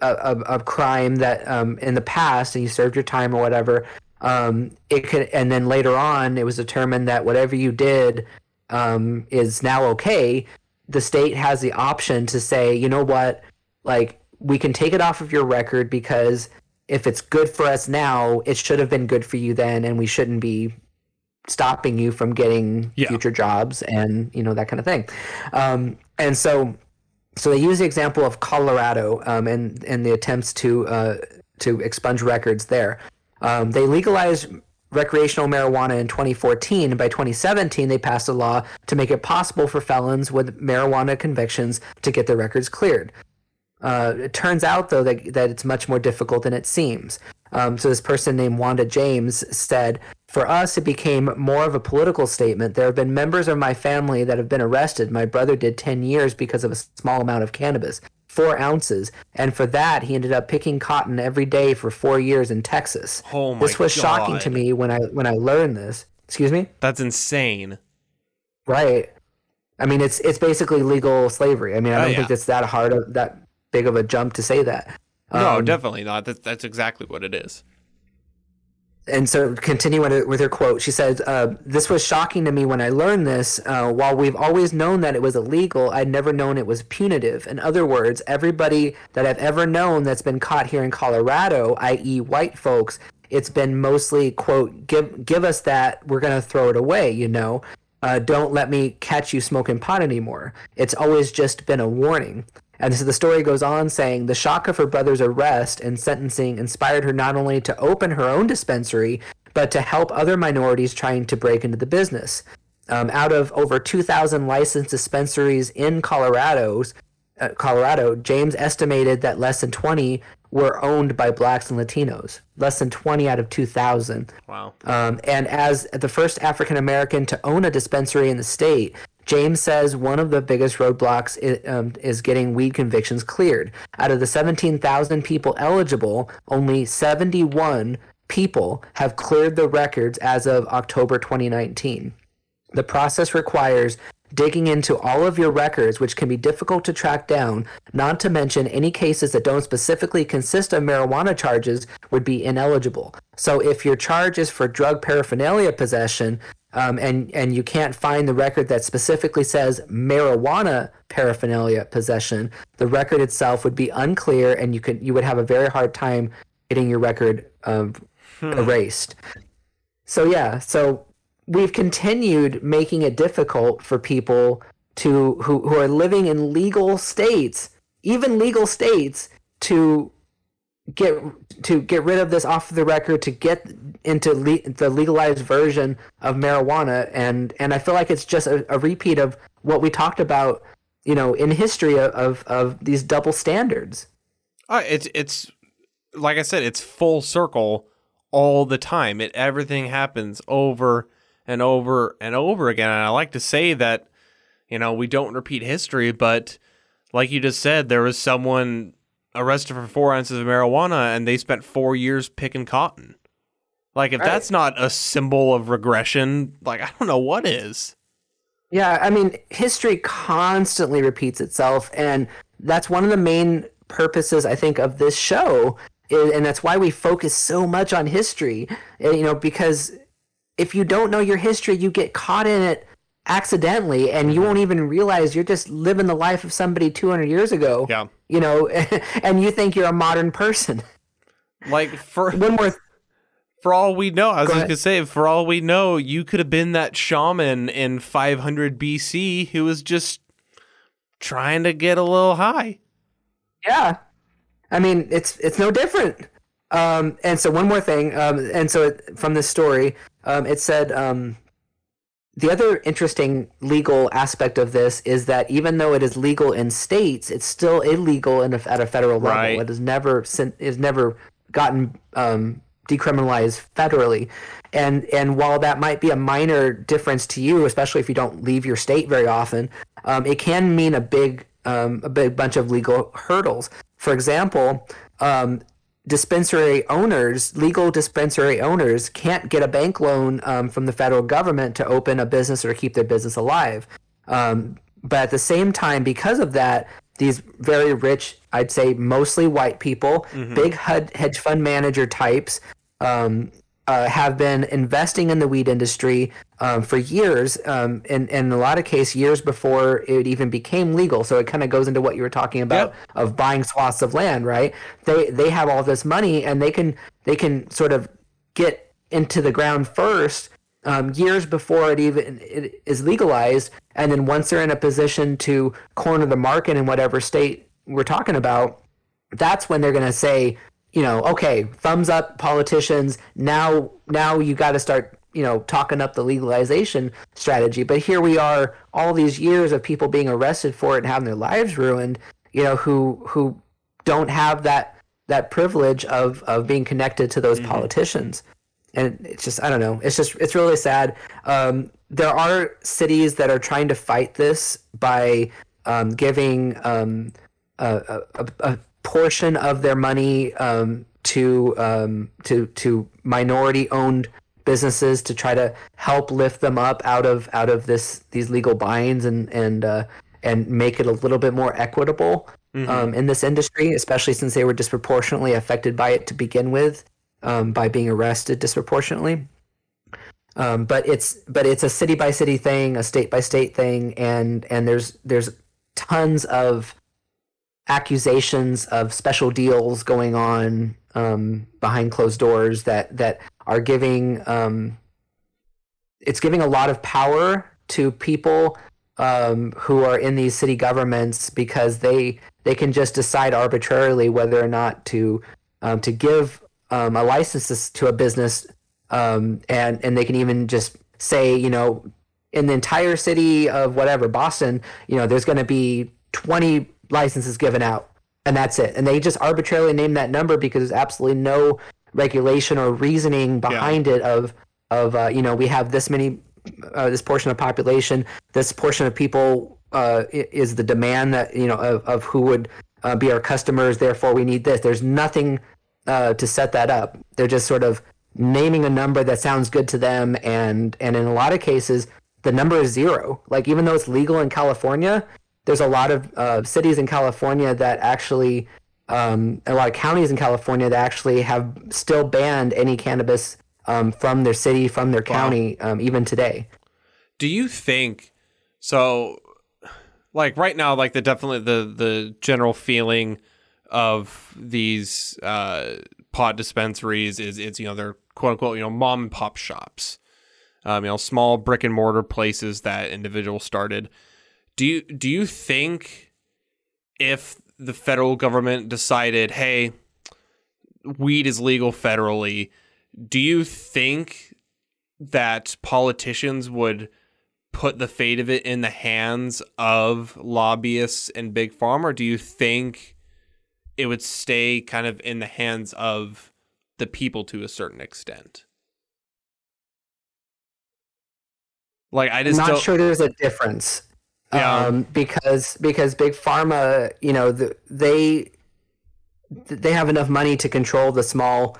Speaker 1: a, a, crime that um, in the past and you served your time or whatever, um, it could and then later on it was determined that whatever you did um, is now okay. The state has the option to say, you know what, like we can take it off of your record because if it's good for us now, it should have been good for you then, and we shouldn't be stopping you from getting
Speaker 2: Yeah.
Speaker 1: future jobs and you know that kind of thing. Um, and so, so they use the example of Colorado um, and and the attempts to uh, to expunge records there. Um, they legalized recreational marijuana in 2014 and by 2017 they passed a law to make it possible for felons with marijuana convictions to get their records cleared uh, it turns out, though, that, that it's much more difficult than it seems. Um, so, this person named Wanda James said, For us, it became more of a political statement. There have been members of my family that have been arrested. My brother did 10 years because of a small amount of cannabis, four ounces. And for that, he ended up picking cotton every day for four years in Texas.
Speaker 2: Oh my
Speaker 1: this was shocking to me when I when I learned this. Excuse me?
Speaker 2: That's insane.
Speaker 1: Right. I mean, it's it's basically legal slavery. I mean, I
Speaker 2: Oh,
Speaker 1: don't
Speaker 2: yeah.
Speaker 1: think it's that hard of that big of a jump to say that.
Speaker 2: No,
Speaker 1: Um,
Speaker 2: definitely not. That's that's exactly what it is.
Speaker 1: and so continuing with her quote, she said, uh, "This was shocking to me when I learned this. Uh, while we've always known that it was illegal, I'd never known it was punitive. In other words, everybody that I've ever known that's been caught here in Colorado, i.e., white folks, it's been mostly quote, give give us that, we're gonna throw it away, you know." Uh, don't let me catch you smoking pot anymore. It's always just been a warning. And so the story goes on saying the shock of her brother's arrest and sentencing inspired her not only to open her own dispensary, but to help other minorities trying to break into the business. Um, out of over 2,000 licensed dispensaries in Colorado's, uh, Colorado, James estimated that less than 20 were owned by blacks and Latinos. Less than 20 out of 2,000.
Speaker 2: Wow.
Speaker 1: Um, and as the first African American to own a dispensary in the state, James says one of the biggest roadblocks is, um, is getting weed convictions cleared. Out of the 17,000 people eligible, only 71 people have cleared the records as of October 2019. The process requires digging into all of your records, which can be difficult to track down, not to mention any cases that don't specifically consist of marijuana charges would be ineligible. So if your charge is for drug paraphernalia possession, um, and and you can't find the record that specifically says marijuana paraphernalia possession, the record itself would be unclear, and you could you would have a very hard time getting your record um, erased. So yeah, so we've continued making it difficult for people to who, who are living in legal states, even legal states, to get to get rid of this off the record to get into le- the legalized version of marijuana and and I feel like it's just a, a repeat of what we talked about you know in history of of, of these double standards
Speaker 2: Uh, it's it's like I said, it's full circle all the time. It everything happens over and over and over again. And I like to say that you know we don't repeat history, but like you just said, there was someone arrested for four ounces of marijuana, and they spent four years picking cotton. Like if
Speaker 1: Right.
Speaker 2: that's not a symbol of regression, like I don't know what is.
Speaker 1: Yeah, I mean, history constantly repeats itself, and that's one of the main purposes I think of this show and that's why we focus so much on history. uh, You know, because if you don't know your history, you get caught in it accidentally, and
Speaker 2: Mm-hmm.
Speaker 1: you won't even realize you're just living the life of somebody 200 years ago.
Speaker 2: Yeah.
Speaker 1: You know, and you think you're a modern person.
Speaker 2: Like for
Speaker 1: One more.
Speaker 2: for all we know, I was
Speaker 1: Go
Speaker 2: just
Speaker 1: ahead.
Speaker 2: gonna say, for all we know, you could have been that shaman in 500 BC who was just trying to get a little high.
Speaker 1: Yeah, I mean it's it's no different. Um, and so one more thing, um, and so it, from this story, um, it said um, the other interesting legal aspect of this is that even though it is legal in states, it's still illegal in a, at a federal level.
Speaker 2: Right.
Speaker 1: It is never is never gotten um, decriminalized federally. And and while that might be a minor difference to you, especially if you don't leave your state very often, um, it can mean a big um, a big bunch of legal hurdles. For example, um, dispensary owners, legal dispensary owners, can't get a bank loan um, from the federal government to open a business or keep their business alive. Um, but at the same time, because of that, these very rich, I'd say mostly white people, big hud- hedge fund manager types, um, uh, have been investing in the weed industry um, for years, um, and, and in a lot of cases, years before it even became legal. So it kind of goes into what you were talking about
Speaker 2: Yep.
Speaker 1: of buying swaths of land, right? They they have all this money, and they can they can sort of get into the ground first um, years before it even it is legalized, and then once they're in a position to corner the market in whatever state we're talking about, that's when they're going to say, you know, okay, thumbs up, politicians. Now, now you got to start, you know, talking up the legalization strategy. But here we are, all these years of people being arrested for it and having their lives ruined. You know, who who don't have that that privilege of of being connected to those politicians and it's just I don't know. It's just it's really sad. Um, there are cities that are trying to fight this by um, giving um, a, a, a portion of their money um, to um, to to minority owned businesses to try to help lift them up out of out of this these legal binds and and uh, and make it a little bit more equitable um, in this industry, especially since they were disproportionately affected by it to begin with um, by being arrested disproportionately. Um, but it's but it's a city by city thing, a state by state thing, and and there's there's tons of accusations of special deals going on um, behind closed doors that that are giving um, it's giving a lot of power to people um, who are in these city governments because they they can just decide arbitrarily whether or not to um, to give um, a license to a business um, and and they can even just say you know in the entire city of whatever Boston you know there's going to be 20 licenses given out and that's it. And they just arbitrarily name that number because there's absolutely no regulation or reasoning behind it of of uh, you know we have this many uh, this portion of population this portion of people uh, is the demand that you know of, of who would uh, be our customers therefore we need this. There's nothing uh, to set that up. They're just sort of naming a number that sounds good to them and and in a lot of cases the number is zero. Like even though it's legal in california there's a lot of uh, cities in california that actually um, a lot of counties in california that actually have still banned any cannabis um, from their city from their county um, even today
Speaker 2: Do you think so? Like right now, like the definitely the the general feeling of these uh, pot dispensaries is it's you know they're quote unquote you know mom and pop shops, um, you know small brick and mortar places that individuals started. Do you do you think if the federal government decided, hey, weed is legal federally, do you think that politicians would put the fate of it in the hands of lobbyists and big pharma or do you think it would stay kind of in the hands of the people to a certain extent? Like i just
Speaker 1: not
Speaker 2: don't
Speaker 1: sure there's a difference
Speaker 2: Yeah.
Speaker 1: um, because because big pharma you know the, they they have enough money to control the small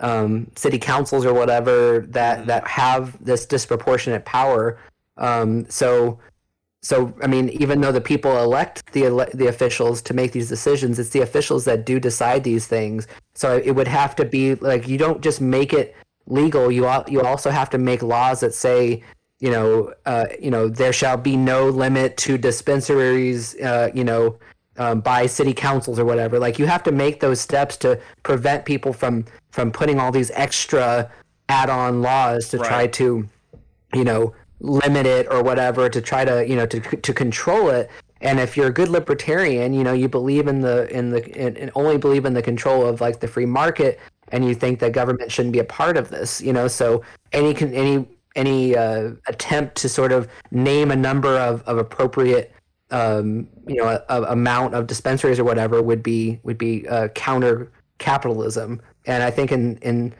Speaker 1: um, city councils or whatever that
Speaker 2: Mm-hmm.
Speaker 1: that have this disproportionate power um, so so I mean, even though the people elect the ele- the officials to make these decisions, it's the officials that do decide these things. So it would have to be like you don't just make it legal. You al- you also have to make laws that say, you know, uh, you know, there shall be no limit to dispensaries, uh, you know, um, by city councils or whatever. Like you have to make those steps to prevent people from from putting all these extra add-on laws to try to, you know, limit it or whatever to try to you know to to control it. And if you're a good libertarian, you know, you believe in the in the in, and only believe in the control of like the free market, and you think that government shouldn't be a part of this, you know. So any any any uh, attempt to sort of name a number of, of appropriate um, you know a, a amount of dispensaries or whatever would be would be uh, counter capitalism. And I think in in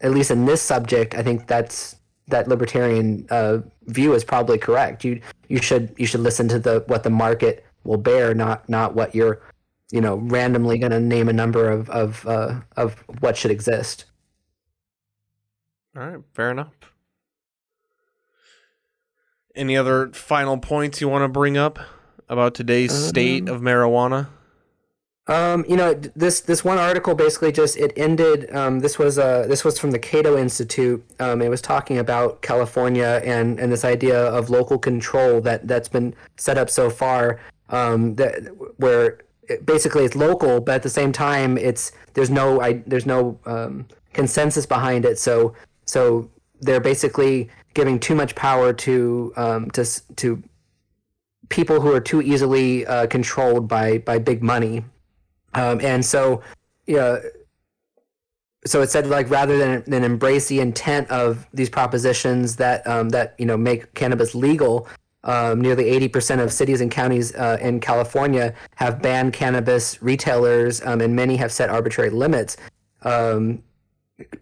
Speaker 1: at least in this subject, I think that's that libertarian uh, view is probably correct. You you should you should listen to the what the market will bear, not not what you're you know randomly going to name a number of of uh, of what should exist.
Speaker 2: All right, fair enough. Any other final points you want to bring up about today's state of marijuana?
Speaker 1: Um, you know, this this one article basically just it ended. Um, this was uh this was from the Cato Institute. Um, it was talking about California and and this idea of local control that that's been set up so far. Um, that where it, basically it's local, but at the same time it's there's no I, there's no um, consensus behind it. So so they're basically giving too much power to um, to to people who are too easily uh, controlled by by big money. Um, and so, yeah, so it said like rather than than embrace the intent of these propositions that um, that you know make cannabis legal, um, nearly eighty percent of cities and counties uh, in California have banned cannabis retailers, um, and many have set arbitrary limits. Um,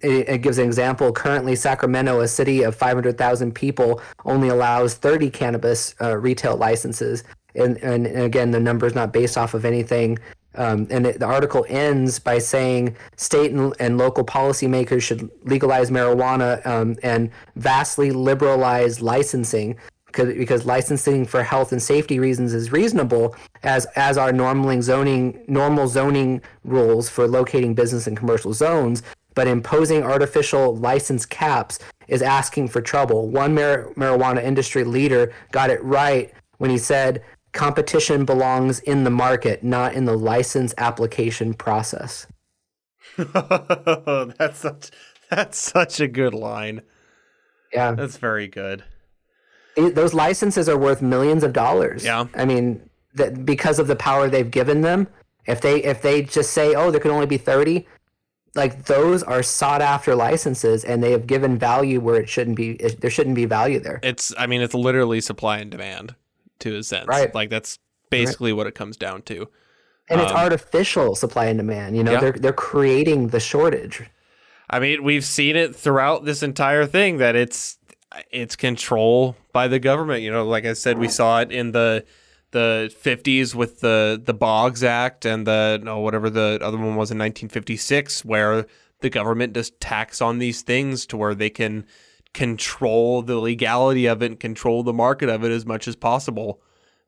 Speaker 1: it, gives an example. Currently, Sacramento, a city of 500,000 people, only allows 30 cannabis uh, retail licenses. And, and, and again, the number is not based off of anything. Um, and it, the article ends by saying state and, and local policymakers should legalize marijuana um, and vastly liberalize licensing because, because licensing for health and safety reasons is reasonable as as are normal zoning normal zoning rules for locating business and commercial zones but imposing artificial license caps is asking for trouble. One mar- marijuana industry leader got it right when he said competition belongs in the market, not in the license application process.
Speaker 2: that's such that's such a good line.
Speaker 1: Yeah.
Speaker 2: That's very good.
Speaker 1: It- those licenses are worth millions of dollars.
Speaker 2: Yeah.
Speaker 1: I mean, that because of the power they've given them, if they if they just say, "Oh, there can only be 30," like those are sought after licenses and they have given value where it shouldn't be it, there shouldn't be value there.
Speaker 2: It's I mean it's literally supply and demand to a sense.
Speaker 1: Right.
Speaker 2: Like that's basically what it comes down to.
Speaker 1: And it's
Speaker 2: Um,
Speaker 1: artificial supply and demand, you know,
Speaker 2: Yeah.
Speaker 1: they're they're creating the shortage.
Speaker 2: I mean, we've seen it throughout this entire thing that it's it's control by the government. You know, like I said, we saw it in the the 50s with the the Boggs Act and the no whatever the other one was in 1956, where the government just tax on these things to where they can control the legality of it and control the market of it as much as possible.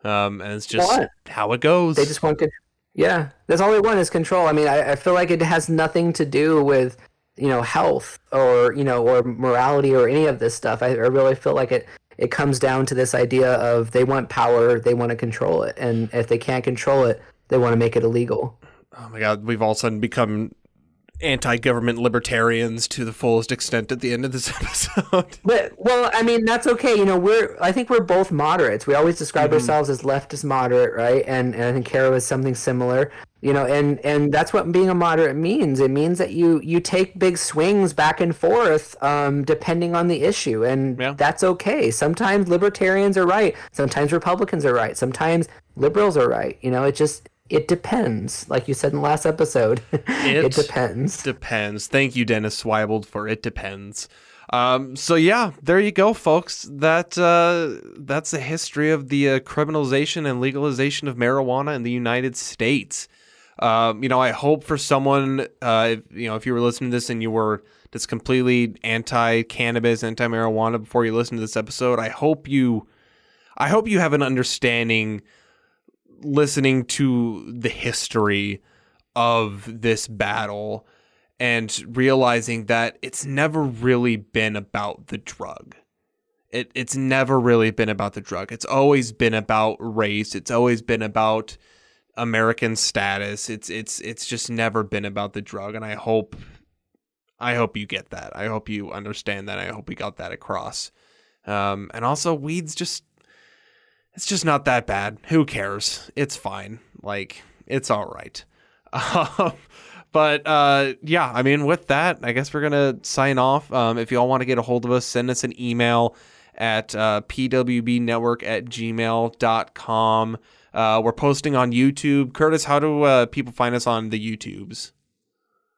Speaker 2: Um, and it's just
Speaker 1: What?
Speaker 2: how it goes.
Speaker 1: They just want to, yeah. That's all they want is control. I mean, I, I feel like it has nothing to do with you know health or you know or morality or any of this stuff. I, I really feel like it it comes down to this idea of they want power, they want to control it, and if they can't control it, they want to make it illegal.
Speaker 2: oh my god, we've all of a sudden become anti-government libertarians to the fullest extent at the end of this episode.
Speaker 1: But well, I mean that's okay. You know, we're I think we're both moderates. We always describe ourselves as leftist moderate, right? And and I think Kara is something similar. You know, and and that's what being a moderate means. It means that you you take big swings back and forth, um, depending on the issue, and
Speaker 2: Yeah.
Speaker 1: that's okay. Sometimes libertarians are right. Sometimes Republicans are right. Sometimes liberals are right. You know, it just it depends. Like you said in the last episode, it,
Speaker 2: It
Speaker 1: depends.
Speaker 2: depends. Thank you, Dennis Sweibold, for it depends. Um, so yeah, there you go, folks. That uh, that's the history of the uh, criminalization and legalization of marijuana in the United States. Um, you know, I hope for someone, uh, if, you know, if you were listening to this and you were just completely anti-cannabis, anti-marijuana before you listen to this episode, I hope you I hope you have an understanding listening to the history of this battle and realizing that it's never really been about the drug. It, it's never really been about the drug. It's always been about race. It's always been about American status. It's it's it's just never been about the drug. And I hope I hope you get that. I hope you understand that. I hope we got that across. Um, and also, weed's just it's just not that bad. Who cares? It's fine. Like it's all right. Um, but uh, yeah, I mean, with that, I guess we're gonna sign off. Um, if y'all want to get a hold of us, send us an email at uh, pwbnetwork at gmail.com. Uh, we're posting on YouTube. Curtis, how do uh, people find us on the YouTubes?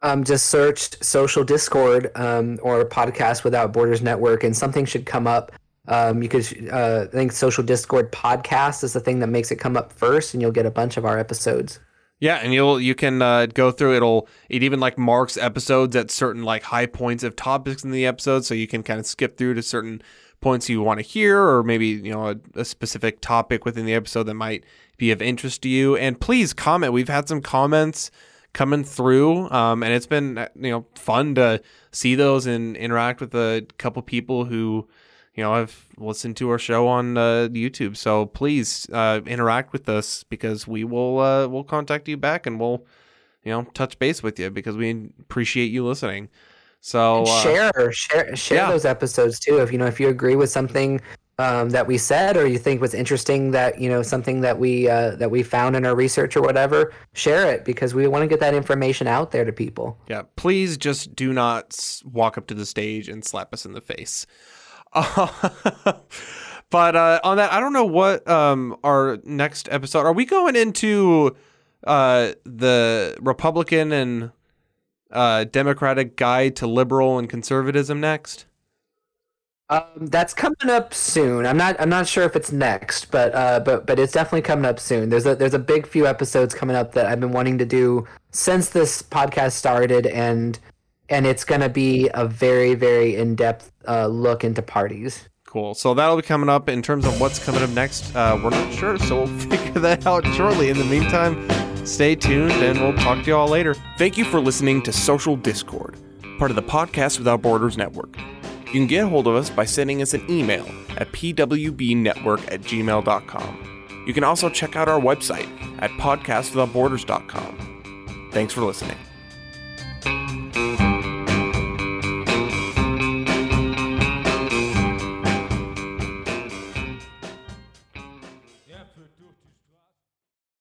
Speaker 1: Um, just search social Discord um, or podcast without borders network, and something should come up. Um, you could, uh, I think, social Discord podcast is the thing that makes it come up first, and you'll get a bunch of our episodes.
Speaker 2: Yeah, and you'll you can uh, go through it'll it even like marks episodes at certain like high points of topics in the episode, so you can kind of skip through to certain points you want to hear, or maybe you know a, a specific topic within the episode that might be of interest to you. And please comment. We've had some comments coming through, um, and it's been you know fun to see those and interact with a couple people who you know, I've listened to our show on uh, YouTube. So please uh, interact with us because we will uh, we'll contact you back and we'll you know touch base with you because we appreciate you listening. So
Speaker 1: uh, share share share yeah. those episodes too. If you know if you agree with something um, that we said or you think was interesting that you know something that we uh, that we found in our research or whatever, share it because we want to get that information out there to people.
Speaker 2: Yeah, please just do not walk up to the stage and slap us in the face. but uh, on that, I don't know what um, our next episode. Are we going into uh, the Republican and uh, Democratic guide to liberal and conservatism next?
Speaker 1: Um, that's coming up soon. I'm not. I'm not sure if it's next, but uh, but but it's definitely coming up soon. There's a there's a big few episodes coming up that I've been wanting to do since this podcast started, and and it's going to be a very very in-depth uh, look into parties.
Speaker 2: Cool. So that'll be coming up. In terms of what's coming up next uh, we're not sure so we'll figure that out shortly. In the meantime stay tuned and we'll talk to you all later. Thank you for listening to social discord part of the podcast without borders network. You can get a hold of us by sending us an email at pwbnetwork at gmail.com you can also check out our website at podcastwithoutborders.com thanks for listening